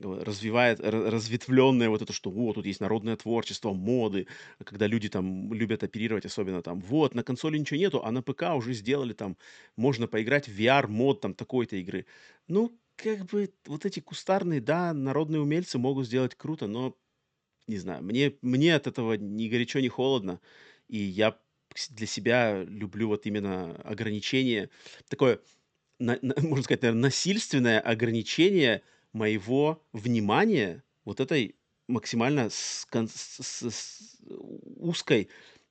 э, развивает разветвленное вот это, что вот тут есть народное творчество, моды, когда люди там любят оперировать, особенно там, вот, на консоли ничего нету, а на ПК уже сделали там, можно поиграть в VR-мод там такой-то игры. Ну, как бы вот эти кустарные, да, народные умельцы могут сделать круто, но не знаю, мне, мне от этого ни горячо, ни холодно. И я для себя люблю вот именно ограничение, такое, на, на, <laughs> можно сказать, наверное, насильственное ограничение моего внимания вот этой максимально с, с, с, с узкой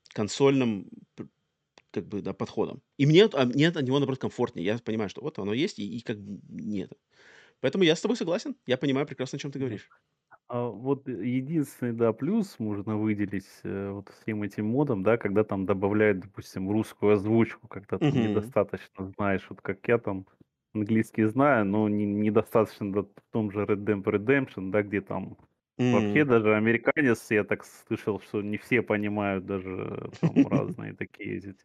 консольным как бы, да, подходом. И мне, а мне от него, наоборот, комфортнее. Я понимаю, что вот оно есть, и, и как бы нет. Поэтому я с тобой согласен. Я понимаю прекрасно, о чем ты говоришь. А вот единственный, да, плюс можно выделить э, вот всем этим модам, да, когда там добавляют, допустим, русскую озвучку, когда ты Мгм. недостаточно знаешь, вот как я там английский знаю, но не, недостаточно да, в том же Red Dead Redemption, да, где там вообще даже американец, я так слышал, что не все понимают даже там <laughs> разные такие эти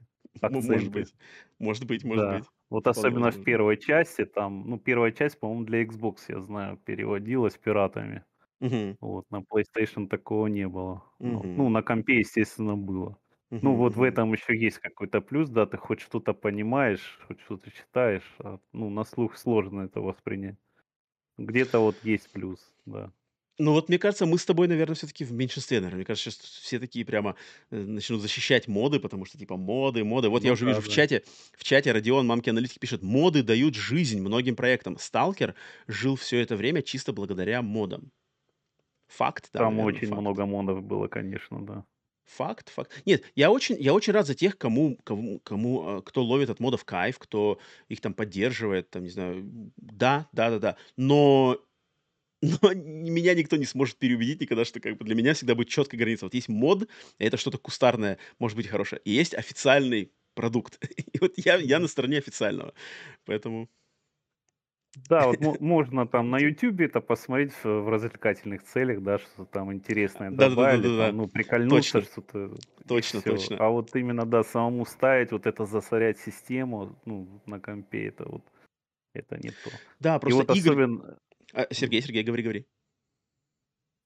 Может быть. Может быть, может Да. быть. Вот особенно в первой части, там, ну, первая часть, по-моему, для Xbox, я знаю, переводилась пиратами. Мгм. Вот, на PlayStation такого не было. Ну, ну, на компе, естественно, было. Ну, вот в этом еще есть какой-то плюс, да, ты хоть что-то понимаешь, хоть что-то читаешь, а, ну, на слух сложно это воспринять. Где-то вот есть плюс, да. Ну вот мне кажется, мы с тобой, наверное, все-таки в меньшинстве, наверное. Мне кажется, сейчас все такие прямо э, начнут защищать моды, потому что типа моды, моды. Вот я Ну уже да, вижу в да. чате, в чате Родион, мамки аналитики пишет, моды дают жизнь многим проектам. Сталкер жил все это время чисто благодаря модам. Факт, да, Там наверное, очень факт. много модов было, конечно, да. Факт, факт. Нет, я очень, я очень рад за тех, кому, кому, кому, э, кто ловит от модов кайф, кто их там поддерживает, там, не знаю, да, да, да, да. Но <laughs> но меня никто не сможет переубедить никогда, что как бы для меня всегда будет четкая граница. Вот есть мод, это что-то кустарное, может быть хорошее, и есть официальный продукт. <laughs> И вот я, я на стороне официального. Поэтому... Да, вот <laughs> можно там на YouTube это посмотреть в, развлекательных целях, да, что там интересное Да, да, да, добавили, да, да. там, ну, прикольнуться, что-то, точно, все. точно. А вот именно, да, самому ставить, вот это засорять систему, ну, на компе, это вот, это не то. Да, И просто вот Игорь... особенно, А, Сергей, Сергей, говори, говори.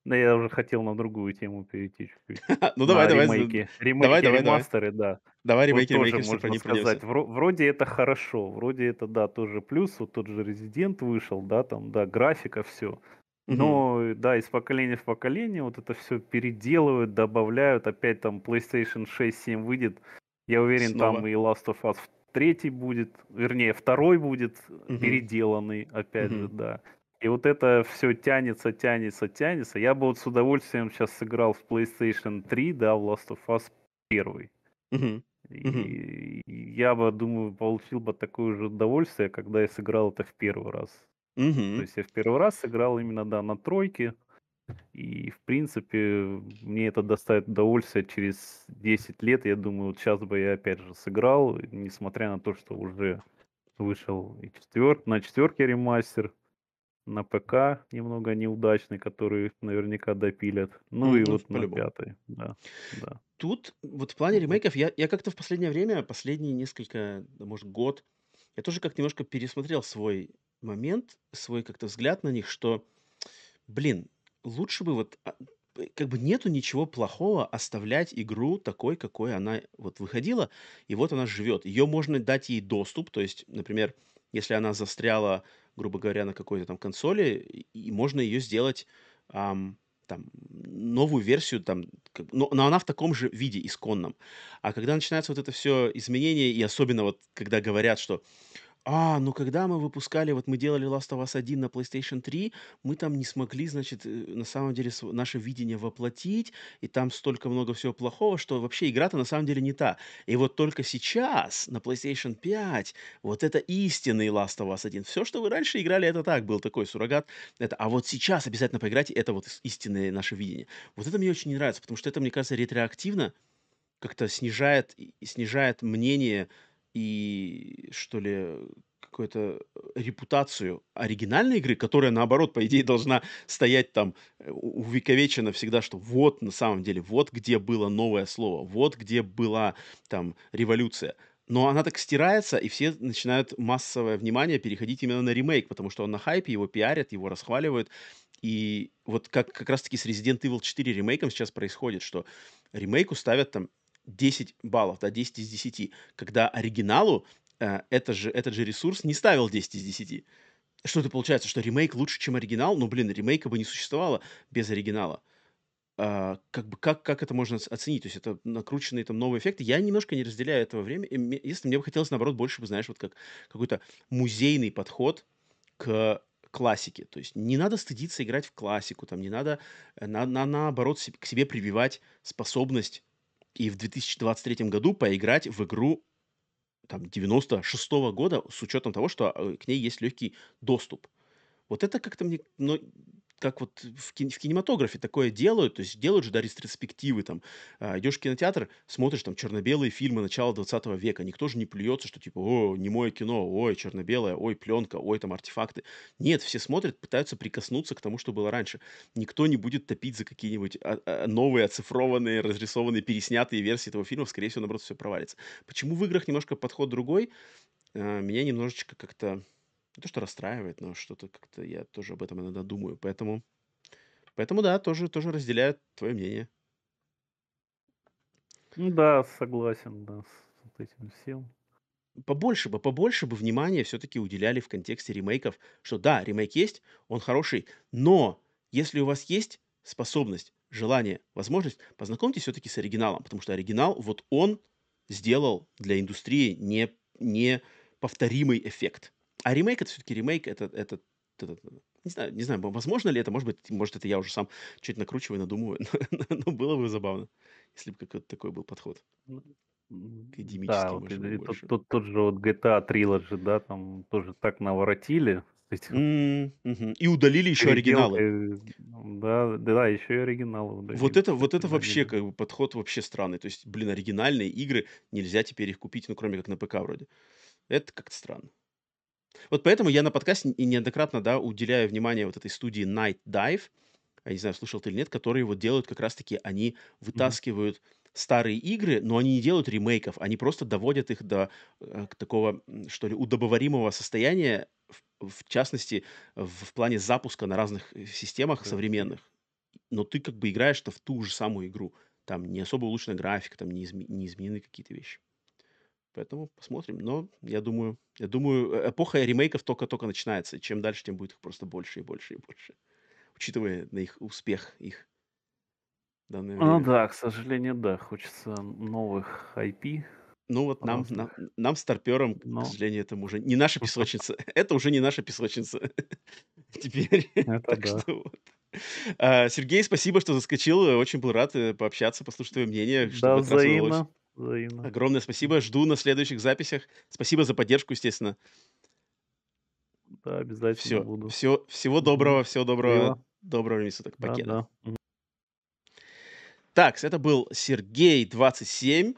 да, я уже хотел на другую тему перейти чуть-чуть. <laughs> Ну давай, давай, ремейки, ремейки, ремастеры, да. Давай ремейки, ремейки, можно сказать, вроде это хорошо, вроде это, да, тоже плюс, вот тот же Резидент вышел, да, там, да, графика, все. Но, да, из поколения в поколение вот это все переделывают, добавляют. Опять там PlayStation 6-7 выйдет. Я уверен, Снова. там и Last of Us третий будет, вернее, второй будет угу. переделанный, опять угу. же, да. И вот это все тянется, тянется, тянется. Я бы вот с удовольствием сейчас сыграл в PlayStation 3, да, в Last of Us 1. Угу. И, и я бы, думаю, получил бы такое же удовольствие, когда я сыграл это в первый раз. Угу. То есть я в первый раз сыграл именно, да, на тройке. И, в принципе, мне это доставит удовольствие через 10 лет. Я думаю, вот сейчас бы я опять же сыграл, несмотря на то, что уже вышел и четвер... на четверке ремастер, на ПК немного неудачный, который наверняка допилят. Ну mm, и вот на пятый, да, да. Тут вот в плане ремейков я, я как-то в последнее время, последние несколько, может, год, я тоже как немножко пересмотрел свой момент, свой как-то взгляд на них, что, блин, лучше бы вот а, как бы нету ничего плохого оставлять игру такой, какой она вот выходила, и вот она живет. Ее можно дать ей доступ, то есть, например, если она застряла, грубо говоря, на какой-то там консоли, и можно ее сделать ам, там новую версию, там, как, но, но она в таком же виде исконном. А когда начинается вот это все изменение, и особенно вот когда говорят, что а, ну когда мы выпускали, вот мы делали Last of Us 1 на PlayStation 3, мы там не смогли, значит, э, на самом деле наше видение воплотить, и там столько много всего плохого, что вообще игра-то на самом деле не та. И вот только сейчас на PlayStation 5 вот это истинный Last of Us 1. Все, что вы раньше играли, это так, был такой суррогат. Это, а вот сейчас обязательно поиграйте, это вот истинное наше видение. Вот это мне очень не нравится, потому что это, мне кажется, ретроактивно как-то снижает, снижает мнение и, что ли, какую-то репутацию оригинальной игры, которая, наоборот, по идее, должна стоять там э, увековечена всегда, что вот, на самом деле, вот где было новое слово, вот где была там революция. Но она так стирается, и все начинают массовое внимание переходить именно на ремейк, потому что он на хайпе, его пиарят, его расхваливают. И вот как, как раз-таки с Resident Evil 4 ремейком сейчас происходит, что ремейку ставят там 10 баллов, да, 10 из 10, когда оригиналу э, это же, этот же ресурс не ставил 10 из 10. Что это получается, что ремейк лучше, чем оригинал? Ну, блин, ремейка бы не существовало без оригинала. А, как бы как, как это можно оценить? То есть это накрученные там новые эффекты. Я немножко не разделяю этого времени. Если мне бы хотелось, наоборот, больше бы, знаешь, вот как какой-то музейный подход к классике. То есть не надо стыдиться играть в классику, там не надо, э, на, на, наоборот, к себе прививать способность и в 2023 году поиграть в игру там 96 -го года с учетом того, что э, к ней есть легкий доступ. Вот это как-то мне, ну, как вот в, кин- в кинематографе такое делают, то есть делают же, да, ретроспективы, там, а, идешь в кинотеатр, смотришь там черно-белые фильмы начала 20 века, никто же не плюется, что типа, о, не мое кино, ой, черно-белое, ой, пленка, ой, там артефакты. Нет, все смотрят, пытаются прикоснуться к тому, что было раньше. Никто не будет топить за какие-нибудь а, а, новые, оцифрованные, разрисованные, переснятые версии этого фильма, скорее всего, наоборот, все провалится. Почему в играх немножко подход другой? А, меня немножечко как-то не то, что расстраивает, но что-то как-то я тоже об этом иногда думаю. Поэтому, поэтому да, тоже, тоже разделяю твое мнение. Ну да, согласен, да, с этим всем. Побольше бы, побольше бы внимания все-таки уделяли в контексте ремейков, что да, ремейк есть, он хороший, но если у вас есть способность, желание, возможность, познакомьтесь все-таки с оригиналом, потому что оригинал, вот он сделал для индустрии не, не повторимый эффект. А ремейк это все-таки ремейк, это, это, это, не знаю, не знаю, возможно ли это, может быть, может это я уже сам чуть накручиваю, надумываю, <laughs> но, было бы забавно, если бы какой-то такой был подход. Да, вот, и, тот, тот, тот же вот GTA Trilogy, да, там тоже так наворотили. И удалили еще оригиналы. Да, да, еще и оригиналы удалили. Вот это, вот это вообще как бы подход вообще странный. То есть, блин, оригинальные игры нельзя теперь их купить, ну кроме как на ПК вроде. Это как-то странно. Вот поэтому я на подкасте и неоднократно, да, уделяю внимание вот этой студии Night Dive, я не знаю, слышал ты или нет, которые вот делают как раз-таки, они вытаскивают старые игры, но они не делают ремейков, они просто доводят их до э, такого, что ли, удобоваримого состояния, в, в частности, в, в плане запуска на разных э, системах современных. Но ты как бы играешь-то в ту же самую игру. Там не особо улучшена графика, там не, изме- не изменены какие-то вещи. Поэтому посмотрим. Но я думаю, я думаю, э, эпоха ремейков только-только начинается. И чем дальше, тем будет их просто больше и больше и больше. учитывая на их успех их. Ну да, к сожалению, да. Хочется новых IP. Ну вот нам, нам, нам старперам, Но... к сожалению, это уже не наша песочница. <laughs> Это уже не наша песочница. <laughs> Теперь. Так что вот. А, Сергей, спасибо, что заскочил. Очень был рад э, пообщаться, послушать твое мнение. Да, взаимно. Взаимно. Огромное спасибо. Жду на следующих записях. Спасибо за поддержку, естественно. Да, обязательно все, буду. Все, всего доброго, всего доброго. Всего. Доброго времени суток. Покеда. Да, да. Так, это был Сергей 27,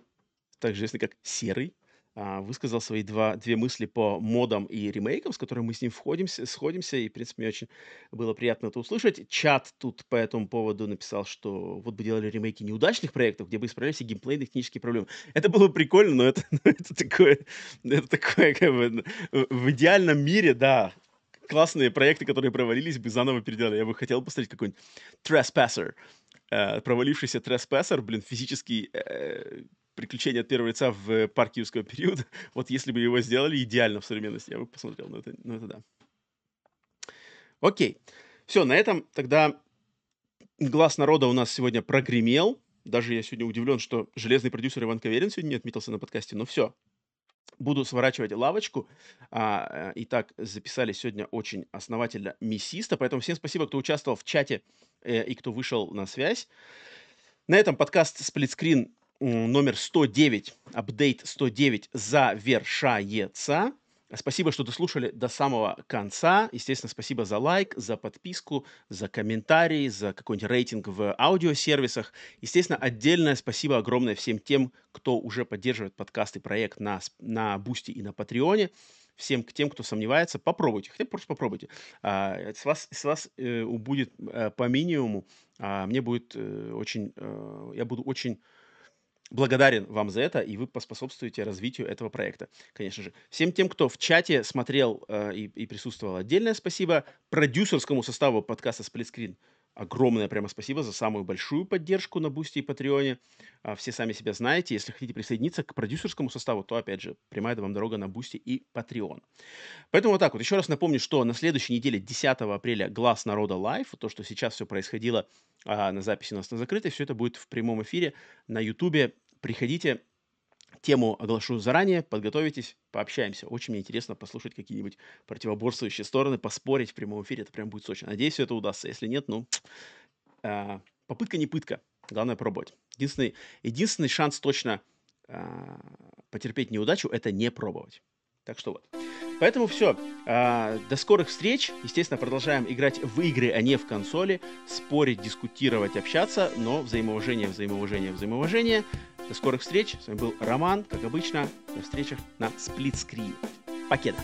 также известный как Серый. А, высказал свои два, две мысли по модам и ремейкам, с которыми мы с ним входимся, сходимся, и, в принципе, мне очень было приятно это услышать. Чат тут по этому поводу написал, что вот бы делали ремейки неудачных проектов, где бы исправляли все геймплейные технические проблемы. Это было бы прикольно, но это, <laughs> но это такое, это такое, как бы, в идеальном мире, да, классные проекты, которые провалились, бы заново переделали. Я бы хотел посмотреть какой-нибудь Trespasser, э, провалившийся Trespasser, блин, физический э, приключения от первого лица в парке юрского периода. <laughs> Вот если бы его сделали идеально в современности, я бы посмотрел. Ну это, ну это да. Окей. Все, на этом тогда глаз народа у нас сегодня прогремел. Даже я сегодня удивлен, что железный продюсер Иван Каверин сегодня не отметился на подкасте. Но все, буду сворачивать лавочку. А, итак, записали сегодня очень основательно мясисто, поэтому всем спасибо, кто участвовал в чате э, и кто вышел на связь. На этом подкаст «Сплитскрин» номер 109, апдейт 109 завершается. Спасибо, что дослушали до самого конца. Естественно, спасибо за лайк, за подписку, за комментарии, за какой-нибудь рейтинг в аудиосервисах. Естественно, отдельное спасибо огромное всем тем, кто уже поддерживает подкаст и проект на, на Бусти и на Патреоне. Всем тем, кто сомневается, попробуйте. Хотя просто попробуйте. А, с вас, с вас э, будет э, по минимуму. А, мне будет э, очень... Я буду очень благодарен вам за это, и вы поспособствуете развитию этого проекта, конечно же. Всем тем, кто в чате смотрел э, и, и присутствовал, отдельное спасибо. Продюсерскому составу подкаста «Сплитскрин» огромное прямо спасибо за самую большую поддержку на Бусти и Патреоне. А, все сами себя знаете. Если хотите присоединиться к продюсерскому составу, то, опять же, прямая вам дорога на Бусти и Patreon. Поэтому вот так вот. Еще раз напомню, что на следующей неделе, 10 апреля, Глаз народа live. То, что сейчас все происходило а, на записи у нас на закрытой, все это будет в прямом эфире на Ютубе. Приходите, тему оглашу заранее, подготовитесь, пообщаемся. Очень мне интересно послушать какие-нибудь противоборствующие стороны, поспорить в прямом эфире. Это прям будет сочно. Надеюсь, все это удастся. Если нет, ну, э, <tsk> попытка не пытка. Главное пробовать. Единственный, единственный шанс точно э, потерпеть неудачу – это не пробовать. Так что вот. Поэтому все. А, до скорых встреч. Естественно, продолжаем играть в игры, а не в консоли. Спорить, дискутировать, общаться. Но взаимоуважение, взаимоуважение, взаимоуважение. До скорых встреч. С вами был Роман, как обычно. До встречах на сплитскрине. Покеда.